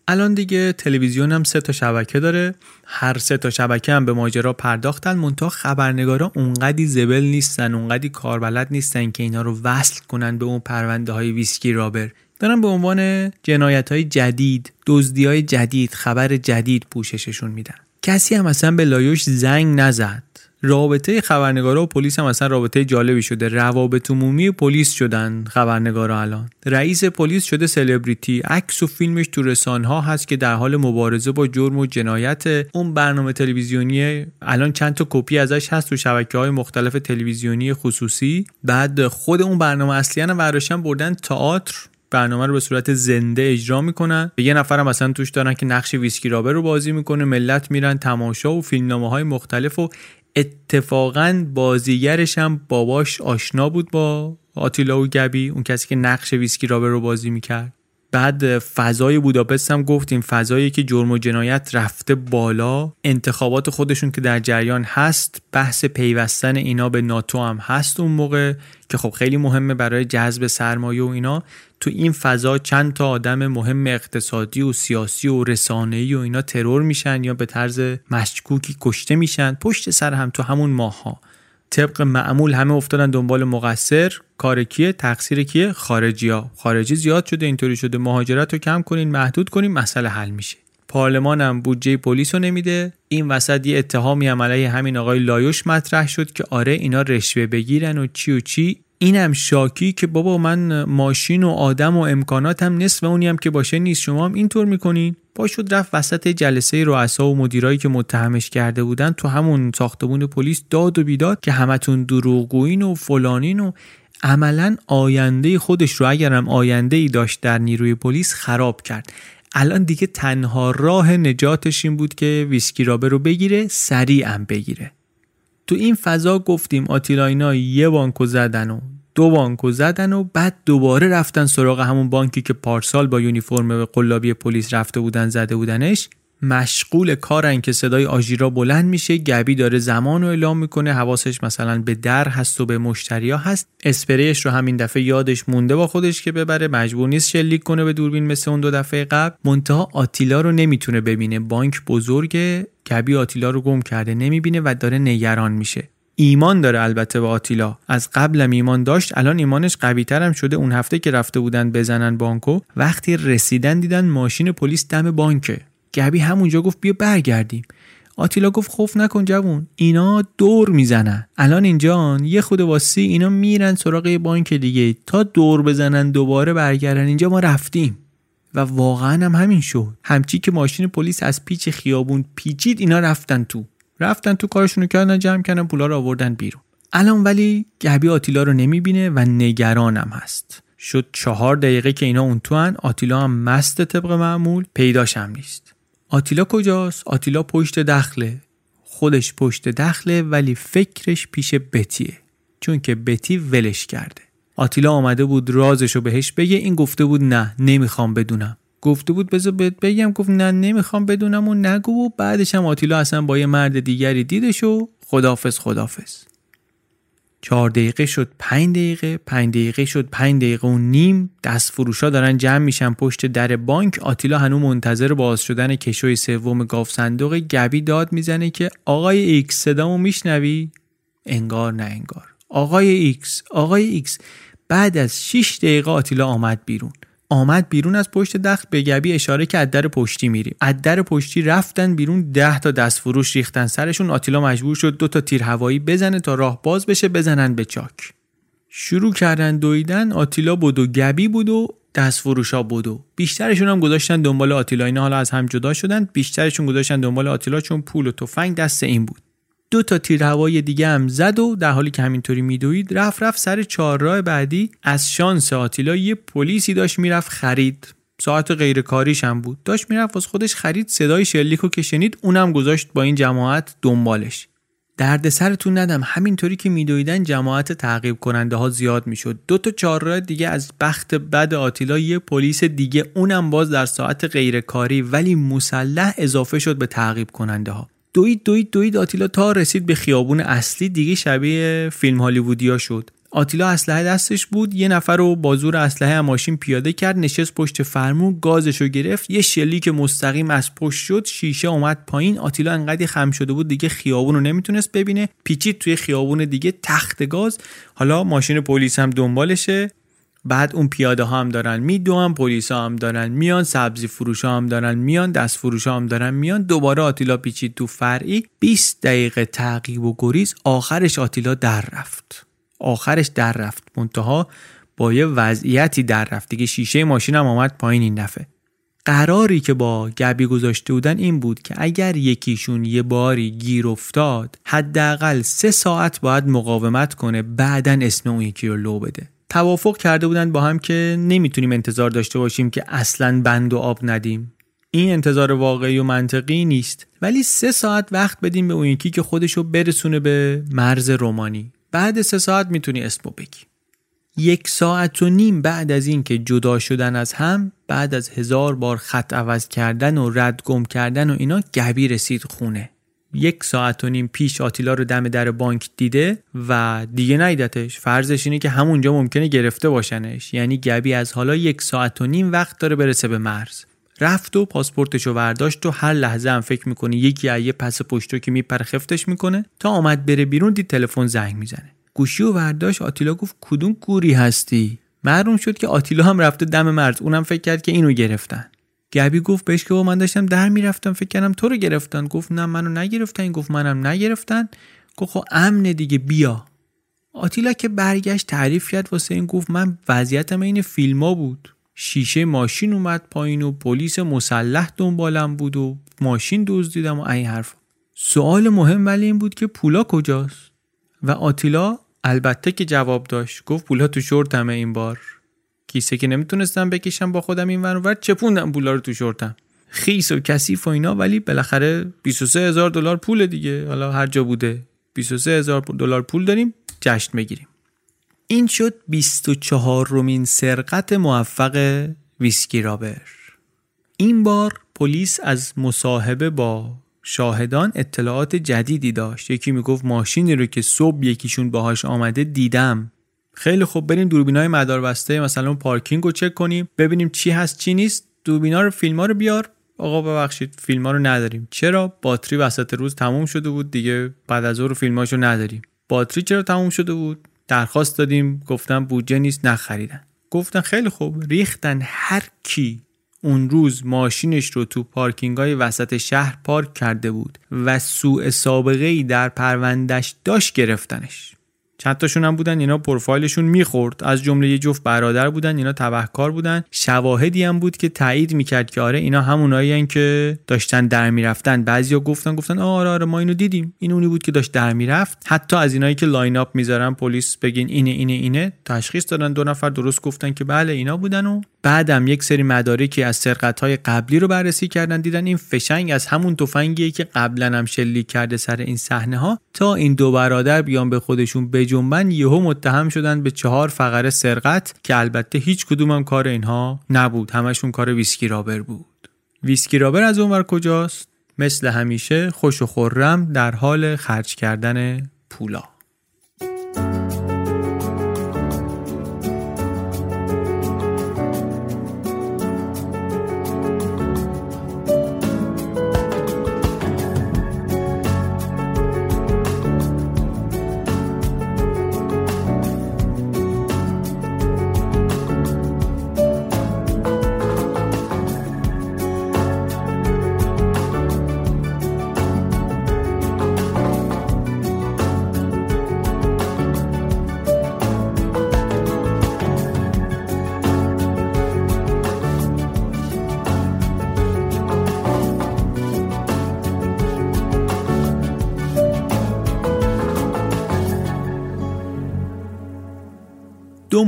الان دیگه تلویزیون هم سه تا شبکه داره. هر سه تا شبکه هم به ماجرا پرداختن. منتها خبرنگارا اونقدی زبل نیستن اونقدی کاربلد نیستن که اینا رو وصل کنن به اون پرونده های Whiskey Robber. دارن به عنوان جنایت های جدید دزدی های جدید خبر جدید پوشششون میدن. کسی هم اصلا به لایوش زنگ نزد. رابطه خبرنگارا و پلیس هم اصلا رابطه جالبی شده. روابط عمومی پلیس شدن خبرنگارا الان. رئیس پلیس شده سلبریتی. عکس و فیلمش تو رسانه هست که در حال مبارزه با جرم و جنایت اون برنامه تلویزیونی الان چند تا کپی ازش هست تو شبکه های مختلف تلویزیونی خصوصی. بعد خود اون برنامه اصلی هم بردن تئاتر. برنامه رو به صورت زنده اجرا می‌کنن. یه نفرم مثلا توش دارن که نقش Whiskey Robber رو بازی می‌کنه ملت میرن تماشا و فیلمنامه های مختلف و اتفاقا بازیگرش هم باباش آشنا بود با آتیلا و گبی اون کسی که نقش Whiskey Robber رو بازی می‌کرد. بعد فضای بوداپست هم گفتیم فضایی که جرم و جنایت رفته بالا انتخابات خودشون که در جریان هست بحث پیوستن اینا به ناتو هم هست اون موقع که خب خیلی مهمه برای جذب سرمایه و اینا. تو این فضا چند تا آدم مهم اقتصادی و سیاسی و رسانه‌ای و اینا ترور میشن یا به طرز مشکوکی کشته میشن. پشت سر هم تو همون ماها. طبق معمول همه افتادن دنبال مقصر. کار کیه؟ تقصیر کیه؟ خارجی ها خارجی زیاد شده اینطوری شده. مهاجرت رو کم کنین محدود کنین مسئله حل میشه. پارلمان هم بودجه پلیس رو نمیده. این وسط یه اتهامی هم علیه همین آقای لایوش مطرح شد که آره اینا رشوه بگیرن و چی و چی. اینم شاکی که بابا من ماشین و آدم و امکاناتم نصف اونی هم که باشه نیست. شما هم اینطور می‌کنین با شد رفت وسط جلسه رؤسا و مدیرایی که متهمش کرده بودن تو همون ساختمون پلیس داد و بیداد که همتون دروغگوین و فلانین و عملا آینده خودش رو اگرم آینده ای داشت در نیروی پلیس خراب کرد. الان دیگه تنها راه نجاتش این بود که ویسکی رابه رو بگیره سریعم بگیره. تو این فضا گفتیم آتیلا اینا یه بانکو زدن و دو بانکو زدن و بعد دوباره رفتن سراغ همون بانکی که پارسال با یونیفرم قلابی پلیس رفته بودن زده بودنش. مشغول کارن که صدای آژیرا بلند میشه گبی داره زمان رو اعلام می‌کنه حواسش مثلا به در هست و به مشتریا هست. اسپریش رو همین دفعه یادش مونده با خودش که ببره مجبور نیست شلیک کنه به دوربین مثل اون دو دفعه قبل. منتها آتیلا رو نمی‌تونه ببینه. بانک بزرگه گبی آتیلا رو گم کرده نمی‌بینه و داره نگران میشه. ایمان داره البته به آتیلا. از قبلم ایمان داشت الان ایمانش قوی هم شده. اون هفته که رفته بودن بزنن بانکو وقتی رسیدن دیدن ماشین پلیس دم بانکه. گبی همونجا گفت بیا برگردیم. آتیلا گفت خوف نکن جوون اینا دور می‌زنن. الان اینجا یه خود واسی اینا میرن سراغ بانک دیگه. تا دور بزنن دوباره برگردن اینجا ما رفتیم. و واقعا هم همین شد. همچی که ماشین پلیس از پیچ خیابون پیچید اینا رفتن تو. رفتن تو کارشونو کردن جمع کردن پولا رو آوردن بیرون. الان ولی گبی آتیلا رو نمی‌بینه و نگرانم هست. شد چهار دقیقه که اینا اون تو هن. آتیلا هم مست طبق معمول پیداش هم نیست. آتیلا کجاست؟ آتیلا پشت دخله. خودش پشت دخله ولی فکرش پیش بتیه. چون که بتی ولش کرده. آتیلا آمده بود رازشو بهش بگه این گفته بود نه نمی‌خوام بدونم. گفته بود بذار بهت بگم گفت نه نمی‌خوام بدونم و نگو و بعدش هم آتیلا اصلا با یه مرد دیگری دیدش و خدافز خدافز چهار دقیقه شد پنج دقیقه پنج دقیقه شد پنج دقیقه و نیم دست فروشا دارن جمع میشن پشت در بانک. آتیلا هنو منتظر باز شدن کشوی سوم گاو صندوق گبی داد می‌زنه که آقای ایکس صدامو میشنوی؟ انگار نه انگار. آقای ایکس آقای ایکس. بعد از 6 دقیقه آتیلا آمد بیرون. آمد بیرون از پشت دخل به گبی اشاره که از در پشتی میریم. از در پشتی رفتن بیرون ده تا دست فروش ریختن سرشون. آتیلا مجبور شد دو تا تیر هوایی بزنه تا راه باز بشه بزنن به چاک. شروع کردن دویدن آتیلا بود و گبی بود و دست فروشا و بیشترشون هم گذاشتن دنبال آتیلا. اینا حالا از هم جدا شدن بیشترشون گذاشتن دنبال آتیلا چون پول و تفنگ دست این بود. دو تا تیر هوایی دیگه هم زد و در حالی که همینطوری میدوید رفت رفت سر چهارراه بعدی. از شانس آتیلا یه پلیسی داشت می‌رفت خرید. ساعت غیر کاریش هم بود. داشت می‌رفت از خودش خرید. صدای شلیکو که شنید اونم گذاشت با این جماعت دنبالش. درد سرتون ندم. همینطوری که میدویدن جماعت تعقیب کننده ها زیاد می‌شد. دو تا چهارراه دیگه از بخت بد آتیلا یه پلیس دیگه. اونم باز در ساعت غیرکاری ولی مسلح اضافه شد به تعقیب کننده ها. دوید دوید دوید آتیلا تا رسید به خیابون اصلی دیگه شبیه فیلم هالیوودیا شد. آتیلا اسلحه دستش بود یه نفر رو با زور اسلحه ماشین پیاده کرد نشست پشت فرمون گازش رو گرفت یه شلیک مستقیم از پشت شد شیشه اومد پایین آتیلا انقدر خم شده بود دیگه خیابون رو نمی‌تونست ببینه پیچید توی خیابون دیگه تخت گاز حالا ماشین پلیس هم دنبالشه. بعد اون پیاده ها هم دارن میدوان پلیس ها هم دارن میان سبزی فروش هم دارن میان دست فروش هم دارن میان. دوباره آتیلا پیچید تو فرعی 20 دقیقه تعقیب و گریز آخرش آتیلا در رفت. آخرش در رفت. منتها با یه وضعیتی در رفت. دیگه شیشه ماشین هم آمد پایین این دفعه. قراری که با گبی گذاشته بودن این بود که اگر یکیشون یه باری گیر افتاد حداقل سه ساعت باید مقاومت کنه بعدا اسم اون یکی رو لو بده. توافق کرده بودن با هم که نمی‌تونیم انتظار داشته باشیم که اصلا بند و آب ندیم. این انتظار واقعی و منطقی نیست. ولی سه ساعت وقت بدیم به اون یکی که خودشو برسونه به مرز رومانی. بعد سه ساعت می‌تونی اسمو بگی. یک ساعت و نیم بعد از اینکه جدا شدن از هم بعد از هزار بار خط عوض کردن و رد گم کردن و اینا گبی رسید خونه. یک ساعت و نیم پیش آتیلا رو دم در بانک دیده و دیگه نیدتش. فرضش اینه که همونجا ممکنه گرفته باشنش. یعنی گبی از حالا یک ساعت و نیم وقت داره برسه به مرز. رفت و پاسپورتش رو برداشت و هر لحظه هم فکر می‌کنه یکی یه پس پشتو که میپره خفتش می‌کنه. تا آمد بره بیرون دید تلفن زنگ می‌زنه. گوشی و برداشت. آتیلا گفت کدوم گوری هستی؟ معلوم شد که آتیلا هم رفته دم مرز. اونم فکر کرد که اینو گرفتن. گبی گفت بهش که من داشتم در می‌رفتم فکر کردم تو رو گرفتن. گفت نه منو نگرفتن. گفت منم نگرفتن. گفت خب امن دیگه بیا. آتیلا که برگشت تعریف کرد واسه این گفت من وضعیتم این فیلما بود. شیشه ماشین اومد پایین و پلیس مسلح دنبالم بود و ماشین دزدیدم و این حرف سوال مهم ولی این بود که پولا کجاست؟ و آتیلا البته که جواب داشت. گفت پولا تو شورتمه این بار. کیسه که نمی‌تونستم بکشم با خودم این ور چپوندم پولا رو تو شورتم؟ خیس و کثیف و اینا ولی بالاخره 23 هزار دلار پول دیگه. حالا هر جا بوده 23 هزار دلار پول داریم جشن بگیریم این شد 24 رومین سرقت موفق ویسکی رابر. این بار پلیس از مصاحبه با شاهدان اطلاعات جدیدی داشت. یکی می‌گفت ماشینی رو که صبح یکیشون باهاش آمده دیدم. خیلی خوب بریم دوربینای مدار بسته مثلا پارکینگ رو چک کنیم ببینیم چی هست چی نیست. دوربینا رو فیلم ها رو بیار. آقا ببخشید فیلم ها رو نداریم. چرا؟ باتری وسط روز تموم شده بود دیگه بعد از ظهر فیلماشو نداریم. باتری چرا تموم شده بود؟ درخواست دادیم گفتن بودجه نیست نخریدن. گفتن خیلی خوب ریختن هر کی اون روز ماشینش رو تو پارکینگ های وسط شهر پارک کرده بود و سوء سابقه ای در پروندش داشت گرفتنش. چند تاشون هم بودن اینا پروفایلشون می‌خورد. از جمله یه جفت برادر بودن اینا تبهکار بودن. شواهدی هم بود که تایید می‌کرد که آره اینا همونایی که داشتن در می‌رفتن. بعضیا گفتن گفتن آره آره ما اینو دیدیم. این اونی بود که داشت در می‌رفت. حتی از اینایی که line up می‌ذارن پلیس بگین اینه اینه اینه تشخیص دادن دو نفر درست گفتن که بله اینا بودن و بعدم یک سری مدارکی از سرقت های قبلی رو بررسی کردن دیدن این فشنگ از همون تفنگیه که قبلا هم شلیک کرده سر این صحنه ها تا این دو برادر بیان به خودشون بجنبن یهو متهم شدن به چهار فقره سرقت که البته هیچ کدوم هم کار اینها نبود. همشون کار Whiskey Robber بود. Whiskey Robber از اونور کجاست؟ مثل همیشه خوش و خرم در حال خرج کردن پولا.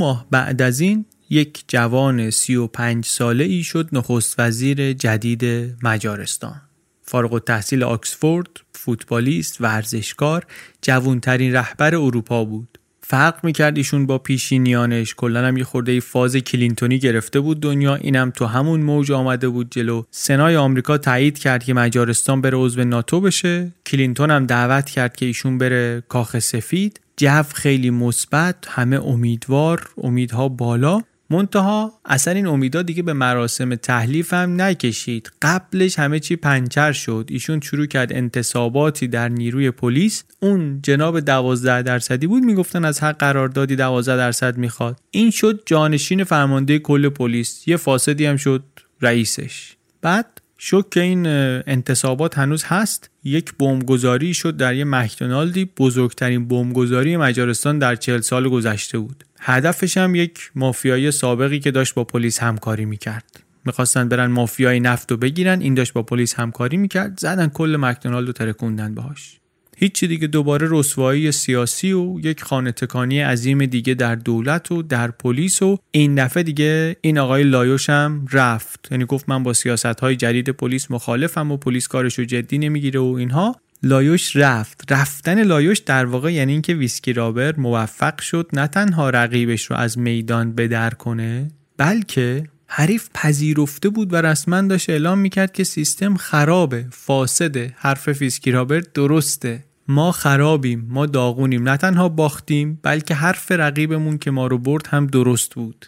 ماه بعد از این یک جوان 35 ساله ای شد نخست وزیر جدید مجارستان. فارغ التحصیل آکسفورد، فوتبالیست، ورزشکار، جوانترین رهبر اروپا بود. فرق می‌کرد ایشون با پیشینیانش. کلا هم یه خورده فاز کلینتونی گرفته بود دنیا. اینم تو همون موج آمده بود جلو. سنای آمریکا تایید کرد که مجارستان بره عضو ناتو بشه. کلینتون هم دعوت کرد که ایشون بره کاخ سفید. جو خیلی مثبت همه امیدوار امیدها بالا. منتها اصلا این امیدا دیگه به مراسم تحلیف هم نکشید. قبلش همه چی پنچر شد. ایشون شروع کرد انتصاباتی در نیروی پلیس. اون جناب دوازده درصدی بود می‌گفتن از هر قراردادی دوازده درصد می‌خواد. این شد جانشین فرمانده کل پلیس. یه فاسدی هم شد رئیسش. بعد شک که این انتصابات هنوز هست. یک بمبگذاری شد در یه مکدونالدی. بزرگترین بمبگذاری مجارستان در چهل سال گذشته بود. هدفش هم یک مافیای سابقی که داشت با پلیس همکاری می‌کرد. می‌خواستن برن مافیای نفت رو بگیرن. این داشت با پلیس همکاری می‌کرد. زدن کل مکدونالد رو ترکوندن باهاش. هیچی دیگه دوباره رسوایی سیاسی و یک خانه تکانی عظیم دیگه در دولت و در پلیس و این دفعه دیگه این آقای لایوش هم رفت. یعنی گفت من با سیاست های جدید پلیس مخالفم و پلیس کارش رو جدی نمی‌گیره و اینها. لایوش رفت. رفتن لایوش در واقع یعنی اینکه Whiskey Robber موفق شد نه تنها رقیبش رو از میدان بدر کنه بلکه حریف پذیرفته بود و رسما داشت اعلام می‌کرد که سیستم خرابه فاسده حرف Whiskey Robber درسته. ما خرابیم ما داغونیم نه تنها باختیم بلکه حرف رقیبمون که ما رو برد هم درست بود.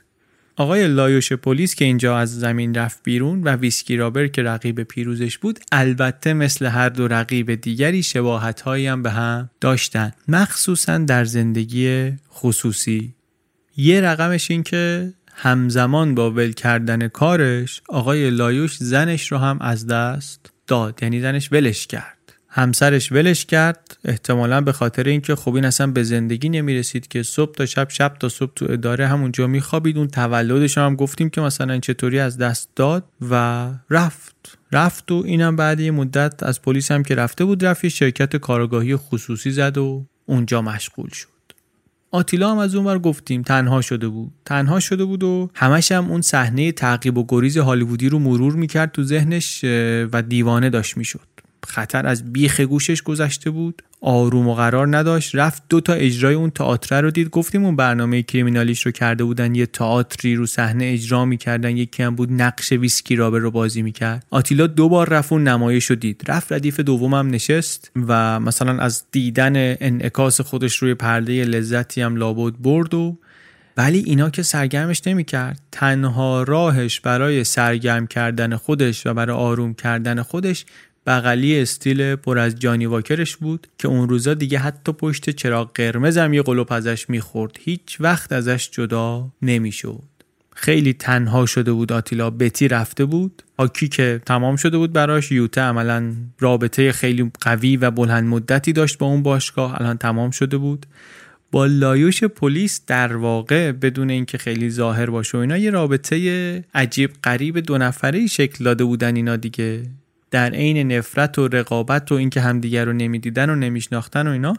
آقای لایوش پلیس که اینجا از زمین رفت بیرون و Whiskey Robber که رقیب پیروزش بود البته مثل هر دو رقیب دیگری شباهت هم به هم داشتن مخصوصا در زندگی خصوصی. یه رقمش این که همزمان با ول کردن کارش آقای لایوش زنش رو هم از دست داد یعنی زنش ولش کرد. همسرش ولش کرد. احتمالا به خاطر اینکه خب این اصلا به زندگی نمی‌رسید که صبح تا شب شب تا صبح تو اداره همونجا میخوابید. اون تولدش هم گفتیم که مثلا چطوری از دست داد و رفت. رفت و اینم بعد یه مدت از پلیس هم که رفته بود رفت یه شرکت کارگاهی خصوصی زد و اونجا مشغول شد. آتیلا هم از اونور گفتیم تنها شده بود. تنها شده بود و همش هم اون صحنه تعقیب و گریز هالیوودی رو مرور می‌کرد تو ذهنش و دیوانه داشت می‌شد. خطر از بیخ گوشش گذشته بود. آروم و قرار نداشت. رفت دو تا اجرای اون تئاتر رو دید. گفتیم اون برنامه کریمینالیش رو کرده بودن یه تئاتری رو صحنه اجرا می‌کردن. یکی هم بود نقش Whiskey Robber رو بازی می‌کرد. آتیلا دو بار رفت اون نمایش رو دید. رفت ردیف دومم نشست و مثلا از دیدن انعکاس خودش روی پرده لذتی هم لابد برد و ولی اینا که سرگرمش نمی‌کرد. تنها راهش برای سرگرم کردن خودش و برای آروم کردن خودش بغلی استیل پر از جانی واکرش بود که اون روزا دیگه حتی پشت چراغ قرمز هم یه قلوب ازش می‌خورد. هیچ وقت ازش جدا نمی‌شد. خیلی تنها شده بود آتیلا بتی رفته بود. آکی که تمام شده بود براش یوته عملا رابطه خیلی قوی و بلند مدتی داشت با اون باشگاه الان تمام شده بود. با لایوش پلیس در واقع بدون اینکه خیلی ظاهر باشه و اینا یه رابطه عجیب قریب دو نفره شکل داده بودن اینا دیگه. در عین نفرت و رقابت و اینکه همدیگر رو نمی‌دیدن و نمیشناختن و اینا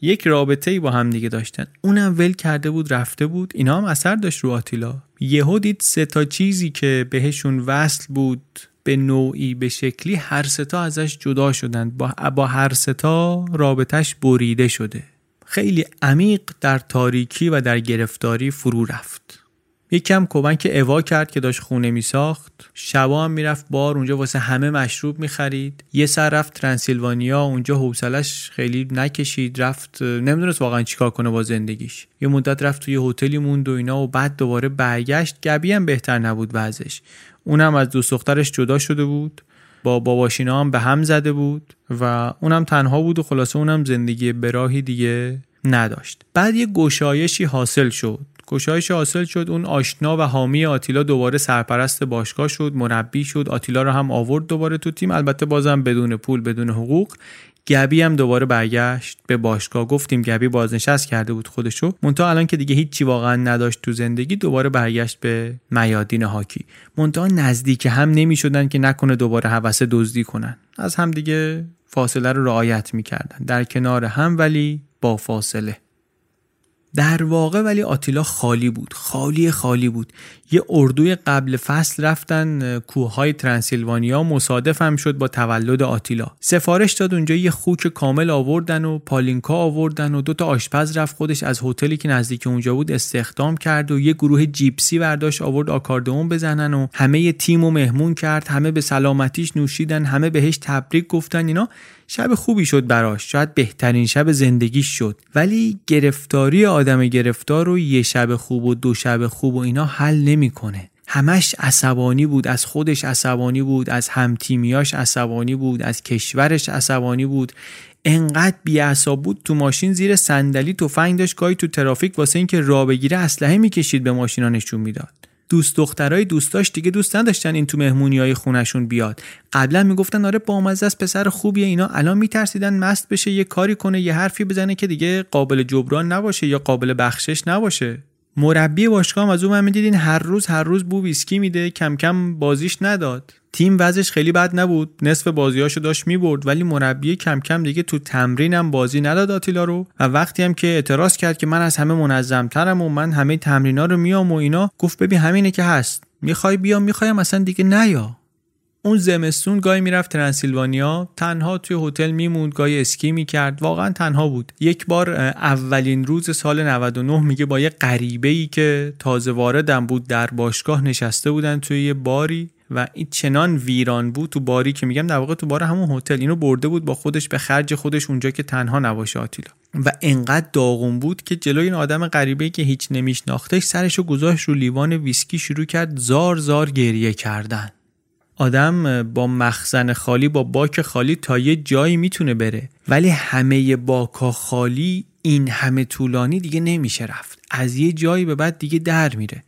یک رابطه ای با همدیگه داشتن. اونم ول کرده بود رفته بود. اینا هم اثر داشت رو آتیلا. یهو دید سه تا چیزی که بهشون وصل بود به نوعی به شکلی هر ستا ازش جدا شدن. با, با هر ستا رابطش بریده شده. خیلی عمیق در تاریکی و در گرفتاری فرو رفت. یکم کمک اوا کرد که داشت خونه می ساخت شبا هم می‌رفت بار اونجا واسه همه مشروب خرید یه سر رفت ترانسیلوانیا اونجا حوصلش خیلی نکشید رفت نمی‌دونست واقعا چیکار کنه با زندگیش. یه مدت رفت توی هتلی موند و اینا و بعد دوباره برگشت. گبی هم بهتر نبود وضعش. اونم از دوست دخترش جدا شده بود. با باباشینا هم به هم زده بود و اونم تنها بود و خلاصه اونم زندگی براهی دیگه نداشت. بعد یه گشایشی حاصل شد. گشایش حاصل شد اون آشنا و حامی آتیلا دوباره سرپرست باشگاه شد مربی شد. آتیلا رو هم آورد دوباره تو تیم. البته بازم بدون پول بدون حقوق. گبی هم دوباره برگشت به باشگاه. گفتیم گبی بازنشست کرده بود خودشو. مونتا الان که دیگه هیچی واقعا نداشت تو زندگی دوباره برگشت به میادین هاکی. مونتا نزدیک هم نمی‌شدن که نکنه دوباره هوس دزدی کنن. از هم دیگه فاصله رو رعایت می‌کردن. در کنار هم ولی با فاصله. در واقع ولی آتیلا خالی بود خالی خالی بود. یه اردوی قبل فصل رفتن کوههای ترانسیلوانیا مصادف هم شد با تولد آتیلا. سفارش داد اونجا یه خوک کامل آوردن و پالینکا آوردن و دوتا آشپز رفت خودش از هتلی که نزدیک اونجا بود استخدام کرد و یه گروه جیپسی برداشت آورد آکاردئون بزنن و همه یه تیم و مهمون کرد همه به سلامتیش نوشیدن همه بهش تبریک گفتن اینا شب خوبی شد براش. شاید بهترین شب زندگیش شد. ولی گرفتاری آدم گرفتار رو یه شب خوب و دو شب خوب و اینا حل نمی‌کنه. همش عصبانی بود از خودش عصبانی بود از همتیمیاش عصبانی بود از کشورش عصبانی بود. انقدر بیعصاب بود تو ماشین زیر صندلی تفنگ داشت گاهی تو ترافیک واسه اینکه راه بگیره اسلحه می‌کشید به ماشینا نشون می‌داد. دوست دخترای دوستاش دیگه دوست نداشتن این تو مهمونی های خونشون بیاد. قبلا می‌گفتن آره بامزه است پسر خوبیه اینا الان میترسیدن مست بشه یه کاری کنه یه حرفی بزنه که دیگه قابل جبران نباشه یا قابل بخشش نباشه. مربی باشگاه از اون می‌دیدین هر روز هر روز بو ویسکی میده کم کم بازیش نداد. تیم وضعش خیلی بد نبود نصف بازیاشو داشت می‌برد ولی مربی کم کم دیگه تو تمرینم بازی نداد آتیلا رو. و وقتی هم که اعتراض کرد که من از همه منظمترم و من همه تمرینا رو میام و اینا گفت ببین همینه که هست. می‌خوای بیام می‌خوایم اصلا دیگه نیا. اون زمستون گاهی می‌رفت ترانسیلوانیا تنها توی هتل میموند گاهی اسکی می‌کرد. واقعا تنها بود. یک بار اولین روز سال 99 میگه با یه غریبه ای که تازه واردم بود در باشگاه نشسته بودن توی یه باری و این چنان ویران بود تو باری که میگم در واقع تو بار همون هتل. اینو برده بود با خودش به خرج خودش اونجا که تنها نباشه آتیلا. و انقدر داغون بود که جلوی این آدم غریبه که هیچ نمیشناختش سرشو گذاشت رو لیوان ویسکی شروع کرد زار زار گریه کردن. آدم با مخزن خالی با باک خالی تا یه جایی می‌تونه بره. ولی همه باکا خالی این همه طولانی دیگه نمیشه رفت. از یه جایی به بعد دیگه در میره.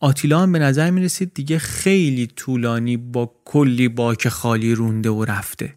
آتیلا هم به نظر می‌رسید دیگه خیلی طولانی با کلی باک خالی رونده و رفته.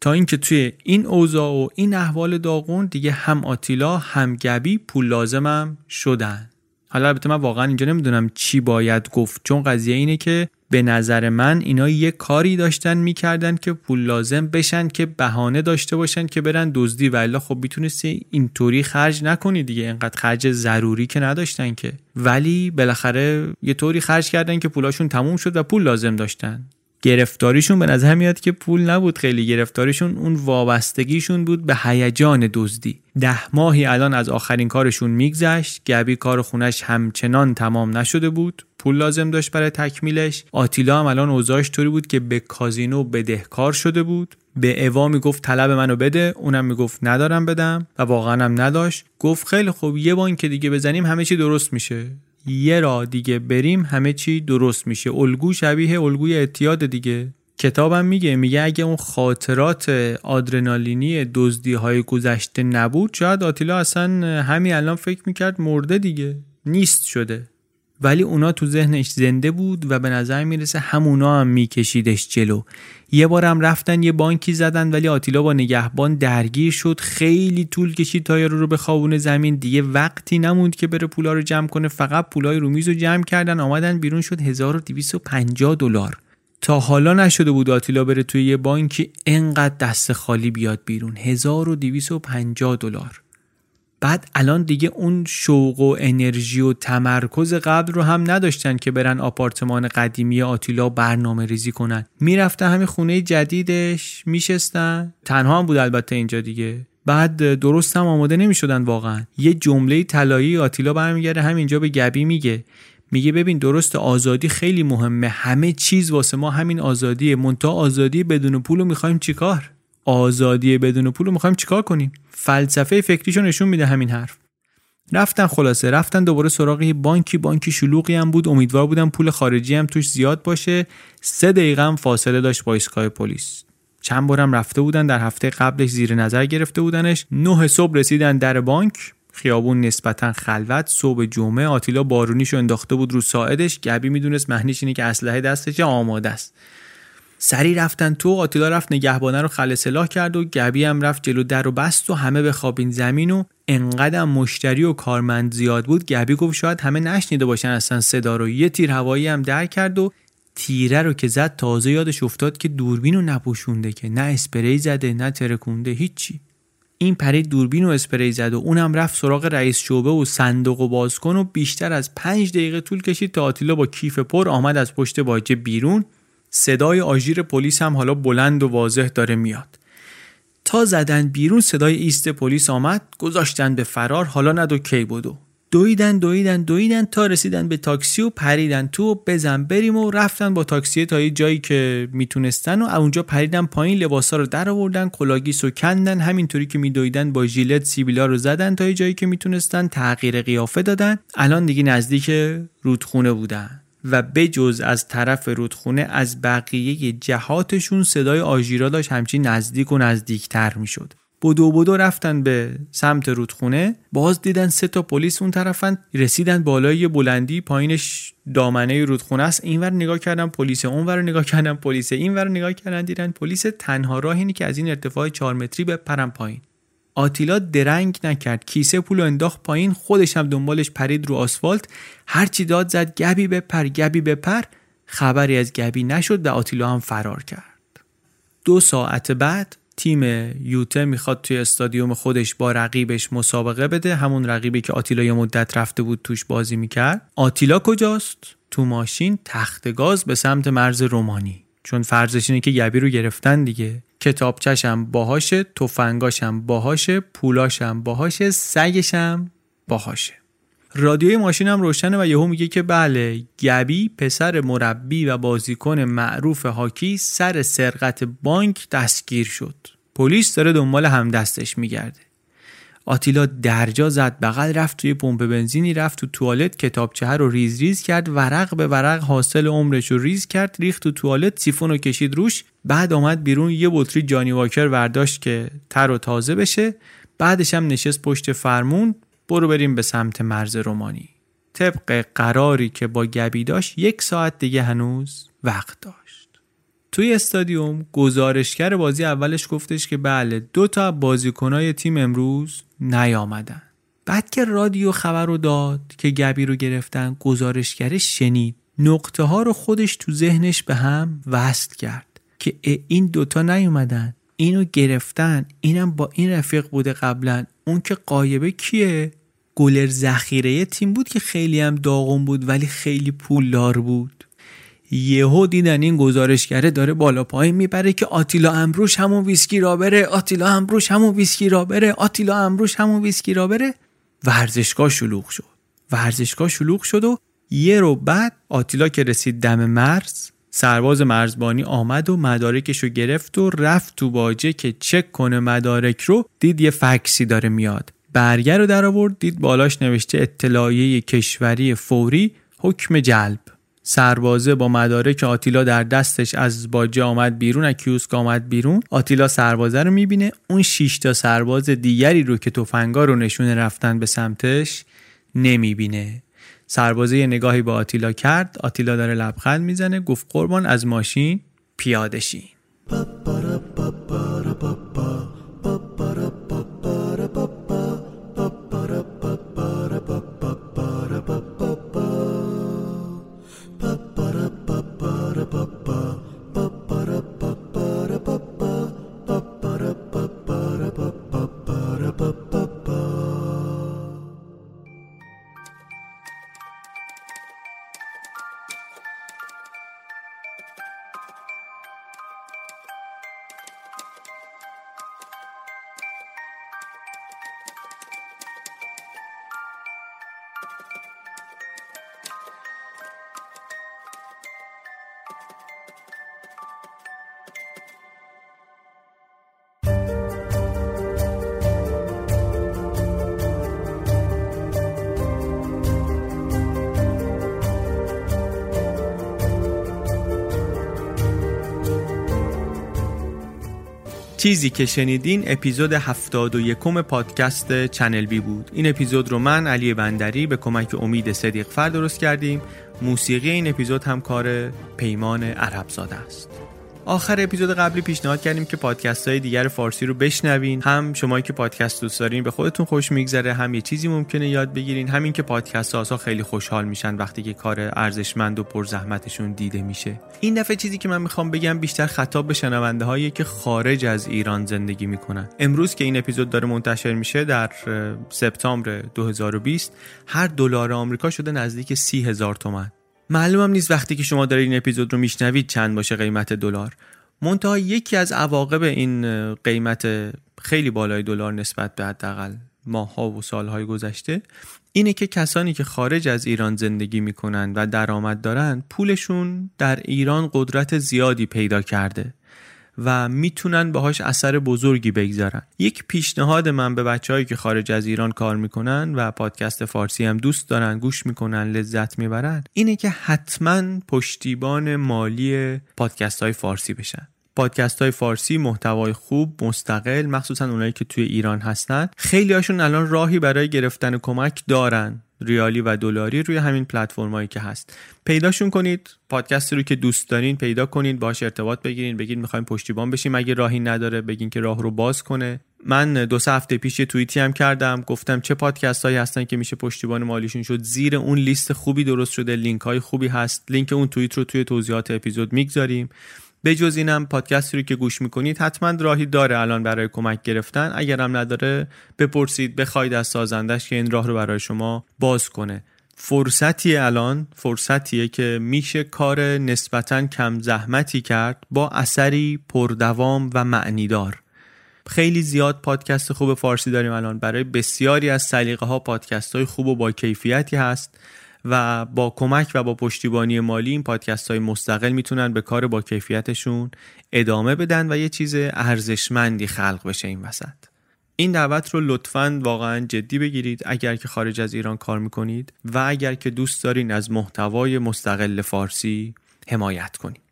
تا اینکه توی این اوضاع و این احوال داغون دیگه هم آتیلا هم گبی پول لازمم شدن. حالا البته من واقعا اینجا نمی‌دونم چی باید گفت چون قضیه اینه که به نظر من اینا یه کاری داشتن می‌کردن که پول لازم بشن که بهانه داشته باشن که برن دزدی. و خب می‌تونستی اینطوری خرج نکنی دیگه اینقدر خرج ضروری که نداشتن که. ولی بالاخره یه طوری خرج کردن که پولاشون تموم شد و پول لازم داشتن. گرفتاریشون به نظر میاد که پول نبود خیلی. گرفتاریشون اون وابستگیشون بود به هیجان دزدی. ده ماهی الان از آخرین کارشون میگذشت. گبی کار خونش همچنان تمام نشده بود. پول لازم داشت برای تکمیلش. آتیلا هم الان اوضاعش طوری بود که به کازینو بدهکار شده بود. به اوا می‌گفت طلب منو بده. اونم می‌گفت ندارم بدم. و واقعا هم نداشت. گفت خیلی خوب یه بانک دیگه بزنیم همه چی درست میشه. یه را دیگه بریم همه چی درست میشه. الگو شبیه الگوی اعتیاد دیگه. کتابم میگه میگه اگه اون خاطرات آدرنالینی دزدی های گذشته نبود شاید آتیلا اصلا همین الان فکر می‌کرد مرده دیگه. نیست شده. ولی اونا تو ذهنش زنده بود و به نظر می‌رسه همونا هم میکشیدش جلو. یه بارم رفتن یه بانکی زدن ولی آتیلا با نگهبان درگیر شد. خیلی طول کشید تا رو به خوابون زمین. دیگه وقتی نموند که بره پولا رو جمع کنه فقط پولای رو میز رو جمع کردن آمدن بیرون شد. 1250 دلار. تا حالا نشده بود آتیلا بره توی یه بانکی انقدر دست خالی بیاد بیرون. 1250 دلار. بعد الان دیگه اون شوق و انرژی و تمرکز قبل رو هم نداشتن که برن آپارتمان قدیمی آتیلا برنامه ریزی کنن. می‌رفتن همین خونه جدیدش میشستن. تنها هم بود البته اینجا دیگه. بعد درست هم آماده نمی‌شدن واقعا. یه جمله طلایی آتیلا برمیگرده همینجا به گبی میگه. میگه ببین درست آزادی خیلی مهمه. همه چیز واسه ما همین آزادیه. منتها آزادی بدون پول رو می‌خوایم چیکار؟ آزادی بدون پول رو می‌خوایم چیکار کنیم؟ فلسفه فکریشو نشون میده همین حرف. رفتن خلاصه رفتن دوباره سراغ بانکی بانکی شلوغی هم بود. امیدوار بودن پول خارجی هم توش زیاد باشه. سه دقیقه هم فاصله داشت با ایستگاه پلیس. چند بارم رفته بودن در هفته قبلش زیر نظر گرفته بودنش. نه صبح رسیدن در بانک. خیابون نسبتا خلوت صبح جمعه. آتیلا بارونیشو انداخته بود رو ساعدش. گبی می‌دونست معنیش اینه که اسلحه دستش آماده است. سری رفتن تو آتیلا رفت نگهبانه رو خل سلاح کرد و گبی هم رفت جلو در و بست و همه به خوابین زمین و انقدر مشتری و کارمند زیاد بود گبی گفت شاید همه نشنیده باشن اصلا صدا رو. یه تیر هوایی هم در کرد و تیره رو که زد تازه یادش افتاد که دوربین رو نپوشونده که. نه اسپری زده نه ترکونده هیچی. این پرید دوربین و اسپری زد و اونم رفت سراغ رئیس شعبه و صندوق و باز کن و بیشتر از پنج دقیقه طول کشید تا آتیلا با کیف پر آمد از پشت باجه بیرون. صدای آژیر پلیس هم حالا بلند و واضح داره میاد. تا زدن بیرون صدای ایست پلیس آمد گذاشتن به فرار حالا ندو کی بدو دویدن دویدن دویدن تا رسیدن به تاکسی و پریدن تو و بزن بریم و رفتن با تاکسی تا یه جایی که می‌تونستن و اونجا پریدن پایین لباسا رو در آوردن کلاه‌گیس و کندن همینطوری که میدویدن با ژیلت سیبیلا رو زدن تا یه جایی که می‌تونستن تغییر قیافه دادن. الان دیگه نزدیک رودخونه بودن. و بجز از طرف رودخونه از بقیه جهاتشون صدای آژیرا داشت همچین نزدیک و نزدیکتر می‌شد. بدو بدو رفتن به سمت رودخونه باز دیدن سه تا پلیس اون طرفن رسیدن بالای بلندی پایینش دامنه رودخونه است. اینور نگاه کردن پلیس اونور نگاه کردن پلیس اینور نگاه کردن دیدن پلیس تنها راه اینه که از این ارتفاع 4 متری بپرن پایین. آتیلا درنگ نکرد. کیسه پول انداخت پایین خودش هم دنبالش پرید رو آسفالت. هرچی داد زد گبی بپر گبی بپر خبری از گبی نشد و آتیلا هم فرار کرد. دو ساعت بعد تیم یوته می‌خواد توی استادیوم خودش با رقیبش مسابقه بده. همون رقیبی که آتیلا یه مدت رفته بود توش بازی می‌کرد. آتیلا کجاست؟ تو ماشین تخت گاز به سمت مرز رومانی. چون فرضش اینه که گبی رو گرفتن دیگه. کتابچشم باهاشه تفنگاشم باهاشه پولاشم باهاشه سگشم باهاشه. رادیوی ماشینم روشنه و یهو میگه که بله گبی پسر مربی و بازیکن معروف هاکی سر سرقت بانک دستگیر شد. پلیس داره دنبال هم دستش میگرده. آتیلا درجا زد بغل رفت توی پمپ بنزینی رفت تو توالت کتابچه رو ریز ریز کرد ورق به ورق حاصل عمرش رو ریز کرد ریخت تو توالت سیفون رو کشید روش. بعد آمد بیرون یه بطری جانی واکر ورداشت که تر و تازه بشه. بعدش هم نشست پشت فرمون. برو بریم به سمت مرز رومانی. طبق قراری که با گبی داشت یک ساعت دیگه هنوز وقت داشت. توی استادیوم گزارشگر بازی اولش گفتش که بله دو تا بازیکنای تیم امروز نیامدن. بعد که رادیو خبر رو داد که گبی رو گرفتن گزارشگرش شنید. نقطه ها رو خودش تو ذهنش به هم وصل کرد. که این دوتا نیومدن اینو گرفتن اینم با این رفیق بوده قبلا اون که غایبه کیه؟ گلر ذخیره تیم بود که خیلی هم داغون بود ولی خیلی پولدار بود. یهو دیدن این گزارشگره داره بالا پایین می‌بره که آتیلا آمبروش همون Whiskey Robber ه آتیلا آمبروش همون Whiskey Robber ه آتیلا آمبروش همون Whiskey Robber ه. ورزشگاه شلوغ شد. ورزشگاه شلوغ شد و یه رو بعد آتیلا که رسید دم مرز سرباز مرزبانی آمد و مدارکش رو گرفت و رفت تو باجه که چک کنه مدارک رو دید یه فکسی داره میاد. برگه رو در آورد دید بالاش نوشته اطلاعیه کشوری فوری حکم جلب. سربازه با مدارک آتیلا در دستش از باجه آمد بیرون از کیوسک آمد بیرون. آتیلا سربازه رو می‌بینه. اون 6 تا سرباز دیگری رو که تفنگا رو نشونه رفتن به سمتش نمی‌بینه. سربازه یه نگاهی با آتیلا کرد. آتیلا داره لبخند می‌زنه گفت قربان از ماشین پیاده شین. چیزی که شنیدین اپیزود 71 پادکست چنل بی بود. این اپیزود رو من علی بندری به کمک امید صدیق فر درست کردیم. موسیقی این اپیزود هم کار پیمان عربزاده است. آخر اپیزود قبلی پیشنهاد کردیم که پادکست های دیگر فارسی رو بشنوین. هم شما که پادکست دوست دارین به خودتون خوش میگذره هم یه چیزی ممکنه یاد بگیرین. همین که پادکست ها خیلی خوشحال میشن وقتی که کار ارزشمند و پرزحمتشون دیده میشه. این دفعه چیزی که من می‌خوام بگم بیشتر خطاب به شنونده هایی که خارج از ایران زندگی می‌کنن. امروز که این اپیزود داره منتشر میشه در سپتامبر 2020 هر دلار آمریکا شده نزدیک سی هزار تومن معلومم نیست وقتی که شما دارید این اپیزود رو میشنوید چند باشه قیمت دلار. منتها یکی از عواقب این قیمت خیلی بالای دلار نسبت به حداقل ماهها و سالهای گذشته اینه که کسانی که خارج از ایران زندگی می‌کنن و درآمد دارن پولشون در ایران قدرت زیادی پیدا کرده. و می‌تونن باهاش اثر بزرگی بگذارن. یک پیشنهاد من به بچههایی که خارج از ایران کار می‌کنن و پادکست فارسی هم دوست دارن گوش می‌کنن لذت می‌برن اینه که حتما پشتیبان مالی پادکست های فارسی بشن. پادکست های فارسی محتوای خوب مستقل مخصوصا اونایی که توی ایران هستن خیلی هاشون الان راهی برای گرفتن کمک دارن ریالی و دلاری روی همین پلتفرمایی که هست. پیداشون کنید پادکستی رو که دوست دارین پیدا کنید باش ارتباط بگیرین بگید می‌خوایم پشتیبان بشیم اگه راهی نداره بگین که راه رو باز کنه. من دو سه هفته پیش یه توییتی هم کردم گفتم چه پادکست هایی هستن که میشه پشتیبان مالیشون شد. زیر اون لیست خوبی درست شده لینک های خوبی هست. لینک اون توییت رو توی توضیحات اپیزود می‌گذاریم. به جز اینم پادکستی رو که گوش می‌کنید حتما راهی داره الان برای کمک گرفتن. اگرم نداره بپرسید بخواید از سازندش که این راه رو برای شما باز کنه. فرصتی الان فرصتیه که میشه کار نسبتا کم زحمتی کرد با اثری پردوام و معنیدار. خیلی زیاد پادکست خوب فارسی داریم الان. برای بسیاری از سلیقه ها پادکست های خوب و با کیفیتی هست. و با کمک و با پشتیبانی مالی این پادکست های مستقل می‌تونن به کار با کیفیتشون ادامه بدن و یه چیز ارزشمندی خلق بشه این وسط. این دعوت رو لطفا واقعا جدی بگیرید اگر که خارج از ایران کار می‌کنید و اگر که دوست دارین از محتوای مستقل فارسی حمایت کنید.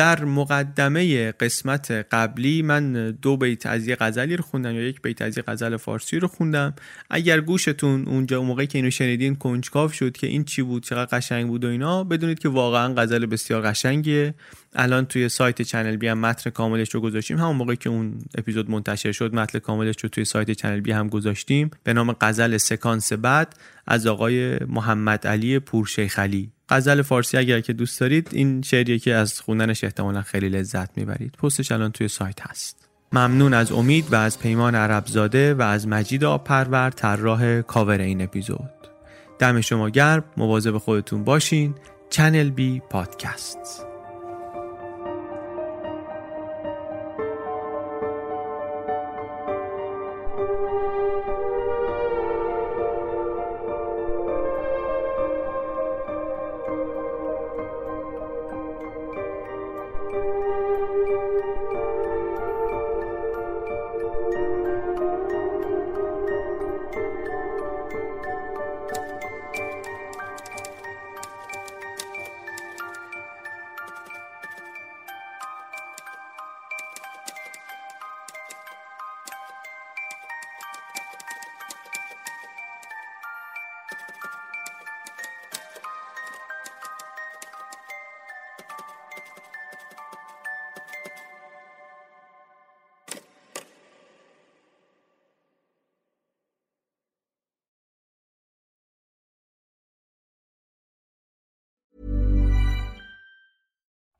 در مقدمه قسمت قبلی من دو بیت از یه غزلی رو خوندم یا یک بیت از یه غزل فارسی رو خوندم. اگر گوشتون اونجا اون موقعی که اینو شنیدین کنجکاو شد که این چی بود چقدر قشنگ بود و اینا بدونید که واقعا غزل بسیار قشنگیه. الان توی سایت چنل بی هم متن کاملش رو گذاشتیم. همون موقعی که اون اپیزود منتشر شد متن کاملش رو توی سایت چنل بی هم گذاشتیم. به نام غزل سکانس بعد از آقای محمد علی پورشیخلی غزل فارسی اگر که دوست دارید این شعریه که از خوندنش احتمالا خیلی لذت می‌برید. پستش الان توی سایت هست. ممنون از امید و از پیمان عربزاده و از مجید آبپرور طراح کاور این اپیزود. دم شما گرم. مواظب خودتون باشین. چنل بی پادکست.